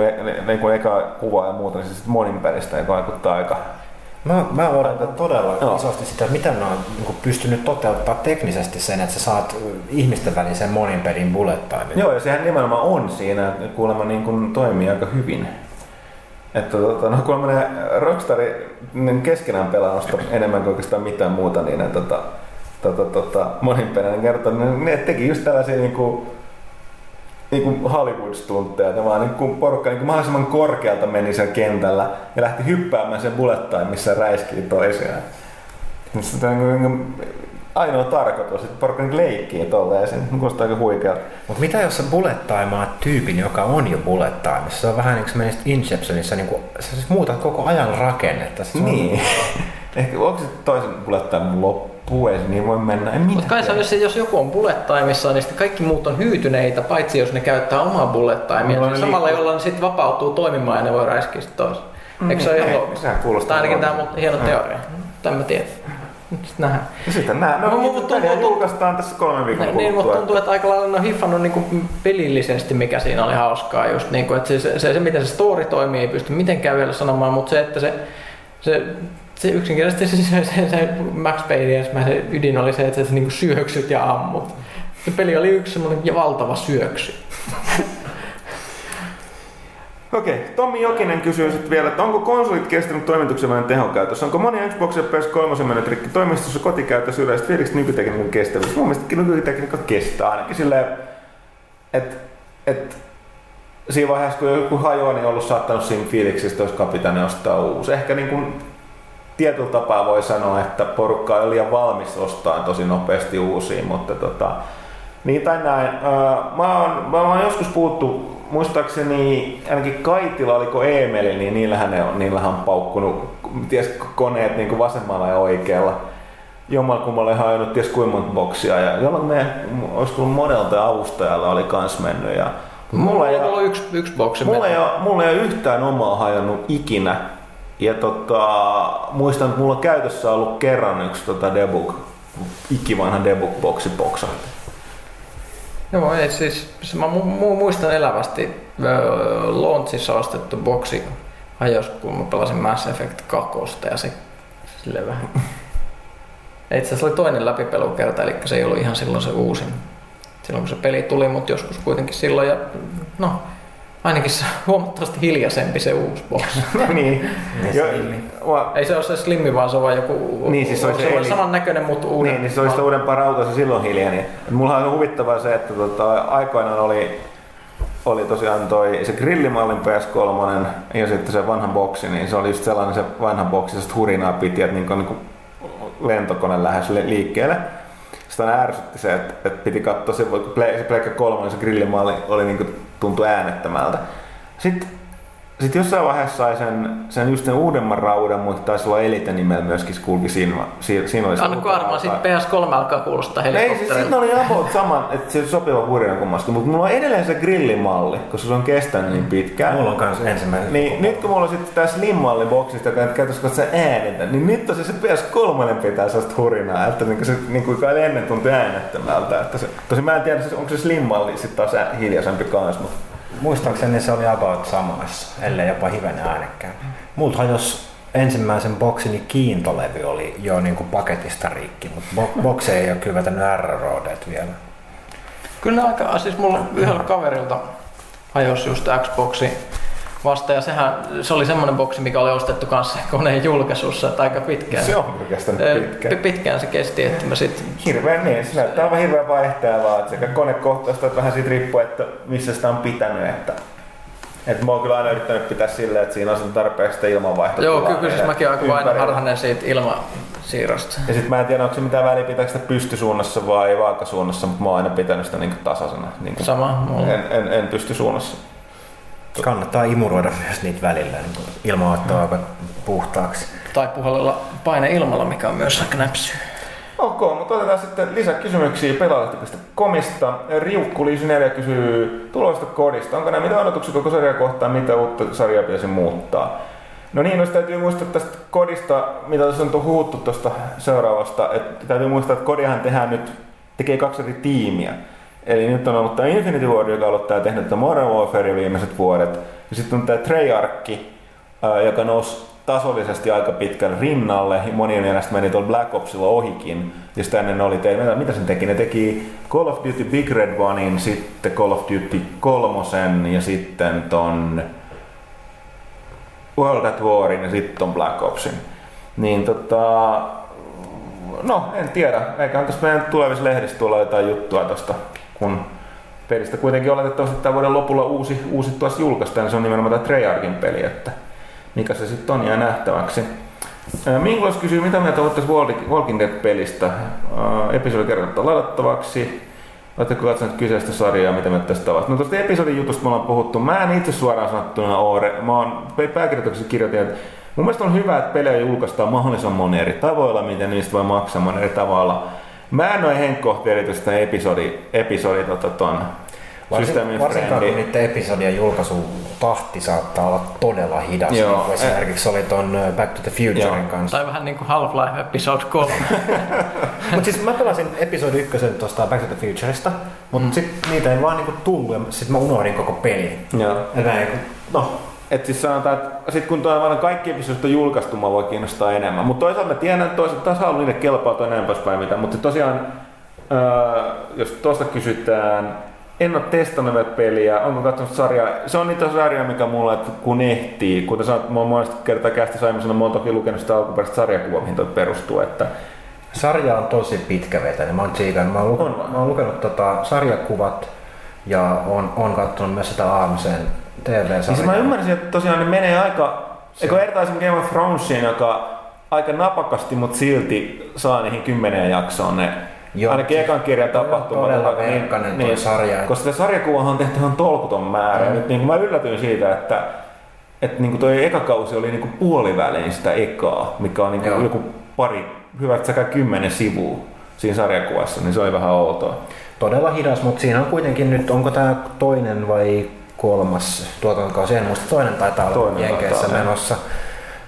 B: niinku eka kuva ja muuta, niin siis monin pelistä, joka vaikuttaa aika...
A: Mä, mä odotan todella
B: Joo.
A: isosti sitä, että miten ne on niin pystynyt toteuttaa teknisesti sen, että sä saat ihmisten välisen monin pelin bullet time.
B: Joo, ja sehän nimenomaan on siinä, että kuulemma niin kuin toimii aika hyvin. Että tota, no, kuulemma ne Rockstarin niin keskenään pelausta enemmän kuin oikeastaan mitään muuta, niin ne tota, tota, tota, monin pelin kertoo, ne, ne teki just tällaisia niin kuin, niin kuin Hollywood-stuntteja, ne vaan niin kuin porukka niin kuin mahdollisimman korkealta meni sen kentällä ja lähti hyppäämään sen bullet time, missä räiskii toisiaan. Niin Se on niin kuin ainoa tarkoitus, että porukka niin leikkii tolleen, se kuulostaa aika huikealta.
A: Mutta mitä jos sä bullet timeaat tyypin, joka on jo bullet timeissa? Se on vähän niin kuin menisit Inceptionissa, niin kuin, sä siis muutat koko ajan rakennetta. On-
B: Niin. Ehkä onko se toisen bullet time loppu, ei se niin voi mennä.
E: Mutta kai se on, jos, jos joku on bullet timeissa, niin sitten kaikki muut on hyytyneitä, paitsi jos ne käyttää omaa bullet timea.
B: Mulla on
E: Niin samalla
B: liikkuu.
E: jolla ne sitten vapautuu toimimaan ja ne voi räiskiä sitten toisen. Eikö se ole loogista?
B: sehän kuulostaa
E: Tai ainakin tämä mun hieno teoria. Tämä mä tiedän. Sitten nähdään.
B: Ja sitten nää, no,
E: No, mut
B: mutta
E: tuntuu-
B: julkaistaan tässä kolmen viikon
E: Niin, mutta
B: kuluttua.
E: tuntuu, että aika lailla on hiffannut niinku pelillisesti, mikä siinä oli hauskaa. Just niinku, että se, se, se, se, miten se story toimii, ei pysty mitenkään vielä sanomaan, mutta se, että se, se se yksinkertaisesti se, se, se, se Max Payne ensimmäisen ydin oli se, että sä niinku syöksyt ja ammut. Se peli oli yksi semmoinen valtava syöksy.
B: Okei, Tommi Jokinen kysyy sitten vielä, että onko konsolit kestänyt toimituksen vain tehokäytössä? Onko monia Xbox ja PS3 mennyt rikki toimistossa kotikäytössä yleiset fiilikset nykytekniikan kestävyys? Mun mielestä nykytekniikka kestää ainakin silleen, että et, siinä vaiheessa kun joku hajoaa, niin ollut saattanut siinä fiiliksistä, olisi pitänyt ostaa uusi. Ehkä niin kuin tietyllä tapaa voi sanoa, että porukka on liian valmis ostaa tosi nopeasti uusia, mutta tota, niin tai näin. Mä oon, mä oon joskus puhuttu, muistaakseni ainakin Kaitila, oliko Eemeli, niin niillähän, ne on, niillähän on paukkunut ties koneet niin kuin vasemmalla ja oikealla. Jommalkummalle hajonnut ties kuinka monta boksia ja jolloin me, olisiko ollut monelta avustajalla oli kans mennyt ja
E: Mulla ei ollut yksi, yksi boksi.
B: Mulla ei, ole, mulla ei ole yhtään omaa hajonnut ikinä. Ja tota, muistan, että mulla on käytössä ollut kerran yksi tota debug, ikivanha debug-boksi boksahti.
E: Joo, ei siis, mä mu- muistan elävästi launchissa ostettu boksi hajos, kun mä pelasin Mass Effect 2 ja se sille vähän. Itse asiassa oli toinen läpipelukerta, eli se ei ollut ihan silloin se uusin. Silloin kun se peli tuli, mutta joskus kuitenkin silloin. Ja, no, ainakin se huomattavasti hiljaisempi se uusi box.
B: niin.
A: Jo,
E: ei se ole se slimmi, vaan se on vaan joku
B: niin, siis se,
E: on se, saman näköinen, mutta uuden.
B: Niin, niin se olisi uudempaa rautaa se silloin hiljainen. Mulla on huvittavaa se, että tota, aikoinaan oli, oli tosiaan toi, se grillimallin PS3 ja sitten se vanha boksi, niin se oli just sellainen se vanha boksi, se hurinaa piti, että niin kuin, niin kuin lentokone lähes liikkeelle sitä ärsytti se, että, että piti katsoa se, kun se Pleikka 3, se grillimalli oli niin kuin, tuntui äänettömältä. Sitten sitten jossain vaiheessa sai sen, sen just sen uudemman rauden, mutta taisi olla Elite nimellä myöskin kulki siinä. siinä oli
E: Anna armaa, sitten PS3 alkaa kuulostaa helikopterilta.
B: Ei, siis sitten oli about saman, että se sopiva purina kummasti, mutta mulla on edelleen se grillimalli, koska se on kestänyt niin pitkään.
A: Mulla on kans ensimmäinen.
B: Niin, nyt kun mulla on sitten tää slim-malli boksista, joka käytössä se äänettä, niin nyt on se, se PS3 pitää sellaista hurinaa, että niinku se niinku ennen tuntui äänettömältä. Että se, tosi mä en tiedä, onko se slim-malli sitten taas hiljaisempi kanssa, mutta
A: Muistaakseni se oli about samassa, ellei jopa hivenen äänekkään. Multa hajos ensimmäisen boksini kiintolevy oli jo niin kuin paketista rikki, mutta bo- boksi ei ole kyllä vetänyt r vielä.
E: Kyllä aika, siis mulla yhdellä kaverilta hajosi just Xboxi vasta ja sehän, se oli semmoinen boksi, mikä oli ostettu kanssa koneen julkaisussa että aika pitkään.
B: Se on kestänyt pitkään.
E: Pitkään se kesti, että mä sitten...
B: Hirveän niin, se näyttää aivan hirveän vaihtelevaa, että sekä konekohtaista, että vähän siitä riippuu, että missä sitä on pitänyt, että et mä oon kyllä aina yrittänyt pitää silleen, että siinä on tarpeeksi ilmanvaihtoa.
E: Joo, kyllä, kyllä siis mäkin aika aina harhanen siitä ilmasiirrosta.
B: Ja sitten mä en tiedä, onko se mitään väliä pitääkö sitä pystysuunnassa vai vaakasuunnassa, mutta mä oon aina pitänyt sitä niin tasaisena. Niin
E: Sama.
B: En, en, en pystysuunnassa.
A: Kannattaa imuroida myös niitä välillä niin ilman ottaa aika puhtaaksi.
E: Tai puhallella paine ilmalla, mikä on myös aika näpsyä.
B: Ok, mutta otetaan sitten lisäkysymyksiä pelaajalehti.comista. Riukku Liisi 4 kysyy tulosta kodista. Onko nämä mitä odotuksia koko sarjaa kohtaan, mitä uutta sarjaa pitäisi muuttaa? No niin, jos täytyy muistaa tästä kodista, mitä tässä on huuttu tuosta seuraavasta, että täytyy muistaa, että kodihan tehdään nyt, tekee kaksi eri tiimiä. Eli nyt on ollut tämä Infinity Ward, joka on ollut tämä tehnyt tämä Modern Warfare viimeiset vuodet. Ja sitten on tämä Treyarch, joka nousi tasollisesti aika pitkän rinnalle. Monien mielestä meni tuolla Black Opsilla ohikin. Ja sitten ennen oli, te, mitä sen teki? Ne teki Call of Duty Big Red Onein, sitten Call of Duty kolmosen ja sitten ton World at Warin ja sitten ton Black Opsin. Niin tota, no en tiedä. Eiköhän tässä meidän tulevissa lehdissä tulla jotain juttua tosta, kun pelistä kuitenkin oletettavasti tämän vuoden lopulla uusi, uusi tuossa julkaistaan, niin se on nimenomaan tämä Treyarchin peli, että mikä se sitten on, jää nähtäväksi. Minklos kysyy, mitä mieltä ottaisi Walking Dead-pelistä? Episodi kerrotaan ladattavaksi. Oletteko katsoneet kyseistä sarjaa, mitä me tästä ovat? No tuosta episodin jutusta me ollaan puhuttu. Mä en itse suoraan sanottuna ole. Mä oon pääkirjoituksessa kirjoitin, että mun mielestä on hyvä, että pelejä julkaistaan mahdollisimman monen eri tavoilla, miten niistä voi maksaa monen eri tavalla. Mä en ole henkkohti erityisesti episodi, episodi tota, ton
A: Varsin, varsinkaan kun niiden episodien julkaisu tahti saattaa olla todella hidas, Joo, niin kuin esimerkiksi oli ton Back to the Futurein kanssa.
E: Tai vähän niin kuin Half-Life Episode 3.
A: mutta siis mä pelasin episodi ykkösen tuosta Back to the Futuresta, mutta mm. sitten niitä ei vaan niinku tullut ja sitten mä unohdin koko pelin.
B: Joo.
A: Ja näin, no,
B: et siis sanotaan, että sit kun tuo kaikki episodit on julkaistu, mä voi kiinnostaa enemmän. Mutta toisaalta mä tiedän, että toisaalta taas haluan niille kelpaa enemmän päin mitä. Mutta tosiaan, öö, jos tuosta kysytään, en ole testannut vielä peliä, onko katsonut sarjaa. Se on niitä sarjoja, mikä mulla että kun ehtii. Kuten sanoit, mä oon monesta kertaa kästi saimme sanoa, mä oon toki lukenut sitä alkuperäistä sarjakuvaa, mihin toi perustuu. Että
A: Sarja on tosi pitkävetäinen. Mä oon tsiikannut. Mä oon lukenut,
B: On.
A: mä oon lukenut tota sarjakuvat ja oon, oon katsonut myös sitä AMCn TV-sarjaa.
B: Niin siis mä ymmärsin, että tosiaan ne menee aika, eikö vertaisin Game of Thronesiin, joka aika napakasti, mutta silti saa niihin kymmeneen jaksoon ne
A: Joo.
B: Ainakin ekan kirjan tapahtumat.
A: todella verkkainen toi sarja.
B: Koska sitä sarjakuvahan on tehty ihan tolkuton määrä.
A: Mm.
B: nyt niin mä yllätyin siitä, että että niin toi eka kausi oli niin puoliväliin sitä ekaa, mikä on niin
A: Joo.
B: joku pari, hyvät sekä kymmenen sivua siinä sarjakuvassa, niin se oli vähän outoa.
A: Todella hidas, mutta siinä on kuitenkin nyt, onko tämä toinen vai kolmas tuotantokausi, en muista, toinen taitaa olla
B: Toinen
A: Jenkeissä
B: taitaa
A: menossa.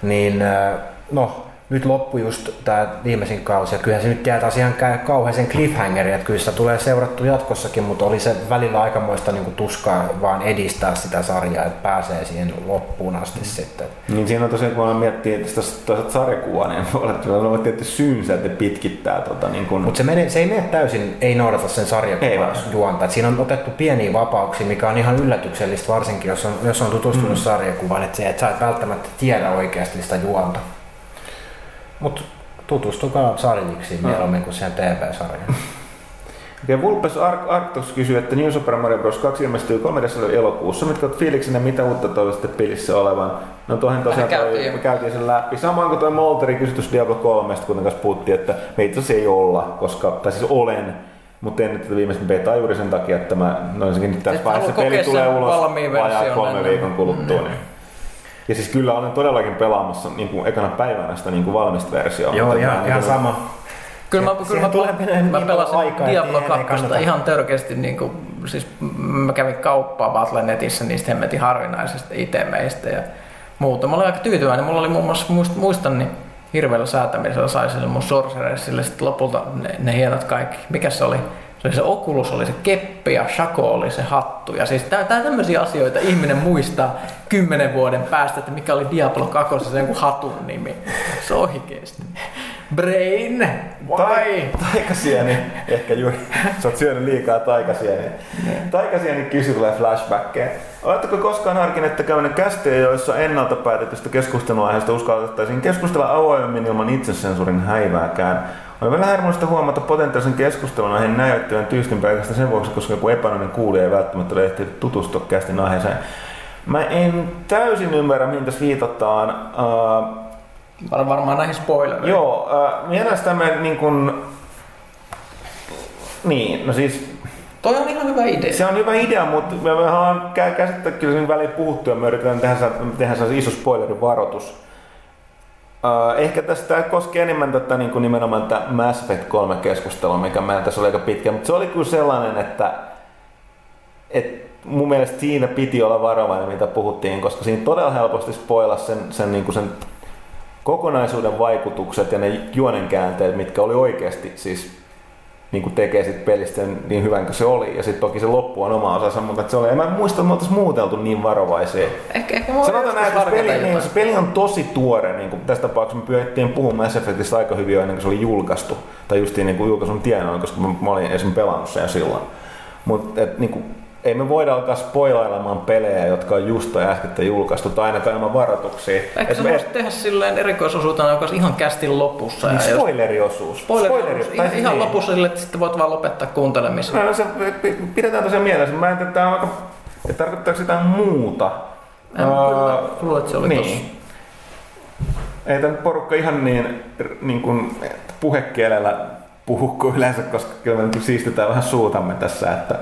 A: Niin äh, no, nyt loppu just tämä viimeisin kausi ja kyllähän se nyt jää taas ihan kauheisen cliffhangeri, että kyllä sitä tulee seurattu jatkossakin, mutta oli se välillä aikamoista niin tuskaa vaan edistää sitä sarjaa, että pääsee siihen loppuun asti sitten.
B: Niin siinä on tosiaan, kun mä miettii että sitä toisaalta sarjakuvaa, niin voi olla, että tietty syynsä, että pitkittää tota, niin kuin,
A: Mutta se, menee, se ei mene täysin, ei noudata sen sarjakuvan juonta. Et siinä on otettu pieniä vapauksia, mikä on ihan yllätyksellistä, varsinkin jos on, jos on tutustunut mm. sarjakuvaan, että se, et sä et välttämättä tiedä oikeasti sitä juonta. Mutta tutustukaa sarjiksi mieluummin kuin siihen TV-sarjaan.
B: Ja Vulpes Ar- Arctos kysyy, että New Super Mario Bros. 2 ilmestyy 3. elokuussa. Mitkä olet fiiliksinä, mitä uutta toivoisitte pelissä olevan? No tuohon tosiaan toi,
E: käytiin
B: me käytiin sen läpi. Samoin kuin tuo Molterin kysytys Diablo 3, kuten kanssa puhuttiin, että me itse asiassa ei olla, koska, tai siis olen, mutta en nyt tätä viimeistä betaa juuri sen takia, että mä no ensinnäkin nyt tässä vaiheessa peli tulee ulos vajaa kolme viikon kuluttua.
E: Mm.
B: Niin. Ja siis kyllä olen todellakin pelaamassa niin kuin ekana päivänä sitä niin kuin valmista versiota.
A: Joo, ihan,
B: mä-
A: ihan sama.
E: Kyllä mä, kyllä mä,
A: tulee
E: mä
A: niin
E: pelasin
A: aikaa,
E: Diablo
A: että ei
E: 2
A: kannata.
E: ihan törkeästi, niin kuin, siis mä kävin kauppaa Battle.netissä niistä hemmetin harvinaisista itemeistä ja muuta. Mä olin aika tyytyväinen. Mulla oli muun muassa, muist- muistan, niin hirveällä säätämisellä sai sille mun Sorceressille sitten lopulta ne, ne hienot kaikki. Mikä se oli? Se oli se Oculus, oli se keppi ja Shaco oli se hattu. Ja siis tää, tää tämmöisiä asioita ihminen muistaa kymmenen vuoden päästä, että mikä oli Diablo 2 se joku hatun nimi. Se oikeesti. Brain! Why?
B: Taikasieni, ehkä juuri, sä oot syönyt liikaa taikasieniä. Taikasieni kysy tulee flashbackkeen. Oletteko koskaan harkinneet, että käyminen kästejä, joissa ennalta päätetystä keskusteluaiheesta uskallettaisiin keskustella avoimemmin ilman itsesensuurin häivääkään? On vielä hermollista huomata potentiaalisen keskustelun aiheen näyttävän tyystin pelkästään sen vuoksi, koska joku epäilyinen kuulija ei välttämättä ole ehtinyt tutustua kästin aiheeseen. Mä en täysin ymmärrä, mihin tässä viitataan. Uh,
E: Var, varmaan näihin spoilereihin.
B: Joo, äh, mielestäni me niin kun... Niin, no siis
E: Toi on ihan hyvä idea.
B: se on hyvä idea, mutta me ollaan kä- käsittää kyllä sen väliin puhuttu ja me yritetään tehdä, tehdä iso spoilerivaroitus. Äh, ehkä tästä koskee enemmän tätä niin kuin nimenomaan tätä Mass Effect 3 keskustelua, mikä meillä tässä oli aika pitkä, mutta se oli kyllä sellainen, että, että mun mielestä siinä piti olla varovainen, mitä puhuttiin, koska siinä todella helposti spoilasi sen, sen, niin kuin sen kokonaisuuden vaikutukset ja ne juonenkäänteet, mitkä oli oikeasti siis niin kuin tekee sit pelistä sen niin hyvän kuin se oli. Ja sitten toki se loppu on oma osansa, mutta se oli, en mä muista, että me oltaisiin muuteltu niin varovaisia.
E: Ehkä, ehkä
B: Sanotaan näin, että se peli, niin, se peli on tosi tuore. Niin kuin tässä tapauksessa me pyrittiin puhumaan Mass Effectista aika hyvin jo ennen kuin se oli julkaistu. Tai justiin niin kuin julkaisun tienoin, koska mä, mä olin esimerkiksi pelannut sen silloin. Mutta niin ei me voida alkaa spoilailemaan pelejä, jotka on just tai äsken julkaistu, tai ainakaan ilman varoituksia.
E: Ehkä sä
B: me-
E: voisit tehdä silleen erikoisosuutena, joka ihan kästin lopussa.
B: niin spoileriosuus.
E: Spoileri,
B: Spoileri- tai
E: ihan,
B: siis
E: ihan
B: niin.
E: lopussa sille, että sitten voit vaan lopettaa kuuntelemisen.
B: No, se, pidetään tosiaan mielessä. Mä en tiedä, että aika... että Tarkoittaako sitä muuta?
E: En
B: Ää,
E: kyllä luulen, että se oli tossa.
B: niin. Ei tämä porukka ihan niin, niin kuin puhekielellä puhu kuin yleensä, koska kyllä me nyt siistetään vähän suutamme tässä, että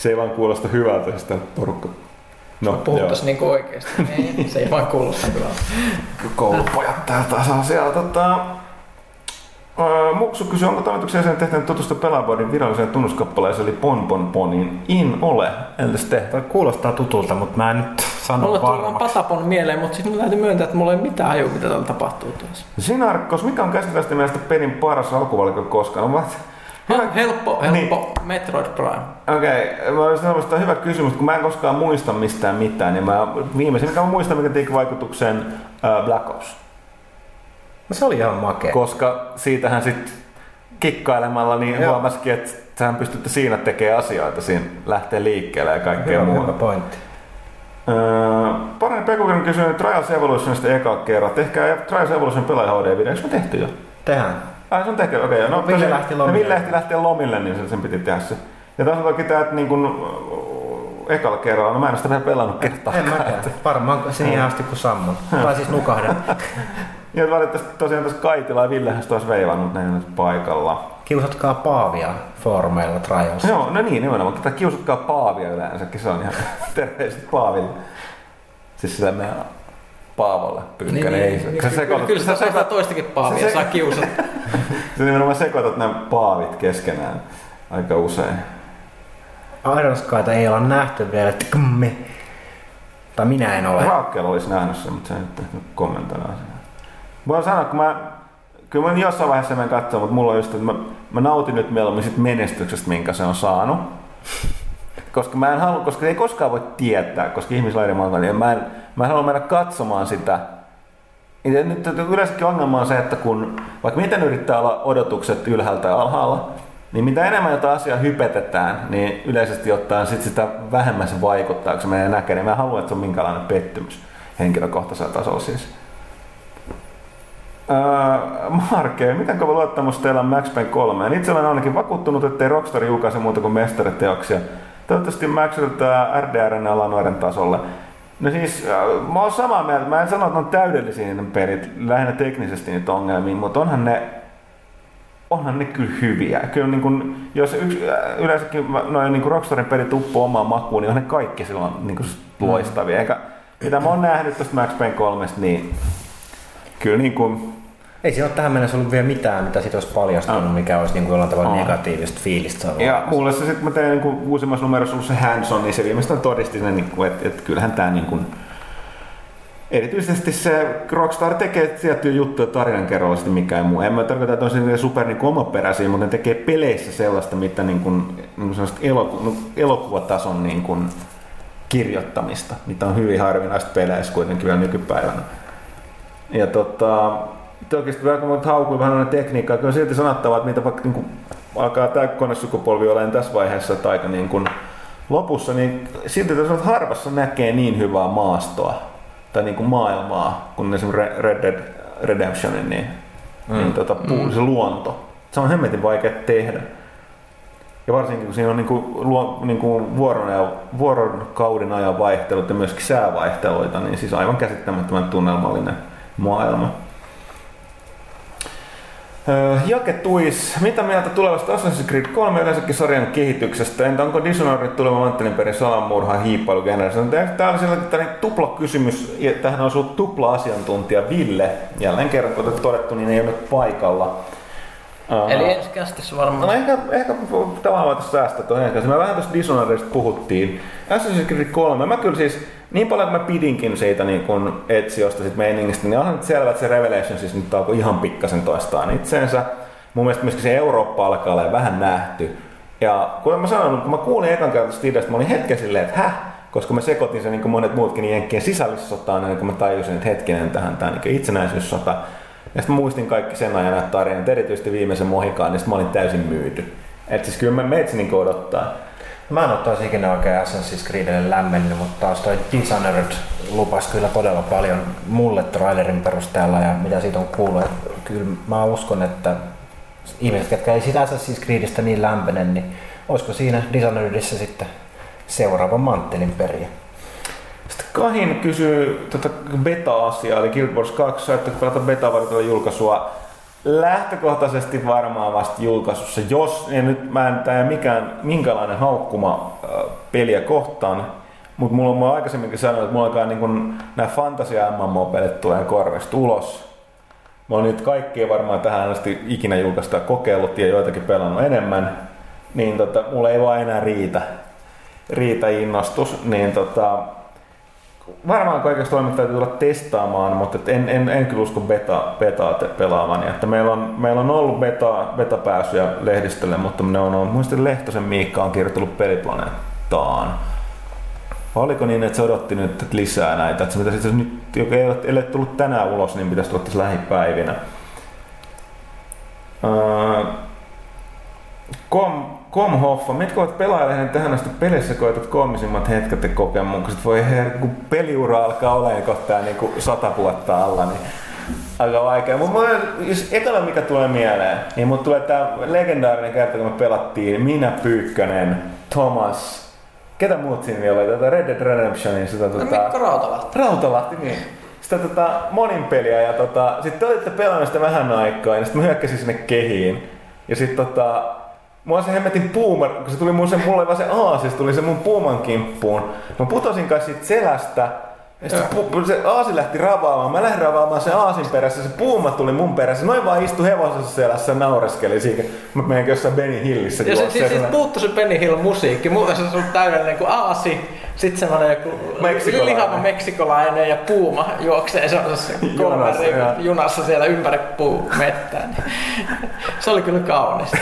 B: se ei vaan kuulosta hyvältä, jos tämä porukka... No,
E: Puhuttaisiin niinku oikeesti. Ei, se ei vaan kuulosta hyvältä.
B: koulupojat täältä saa siellä. Tota, ää, Muksu kysyy, onko toimituksen jäsen tehtänyt tutustua Pelaboardin viralliseen tunnuskappaleeseen, eli Pon Pon Ponin. In ole. Entäs te?
A: Toi kuulostaa tutulta, mutta mä en nyt sano
E: Mulle
A: varmaksi.
E: Patapon mieleen, mutta sitten mun täytyy myöntää, että mulla ei mitään hajua, mitä täällä tapahtuu tuossa.
B: Sinarkkos, mikä on käsityvästi mielestä pelin paras alkuvalikko koskaan? No, mä-
E: Ah, helppo, helppo. Metroid Prime.
B: Okei, okay. olisin että on hyvä kysymys, kun mä en koskaan muista mistään mitään, niin mä viimeisin, mikä mä muistan, mikä teki vaikutuksen uh, Black Ops.
A: No se oli ihan makea.
B: Koska siitähän sitten kikkailemalla niin
A: Joo.
B: huomasikin, että sähän pystytte siinä tekemään asioita, siinä lähtee liikkeelle ja kaikkea
A: Hyvä,
B: muuta.
A: hyvä pointti.
B: Öö, Parani Pekunen kysyi Trials Evolutionista eka kerran. Tehkää Trials Evolution pelaaja HD-video. Eikö me tehty jo?
A: Tehdään.
B: Ai se on tehty, okei. Okay. No,
A: Ville
B: tosi-
A: lähti
B: no,
A: lomille.
B: Ville lähti lähteä lomille, niin sen, sen piti tehdä se. Ja tässä on toki tää, että niin kun, ekalla kerralla, no mä en sitä vielä pelannut kertaakaan.
A: En mäkään. Varmaan siihen asti kun sammun. Tai siis nukahdan.
B: Ja valitettavasti tosiaan tässä Kaitila ja Villehän olisi veivannut ole nyt paikalla.
A: Kiusatkaa Paavia foorumeilla Trials.
B: Joo, no niin, nimenomaan. Tätä kiusatkaa Paavia yleensäkin, se on ihan terveiset Paaville. Siis sillä meidän Paavolle pyykkänen, ei se.
E: niin,
B: sä
E: kyllä,
B: sekoitat,
E: kyllä
B: sä sekoitat-
E: toistakin paavia,
B: se-
E: saa kiusata.
B: sä nimenomaan sekoitat nämä paavit keskenään aika usein.
A: Iron Skyta ei olla nähty vielä. Tkummi. Tai minä en ole.
B: Raakkel olisi nähnyt sen, mutta se ei nyt tehnyt kommentoida asiaa. Voin sanoa, kun mä, kyllä mä jossain vaiheessa menen katsomaan, mutta mulla on just, että mä, mä nautin nyt mieluummin sit menestyksestä, minkä se on saanut. Koska mä en halua, koska ei koskaan voi tietää, koska maailma, niin mä en, mä en halua mennä katsomaan sitä. Ja nyt yleensäkin ongelma on se, että kun vaikka miten yrittää olla odotukset ylhäältä ja alhaalla, niin mitä enemmän jotain asiaa hypetetään, niin yleisesti ottaen sit sitä vähemmän se vaikuttaa, kun se menee näkee. Niin mä haluan, että se on minkälainen pettymys henkilökohtaisella tasolla siis. Öö, Marke, miten kova luottamus teillä on Max Payne 3? Itse olen ainakin vakuuttunut, ettei Rockstar julkaise muuta kuin mestariteoksia. Toivottavasti Max yrittää RDRn alla noiden tasolle. No siis, äh, mä oon samaa mieltä. Mä en sano, että on täydellisiä ne pelit, lähinnä teknisesti niitä ongelmia, mutta onhan ne, onhan ne kyllä hyviä. Kyllä niin kun, jos yksi, äh, yleensäkin noin niin Rockstarin pelit uppoo omaan makuun, niin on ne kaikki silloin niin kuin loistavia. Eikä, mitä mä oon nähnyt tästä Max Payne 3, niin kyllä niin kuin,
A: Ei siinä ole tähän mennessä ollut vielä mitään, mitä siitä olisi paljastunut, mikä olisi niin kuin jollain tavalla
B: On.
A: negatiivista fiilistä saanut.
B: Ja mulle se sitten, mä tein niin uusimmassa numerossa ollut se hands-on, niin se viimeistään todisti sen, niin kuin, että, että kyllähän tämä niin kuin, Erityisesti se Rockstar tekee tiettyjä juttuja tarinankerrolla sitten mikä ei muu. En mä tarkoita, että on se super niin omaperäisiä, mutta ne tekee peleissä sellaista, mitä niin kuin, niin kuin eloku, no, elokuvatason niin kuin kirjoittamista, mitä on hyvin harvinaista peleissä kuitenkin vielä nykypäivänä. Ja tota, sitten vielä kun mä haukuin vähän noiden tekniikkaa, kyllä silti sanottavaa, että mitä vaikka niin kuin, alkaa tämä konesukupolvi olemaan tässä vaiheessa että aika niin kuin lopussa, niin silti tässä on harvassa näkee niin hyvää maastoa tai niin kuin maailmaa, kun esimerkiksi Red Dead Redemptionin, niin, mm. niin tota, puu, se luonto. Se on hemmetin vaikea tehdä. Ja varsinkin kun siinä on niinku, luo, niinku vuoron, ja, vuoron kauden ajan vaihtelut ja myöskin säävaihteluita, niin siis aivan käsittämättömän tunnelmallinen maailma. Jake Tuis, mitä mieltä tulevasta Assassin's Creed 3 yleensäkin sarjan kehityksestä? Entä onko Dishonored tuleva Manttelin perin salamurha hiippailu generaatiossa? Tämä oli sellainen tupla kysymys, ja tähän on ollut tupla asiantuntija Ville. Jälleen kerran, kuten todettu, niin ei ole nyt paikalla. Öö,
E: Eli ensi kästissä
B: No
E: varmaan.
B: ehkä, ehkä tavallaan voitaisiin säästää tuon enkä. Me vähän tuosta Dishonoredista puhuttiin. Assassin's Creed 3, mä kyllä siis, niin paljon kuin mä pidinkin siitä niin kun Etsiosta sit meiningistä, niin onhan nyt selvä, että se Revelation siis nyt alkoi ihan pikkasen toistaan itseensä. Mun mielestä myöskin se Eurooppa alkaa olla vähän nähty. Ja kun mä sanoin, kun mä kuulin ekan kerran ideasta, mä olin hetken silleen, että häh? Koska mä sekoitin sen niin kuin monet muutkin niin jenkkien sisällissotaan, ennen kuin mä tajusin, että hetkinen tähän tämä niin itsenäisyyssota. Ja sitten muistin kaikki sen ajan näitä tarinat, erityisesti viimeisen mohikaan, niin sitten mä olin täysin myyty. Et siis kyllä mä meitsi niin odottaa.
A: Mä en ole taas ikinä oikein Assassin's Creedille lämmennyt, mutta taas toi Dishonored lupasi kyllä todella paljon mulle trailerin perusteella ja mitä siitä on kuullut. Kyllä mä uskon, että ihmiset, ketkä ei sitä Assassin's Creedistä niin lämpene, niin olisiko siinä Dishonoredissa sitten seuraava manttelin periä.
B: Sitten Kahin kysyy tätä beta-asiaa, eli Guild Wars 2, saatteko pelata beta varten julkaisua? Lähtökohtaisesti varmaan vasta julkaisussa, jos, ja nyt mä en tää mikään, minkälainen haukkuma äh, peliä kohtaan, mutta mulla on mä aikaisemminkin sanonut, että mulla alkaa niin nämä fantasia MMO-pelit tulee korvesta ulos. Mä oon nyt kaikkia varmaan tähän asti ikinä julkaista kokeillut ja joitakin pelannut enemmän, niin tota, mulla ei vaan enää riitä, riitä innostus, niin tota, varmaan kaikesta toimintaa täytyy tulla testaamaan, mutta en, en, en kyllä usko beta, betaa te- pelaavani. Että meillä, on, meillä on ollut beta, beta-pääsyjä lehdistölle, mutta ne on ollut, muistin Lehtosen Miikka on kirjoitellut peliplaneettaan. Oliko niin, että se odotti nyt lisää näitä, että se mitä sitten nyt, joka ei ole, tullut tänään ulos, niin pitäisi tulla lähipäivinä. Öö, Kom, Kom Hoffa, mitkä ovat pelaajalehden tähän asti pelissä koetat koomisimmat hetket ja kokemukset? Voi herra, kun peliura alkaa olemaan kohtaa niin kuin sata vuotta alla, niin aika vaikea. Mutta mulla, jos ekana mikä tulee mieleen, niin mut tulee tää legendaarinen kerta, kun me pelattiin Minä Pyykkönen, Thomas, ketä muut siinä vielä oli? Tätä Red Dead Redemptionin sitä tota...
E: Mikko Rautalahti.
B: Rautalahti, niin. Sitä tota, monin peliä ja tota, sit te olitte pelannut sitä vähän aikaa ja sit mä hyökkäsin sinne kehiin. Ja sit tota, Mua se hemmetin puuma, kun se tuli mun se, mulla oli vaan se aasi, se tuli se mun puuman kimppuun. Mä putosin kai siitä selästä, ja sit se, pu, se aasi lähti ravaamaan, mä lähdin ravaamaan sen aasin perässä, se puuma tuli mun perässä, noin vaan istui hevosessa selässä ja naureskeli siinä. Mä menen jossain Benny Hillissä
E: Ja sitten sit, sit puuttu se Benny Hill musiikki, muuten se on täydellinen kuin aasi, sitten semmoinen joku
B: Meksikolainen.
E: lihava meksikolainen ja puuma juoksee semmoisessa
B: junassa,
E: junassa siellä ympäri puu mettään. Se oli kyllä kaunista.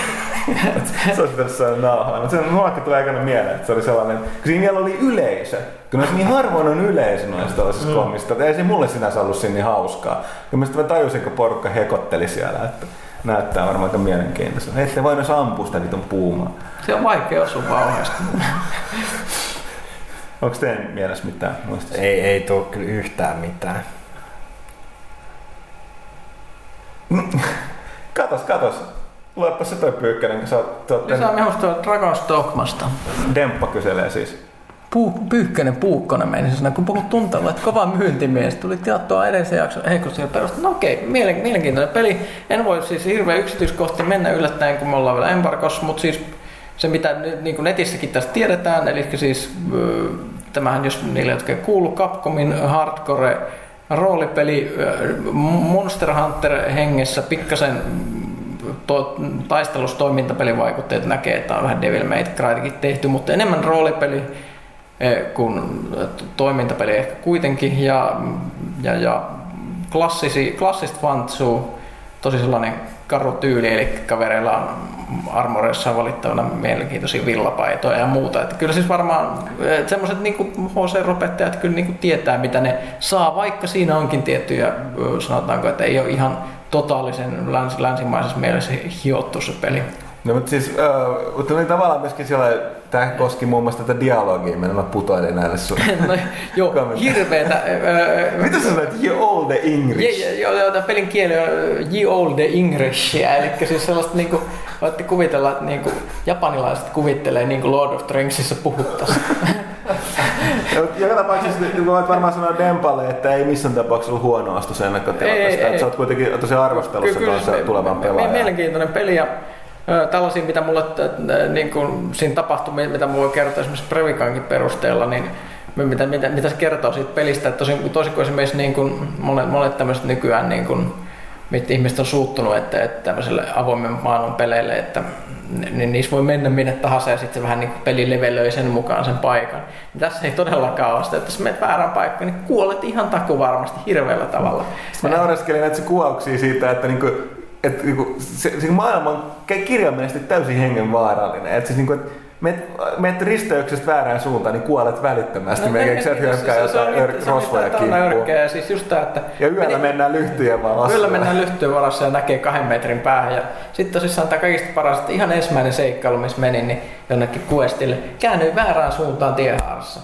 B: se olisi pitänyt saada nauhaa. Mutta se mullekin tulee aikana mieleen, että se oli sellainen, kun siinä vielä oli yleisö. Kun olisi niin harvoin on yleisö noissa tällaisissa mm. kommissa, että ei se mulle sinänsä ollut siinä niin hauskaa. Ja mä sitten tajusin, kun porukka hekotteli siellä, että näyttää varmaan aika mielenkiintoista. Ette voi edes ampua sitä vitun puumaa.
E: Se on vaikea osua vauheesta.
B: Onko teidän mielessä mitään muista?
A: Ei, ei tule kyllä yhtään mitään.
B: Katos, katos. Luepa se toi pyykkänen, kun sä oot, sä oot
E: Lisää mehusta Dragon's Dogmasta.
B: Demppa kyselee siis.
E: Puu, pyykkönen puukkonen meni siinä, kun puhut tunteella, että kova myyntimies. Tuli tilattua edellisen jakson heikosti perusta. No okei, mielen, mielenkiintoinen peli. En voi siis hirveän yksityiskohtiin mennä yllättäen, kun me ollaan vielä embargossa, mutta siis se mitä nyt niin kuin netissäkin tästä tiedetään, eli siis tämähän jos niille, jotka ei kuulu Capcomin hardcore roolipeli Monster Hunter hengessä pikkasen to, taistelustoimintapelivaikutteet näkee, että on vähän Devil May Crykin tehty, mutta enemmän roolipeli eh, kuin toimintapeli ehkä kuitenkin. Ja, ja, ja klassisi, klassista fantsuu, tosi sellainen karu tyyli, eli kavereilla on armoreissa valittavana mielenkiintoisia villapaitoja ja muuta. Että kyllä siis varmaan semmoiset niin HC-ropettajat kyllä niin kuin tietää, mitä ne saa, vaikka siinä onkin tiettyjä, ö, sanotaanko, että ei ole ihan totaalisen läns, länsimaisessa mielessä hiottu se peli.
B: No mutta siis, äh, mutta oli tavallaan myöskin siellä, tämä koski muun muassa tätä dialogia, mennä mä putoilin näille sun.
E: No, joo, hirveetä. ö,
B: Mitä sä sanoit, all the English?
E: Joo, joo, pelin kieli on ye olde Englishia, eli siis sellaista niinku, voitte kuvitella, että niinku japanilaiset kuvittelee niinku Lord of the Ringsissa puhuttaisiin.
B: Ja Joka tapauksessa niin voit varmaan sanoa Dempalle, että ei missään tapauksessa ollut huono astus ennakkotelakasta.
E: ei.
B: Että sä oot kuitenkin tosi arvostelussa tuossa tulevan
E: mie-
B: pelaajan.
E: Mielenkiintoinen peli ja tällaisia, mitä mulle niin kuin siinä tapahtui, mitä mulla voi kertoa esimerkiksi Previkankin perusteella, niin mitä, mitä, mitä se kertoo siitä pelistä, että tosi, tosi kuin esimerkiksi niin kuin monet, monet tämmöiset nykyään niin kuin, mitä ihmiset on suuttunut, että, että tämmöiselle avoimen maailman peleille, että niin niissä voi mennä minne tahansa ja sitten se vähän niin peli levelöi sen mukaan sen paikan. Niin tässä ei todellakaan ole sitä, että jos menet väärään paikkaan, niin kuolet ihan taku varmasti hirveällä tavalla.
B: Mä naureskelin näitä kuvauksia siitä, että niinku, että niinku, se, se maailma on kirjaimellisesti täysin hengenvaarallinen. Että siis niinku, et meet, meet risteyksestä väärään suuntaan, niin kuolet välittömästi. No, Meikä sä hyökkää jotain rosvoja kimppuun.
E: kimppuun. Siis just tää, että
B: Ja yöllä mennään lyhtyjen valossa.
E: Yöllä mennään lyhtyyn varassa ja näkee kahden metrin päähän. Ja sitten tosissaan tämä kaikista paras, että ihan ensimmäinen seikkailu, missä menin, niin jonnekin questille, käännyin väärään suuntaan tiehaarassa.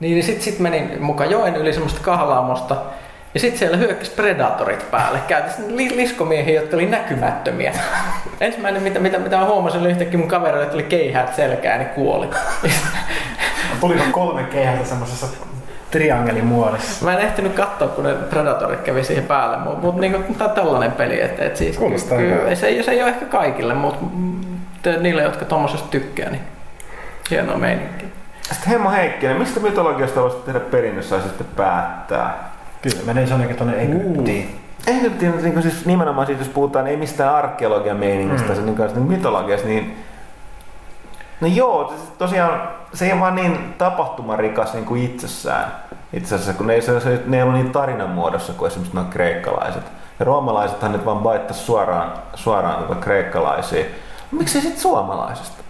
E: Niin, niin sitten sit menin mukaan joen yli semmoista kahlaamosta. Ja sitten siellä hyökkäsi predatorit päälle. Käytin li- liskomiehiä, jotka oli näkymättömiä. Ensimmäinen, mitä, mitä, mitä huomasin, oli yhtäkkiä mun kaverille, että oli keihäät selkään, niin kuoli.
A: Tuliko kolme keihästä semmoisessa triangelin muodossa?
E: Mä en ehtinyt katsoa, kun ne Predatorit kävi siihen päälle, mutta mut, niinku, tää on tällainen peli, että et siis,
A: Kuulostaa
E: kyllä,
A: hyvältä.
E: se, ei, se ei ole ehkä kaikille, mutta niille, jotka tommosesta tykkää, niin hienoa meininkiä.
B: Sitten Hemmo Heikkinen, mistä mytologiasta voisit tehdä perinnössä ja sitten päättää?
A: Kyllä, menee jonnekin tuonne Egyptiin.
B: Egyptin, niin siis nimenomaan siitä, jos puhutaan ei mistään arkeologian meiningistä,
A: Mm.
B: mm. niin niin mytologiasta, niin No joo, se- tosiaan se ei ole vaan niin tapahtumarikas niin kuin itsessään. Itse asiassa, kun ne ei, se, se, ne ei ollut niin tarinan muodossa kuin esimerkiksi nuo kreikkalaiset. Ja roomalaisethan nyt vaan baittaisi suoraan, suoraan tuota kreikkalaisia. Miksi sitten suomalaisesta?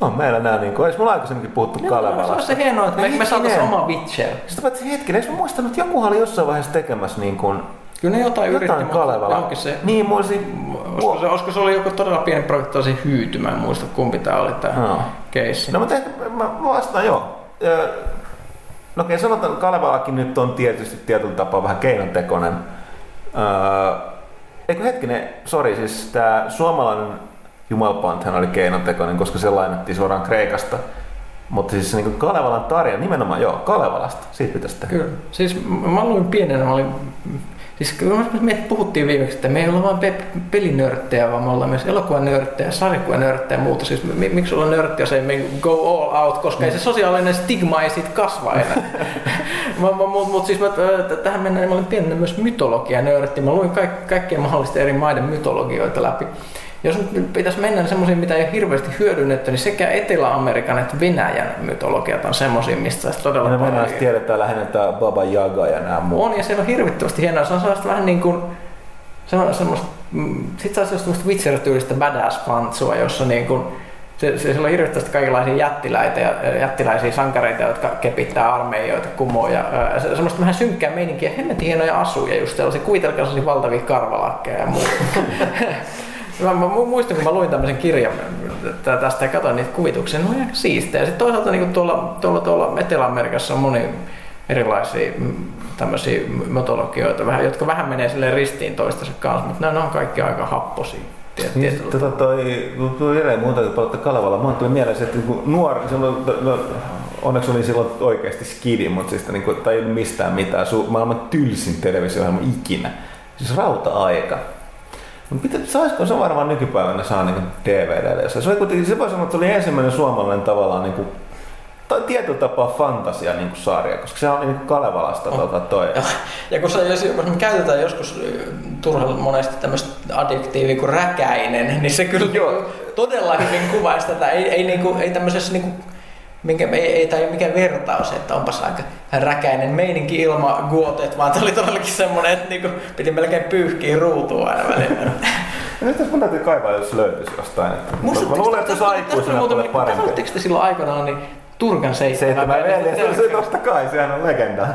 B: On meillä nämä, niin kuin, eikö mulla aikaisemminkin puhuttu
E: Se on
B: Kalevalasta?
E: se hienoa, että me, me saataisiin
B: Hetkinen.
E: oma Witcher.
B: Sitten paitsi hetkinen, eikö mä muistanut, että joku oli jossain vaiheessa tekemässä niin kuin,
E: Kyllä ne jotain, yritti,
B: jotain
E: mutta
B: Kalevala.
E: johonkin se...
B: Niin, mulla olisi...
E: Olisiko se, olisiko se oli joku todella pieni projekti, tosi hyyty, mä en muista kumpi tää oli tää
B: Joo.
E: keissi.
B: No mutta ehkä mä mä vastaan joo. No okei, sanotaan, että Kalevalakin nyt on tietysti tietyllä tapaa vähän keinotekoinen. Öö, eikö hetkinen, sori, siis tämä suomalainen Jumalpanthan oli keinotekoinen, koska se lainattiin suoraan Kreikasta. Mutta siis niin Kalevalan tarja, nimenomaan joo, Kalevalasta, siitä pitäisi tehdä.
E: Kyllä. Siis mä luin pienenä, mä olin... Siis me puhuttiin viimeksi, että me ei olla vain pe- pelinörttejä, vaan me ollaan myös elokuvanörttejä, sarjakuvanörttejä ja muuta. Siis mi- miksi olla nörtti, jos ei me go all out, koska ei se sosiaalinen stigma ei siitä kasva enää. Mutta mut, mut siis mä, tähän mennään, mä olin pienenä myös mytologia-nörtti. Mä luin kaik- kaikkien mahdollisten eri maiden mytologioita läpi. Jos nyt pitäisi mennä semmoisiin, mitä ei ole hirveästi hyödynnetty, niin sekä Etelä-Amerikan että Venäjän mytologiat on semmoisia, mistä saisi todella
B: Ja
E: paljon
B: Venäjästä tiedetään lähinnä tämä Baba Yaga ja nämä muut.
E: on ja siellä on hirvittävästi hienoa. Se on sellaista vähän niin kuin se on semmoista, mm, sit saa semmoista Witcher-tyylistä badass pantsua, jossa niin kuin, se, se, siellä on hirvittävästi kaikenlaisia jättiläitä ja jättiläisiä sankareita, jotka kepittää armeijoita kumoon ja ää, se, semmoista vähän synkkää meininkiä, hemmetin hienoja asuja just sellaisia, kuvitelkaa sellaisia valtavia karvalakkeja ja muuta. Mä, mä mu- muistan, kun mä luin tämmöisen kirjan tä- tästä ja katsoin niitä kuvituksia, ne oli aika siistejä. Sitten toisaalta niin tuolla, tuolla, tuolla Etelä-Amerikassa on moni erilaisia mm, tämmöisiä mytologioita, vähän, jotka vähän menee sille ristiin toistensa kanssa, mutta ne on kaikki aika happosia. tiet-
B: Niin, tota toi, tuli edelleen muuta kuin palata Kalevala, mulle tuli mieleen se, että kun nuori, silloin, no, onneksi oli silloin oikeasti skidi, mutta siis niin kuin, tai ei mistään mitään, su, maailman tylsin televisio-ohjelma ikinä. Siis rauta-aika. Mut Mitä, saisiko se varmaan nykypäivänä saa niin DVDlle? Se, oli kuitenkin, se voi sanoa, että se oli ensimmäinen suomalainen tavallaan niin kuin, tai tietyllä tapaa fantasia niin kuin sarja, koska se oli niin kuin Kalevalasta
E: On.
B: tota, toi.
E: Ja, ja kun, se, jos, jos me käytetään joskus ö, turhalla monesti tämmöistä adjektiivia kuin räkäinen, niin se kyllä
B: Joo.
E: niinku todella hyvin kuvaisi tätä. Ei, ei, niinku, ei tämmöisessä niinku, minkä, ei, ei tämä ei ole mikään vertaus, että onpas aika räkäinen meininki ilma guotet, vaan tämä oli todellakin semmoinen, että niinku, piti melkein pyyhkiä ruutua aina välillä.
B: Ja nyt tässä mun täytyy kaivaa, jos löytyisi jostain. Mä luulen, että se aikuisena tulee parempi.
E: Katsotteko te silloin aikanaan niin Turkan seitsemän
B: Seitsemän
E: veljestä
B: se totta kai, sehän on legenda.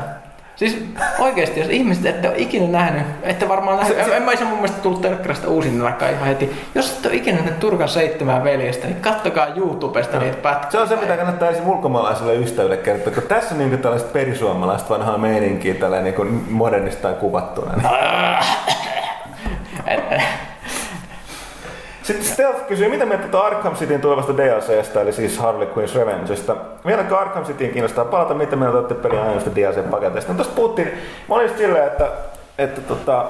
E: Siis oikeesti, jos ihmiset ette ole ikinä nähnyt, ette varmaan nähnyt,
B: Se- se-
E: en mä se mun mielestä tullut telkkarista uusinnanakaan ihan heti. Jos ette ole ikinä nähnyt Turkan seitsemän veljestä, niin kattokaa YouTubesta niitä pätkiä.
B: Se on se, mitä kannattaa esim. ulkomaalaiselle ystäville kertoa, kun tässä on niin tällaista perisuomalaista vanhaa meininkiä tällä niin modernista kuvattuna. Niin.
E: Et-
B: Sitten Stealth kysyy, mitä mieltä tuota Arkham Cityn tulevasta DLCstä, eli siis Harley Quinn's Revengeista. Vieläkö Arkham Cityin kiinnostaa palata, mitä mieltä olette pelin aiemmista DLC-paketeista? No tosta puhuttiin, just silleen, että, että tota,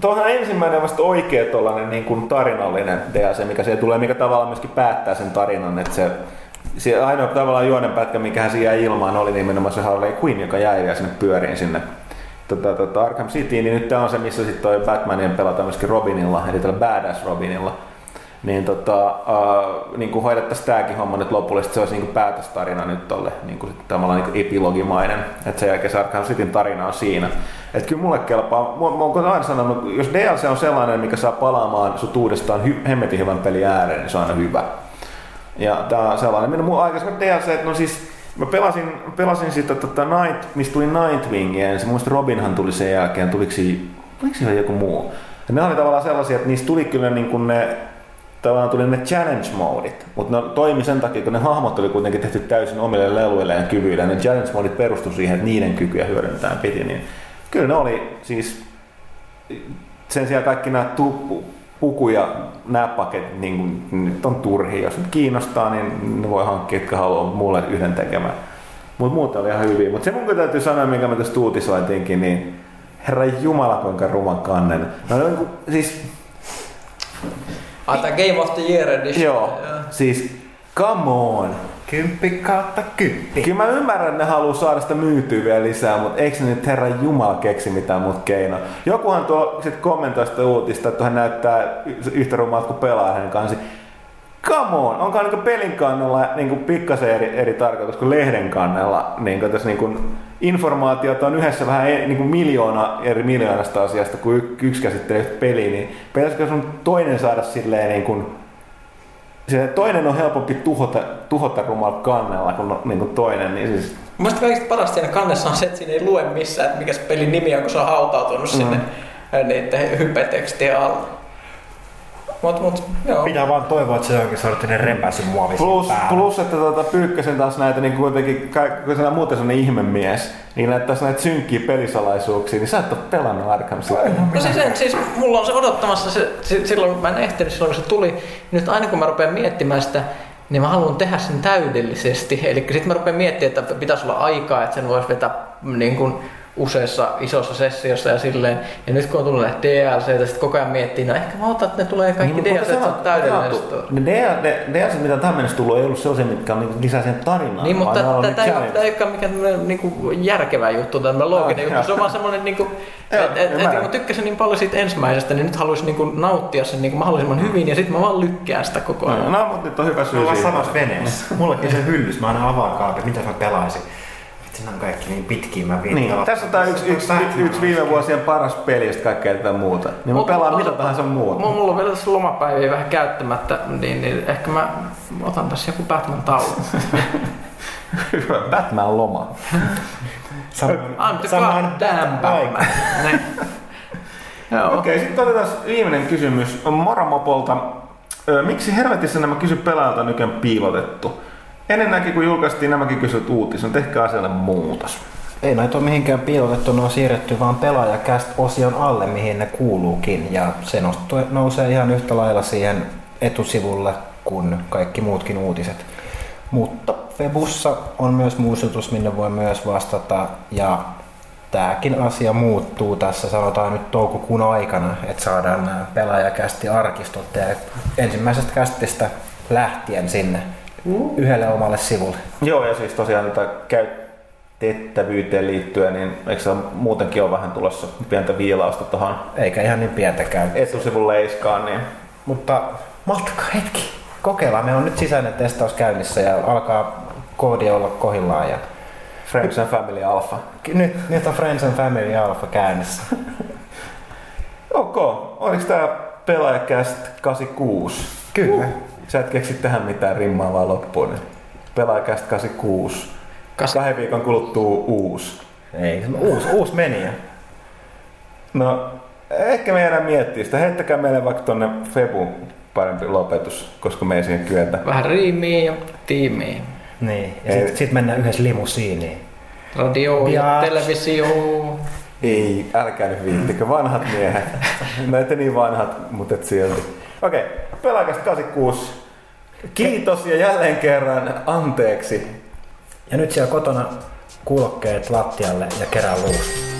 B: Tuohan ensimmäinen vasta oikea tollanen niin kuin tarinallinen DLC, mikä siihen tulee, mikä tavallaan myöskin päättää sen tarinan, että se, se ainoa tavallaan juonenpätkä, mikä hän jäi ilmaan, oli nimenomaan se Harley Quinn, joka jäi vielä sinne pyöriin sinne tota, tota Arkham Cityin, niin nyt tää on se, missä sitten toi Batmanin pelataan myöskin Robinilla, eli tällä Badass Robinilla. Niin, tota, uh, niin kuin hoidettaisiin tämäkin homma nyt lopullisesti, se olisi niin kuin päätöstarina nyt tolle, niin kuin, tavallaan niin kuin epilogimainen, että sen jälkeen se Arkham Cityn tarina on siinä. Että kyllä mulle kelpaa, mä, mä oon aina sanonut, jos DLC on sellainen, mikä saa palaamaan sut uudestaan hy, hemmetin hyvän pelin ääreen, niin se on aina hyvä. Ja tää on sellainen, minun aikaisemmin DLC, no siis mä pelasin, pelasin sitä tota Night, mistä tuli Nightwing ensin, muista Robinhan tuli sen jälkeen, tuliko, si- tuliko siihen joku muu? Ja ne oli tavallaan sellaisia, että niistä tuli kyllä niin kuin ne, tavallaan tuli ne challenge modit, mutta ne toimi sen takia, kun ne hahmot oli kuitenkin tehty täysin omille leluille ja kyvyille, ja ne challenge modit perustu siihen, että niiden kykyjä hyödyntää piti, niin kyllä ne oli siis sen sijaan kaikki nämä tu- puku ja nämä paketit niin kuin, nyt on turhia. Jos nyt kiinnostaa, niin ne voi hankkia, jotka haluaa mulle yhden tekemään. Mutta muuten oli ihan hyviä. Mutta se mun täytyy sanoa, minkä me tästä uutisoitiinkin, niin herra Jumala, kuinka ruman kannen. No, niin kuin, siis,
E: tää Game of the Year edition.
B: joo, siis come on.
A: Kymppi kautta kymppi.
B: Kyllä mä ymmärrän, että ne haluaa saada sitä myytyä vielä lisää, mutta eikö ne nyt herra Jumala keksi mitään muuta keinoa? Jokuhan tuo sit kommentoi sitä uutista, että hän näyttää yhtä rumalta kuin pelaa hänen kanssa. come on, onko niinku pelin kannalla niinku pikkasen eri, eri tarkoitus kuin lehden kannalla? Niinku tässä niinku informaatiota on yhdessä vähän e- niinku miljoona eri miljoonasta asiasta, kun y- yksi käsittelee peliä, niin pitäisikö sun toinen saada silleen niinku, se toinen on helpompi tuhota, tuhota rumalla kannella kuin niinku toinen, niin siis
E: Mielestäni kaikista parasta siinä kannessa on se, että siinä ei lue missään, että mikä se pelin nimi on, kun se on hautautunut mm. sinne niiden hypetekstien alla. Mut, mut, joo.
A: Pitää vaan toivoa, että se on jonkin sorttinen repäsy muovi siinä
B: Plus,
A: päällä.
B: plus että tuota, Pyykkösen taas näitä niin kuitenkin, kun sä muuten sellainen ihmemies, niin näitä taas näitä synkkiä pelisalaisuuksia, niin sä et ole pelannut Arkham City.
E: No siis, en, siis mulla on se odottamassa se, si- silloin, kun mä en ehtinyt silloin, kun se tuli. Nyt aina kun mä rupean miettimään sitä, niin mä haluan tehdä sen täydellisesti. Eli sitten mä rupean miettimään, että pitäisi olla aikaa, että sen voisi vetää niin kuin useassa isossa sessiossa ja silleen. Ja nyt kun on tullut näitä DLC, ja sitten koko ajan miettii, no ehkä mä otan, että ne tulee kaikki
B: Niin,
E: DLC, että se on täydellinen.
B: Ne DL- ne DLC, mitä tähän mennessä tullut, ei ollut sellaisia, mitkä on niinku lisää sen tarinaan.
E: Niin, mutta
B: on
E: tämä ei, tää ei olekaan mikään niinku järkevä juttu, tämmöinen looginen juttu. Se on vaan semmoinen, niinku, että et, mä tykkäsin niin paljon siitä ensimmäisestä, niin nyt haluaisin niinku nauttia sen niinku mahdollisimman hyvin ja sitten mä vaan lykkään sitä koko ajan.
B: No, mutta nyt on hyvä syy
A: ollaan
B: siihen.
A: samassa veneessä. Mullakin se hyllys, mä aina avaan kaapin, mitä mä pelaisin. Nämä on kaikki niin pitkiä, mä viin
B: Niin, tässä on tää yksi, yksi, yksi, yksi viime vuosien paras peli, ja kaikkea tätä muuta. Niin mä pelaan mitä tahansa muuta.
E: Mulla, mulla on vielä tässä lomapäiviä vähän käyttämättä, niin, niin ehkä mä otan tässä joku Batman tauon.
B: Hyvä Batman-loma.
A: Samoin,
E: I'm
A: samoin
E: goddamn Batman. Niin. Joo.
B: Okei, sitten otetaan viimeinen kysymys. On Miksi helvetissä nämä kysy pelaajalta on nykyään piilotettu? Ennenkin kun julkaistiin nämäkin kysyt uutiset, tehkää asialle muutos.
A: Ei näitä ole mihinkään piilotettu, ne on siirretty vaan pelaajakäst-osion alle, mihin ne kuuluukin. Ja se nousee ihan yhtä lailla siihen etusivulle kuin kaikki muutkin uutiset. Mutta Febussa on myös muistutus, minne voi myös vastata. Ja tämäkin asia muuttuu tässä sanotaan nyt toukokuun aikana, että saadaan nämä pelaajakästi arkistot ja ensimmäisestä kästistä lähtien sinne yhdelle omalle sivulle.
B: Joo, ja siis tosiaan tätä käytettävyyteen liittyen, niin eikö se muutenkin ole vähän tulossa pientä viilausta tuohon
A: Eikä ihan niin pientäkään.
B: etusivun leiskaan, niin
A: Mutta malttakaa hetki. Kokeillaan. Meillä on nyt sisäinen testaus käynnissä ja alkaa koodi olla kohillaan. Ja
B: Friends and Family Alpha.
A: nyt, nyt on Friends and Family Alpha käynnissä.
B: Ok, oliko tää pelaajakäst 86?
A: Kyllä.
B: Sä et keksi tähän mitään rimmaavaa loppuun. Niin. Pelaajakäst 86.
E: Kas-
B: Kahden viikon kuluttua uusi.
A: Ei, uusi, uusi meni.
B: No, ehkä me jäädään miettiä sitä. Heittäkää meille vaikka tonne Febu parempi lopetus, koska me ei siihen kyetä.
E: Vähän riimiä ja tiimiä.
A: Niin. Ja
B: Ei.
A: sitten sit mennään yhdessä limusiiniin.
E: Radio ja
A: Ja-
E: televisio.
B: Ei, älkää nyt viittikö, vanhat miehet. Näitä niin vanhat, mutta et silti. Okei, okay, pelaajakäst 86. Kiitos ja jälleen kerran anteeksi.
A: Ja nyt siellä kotona kuulokkeet lattialle ja kerää luusta.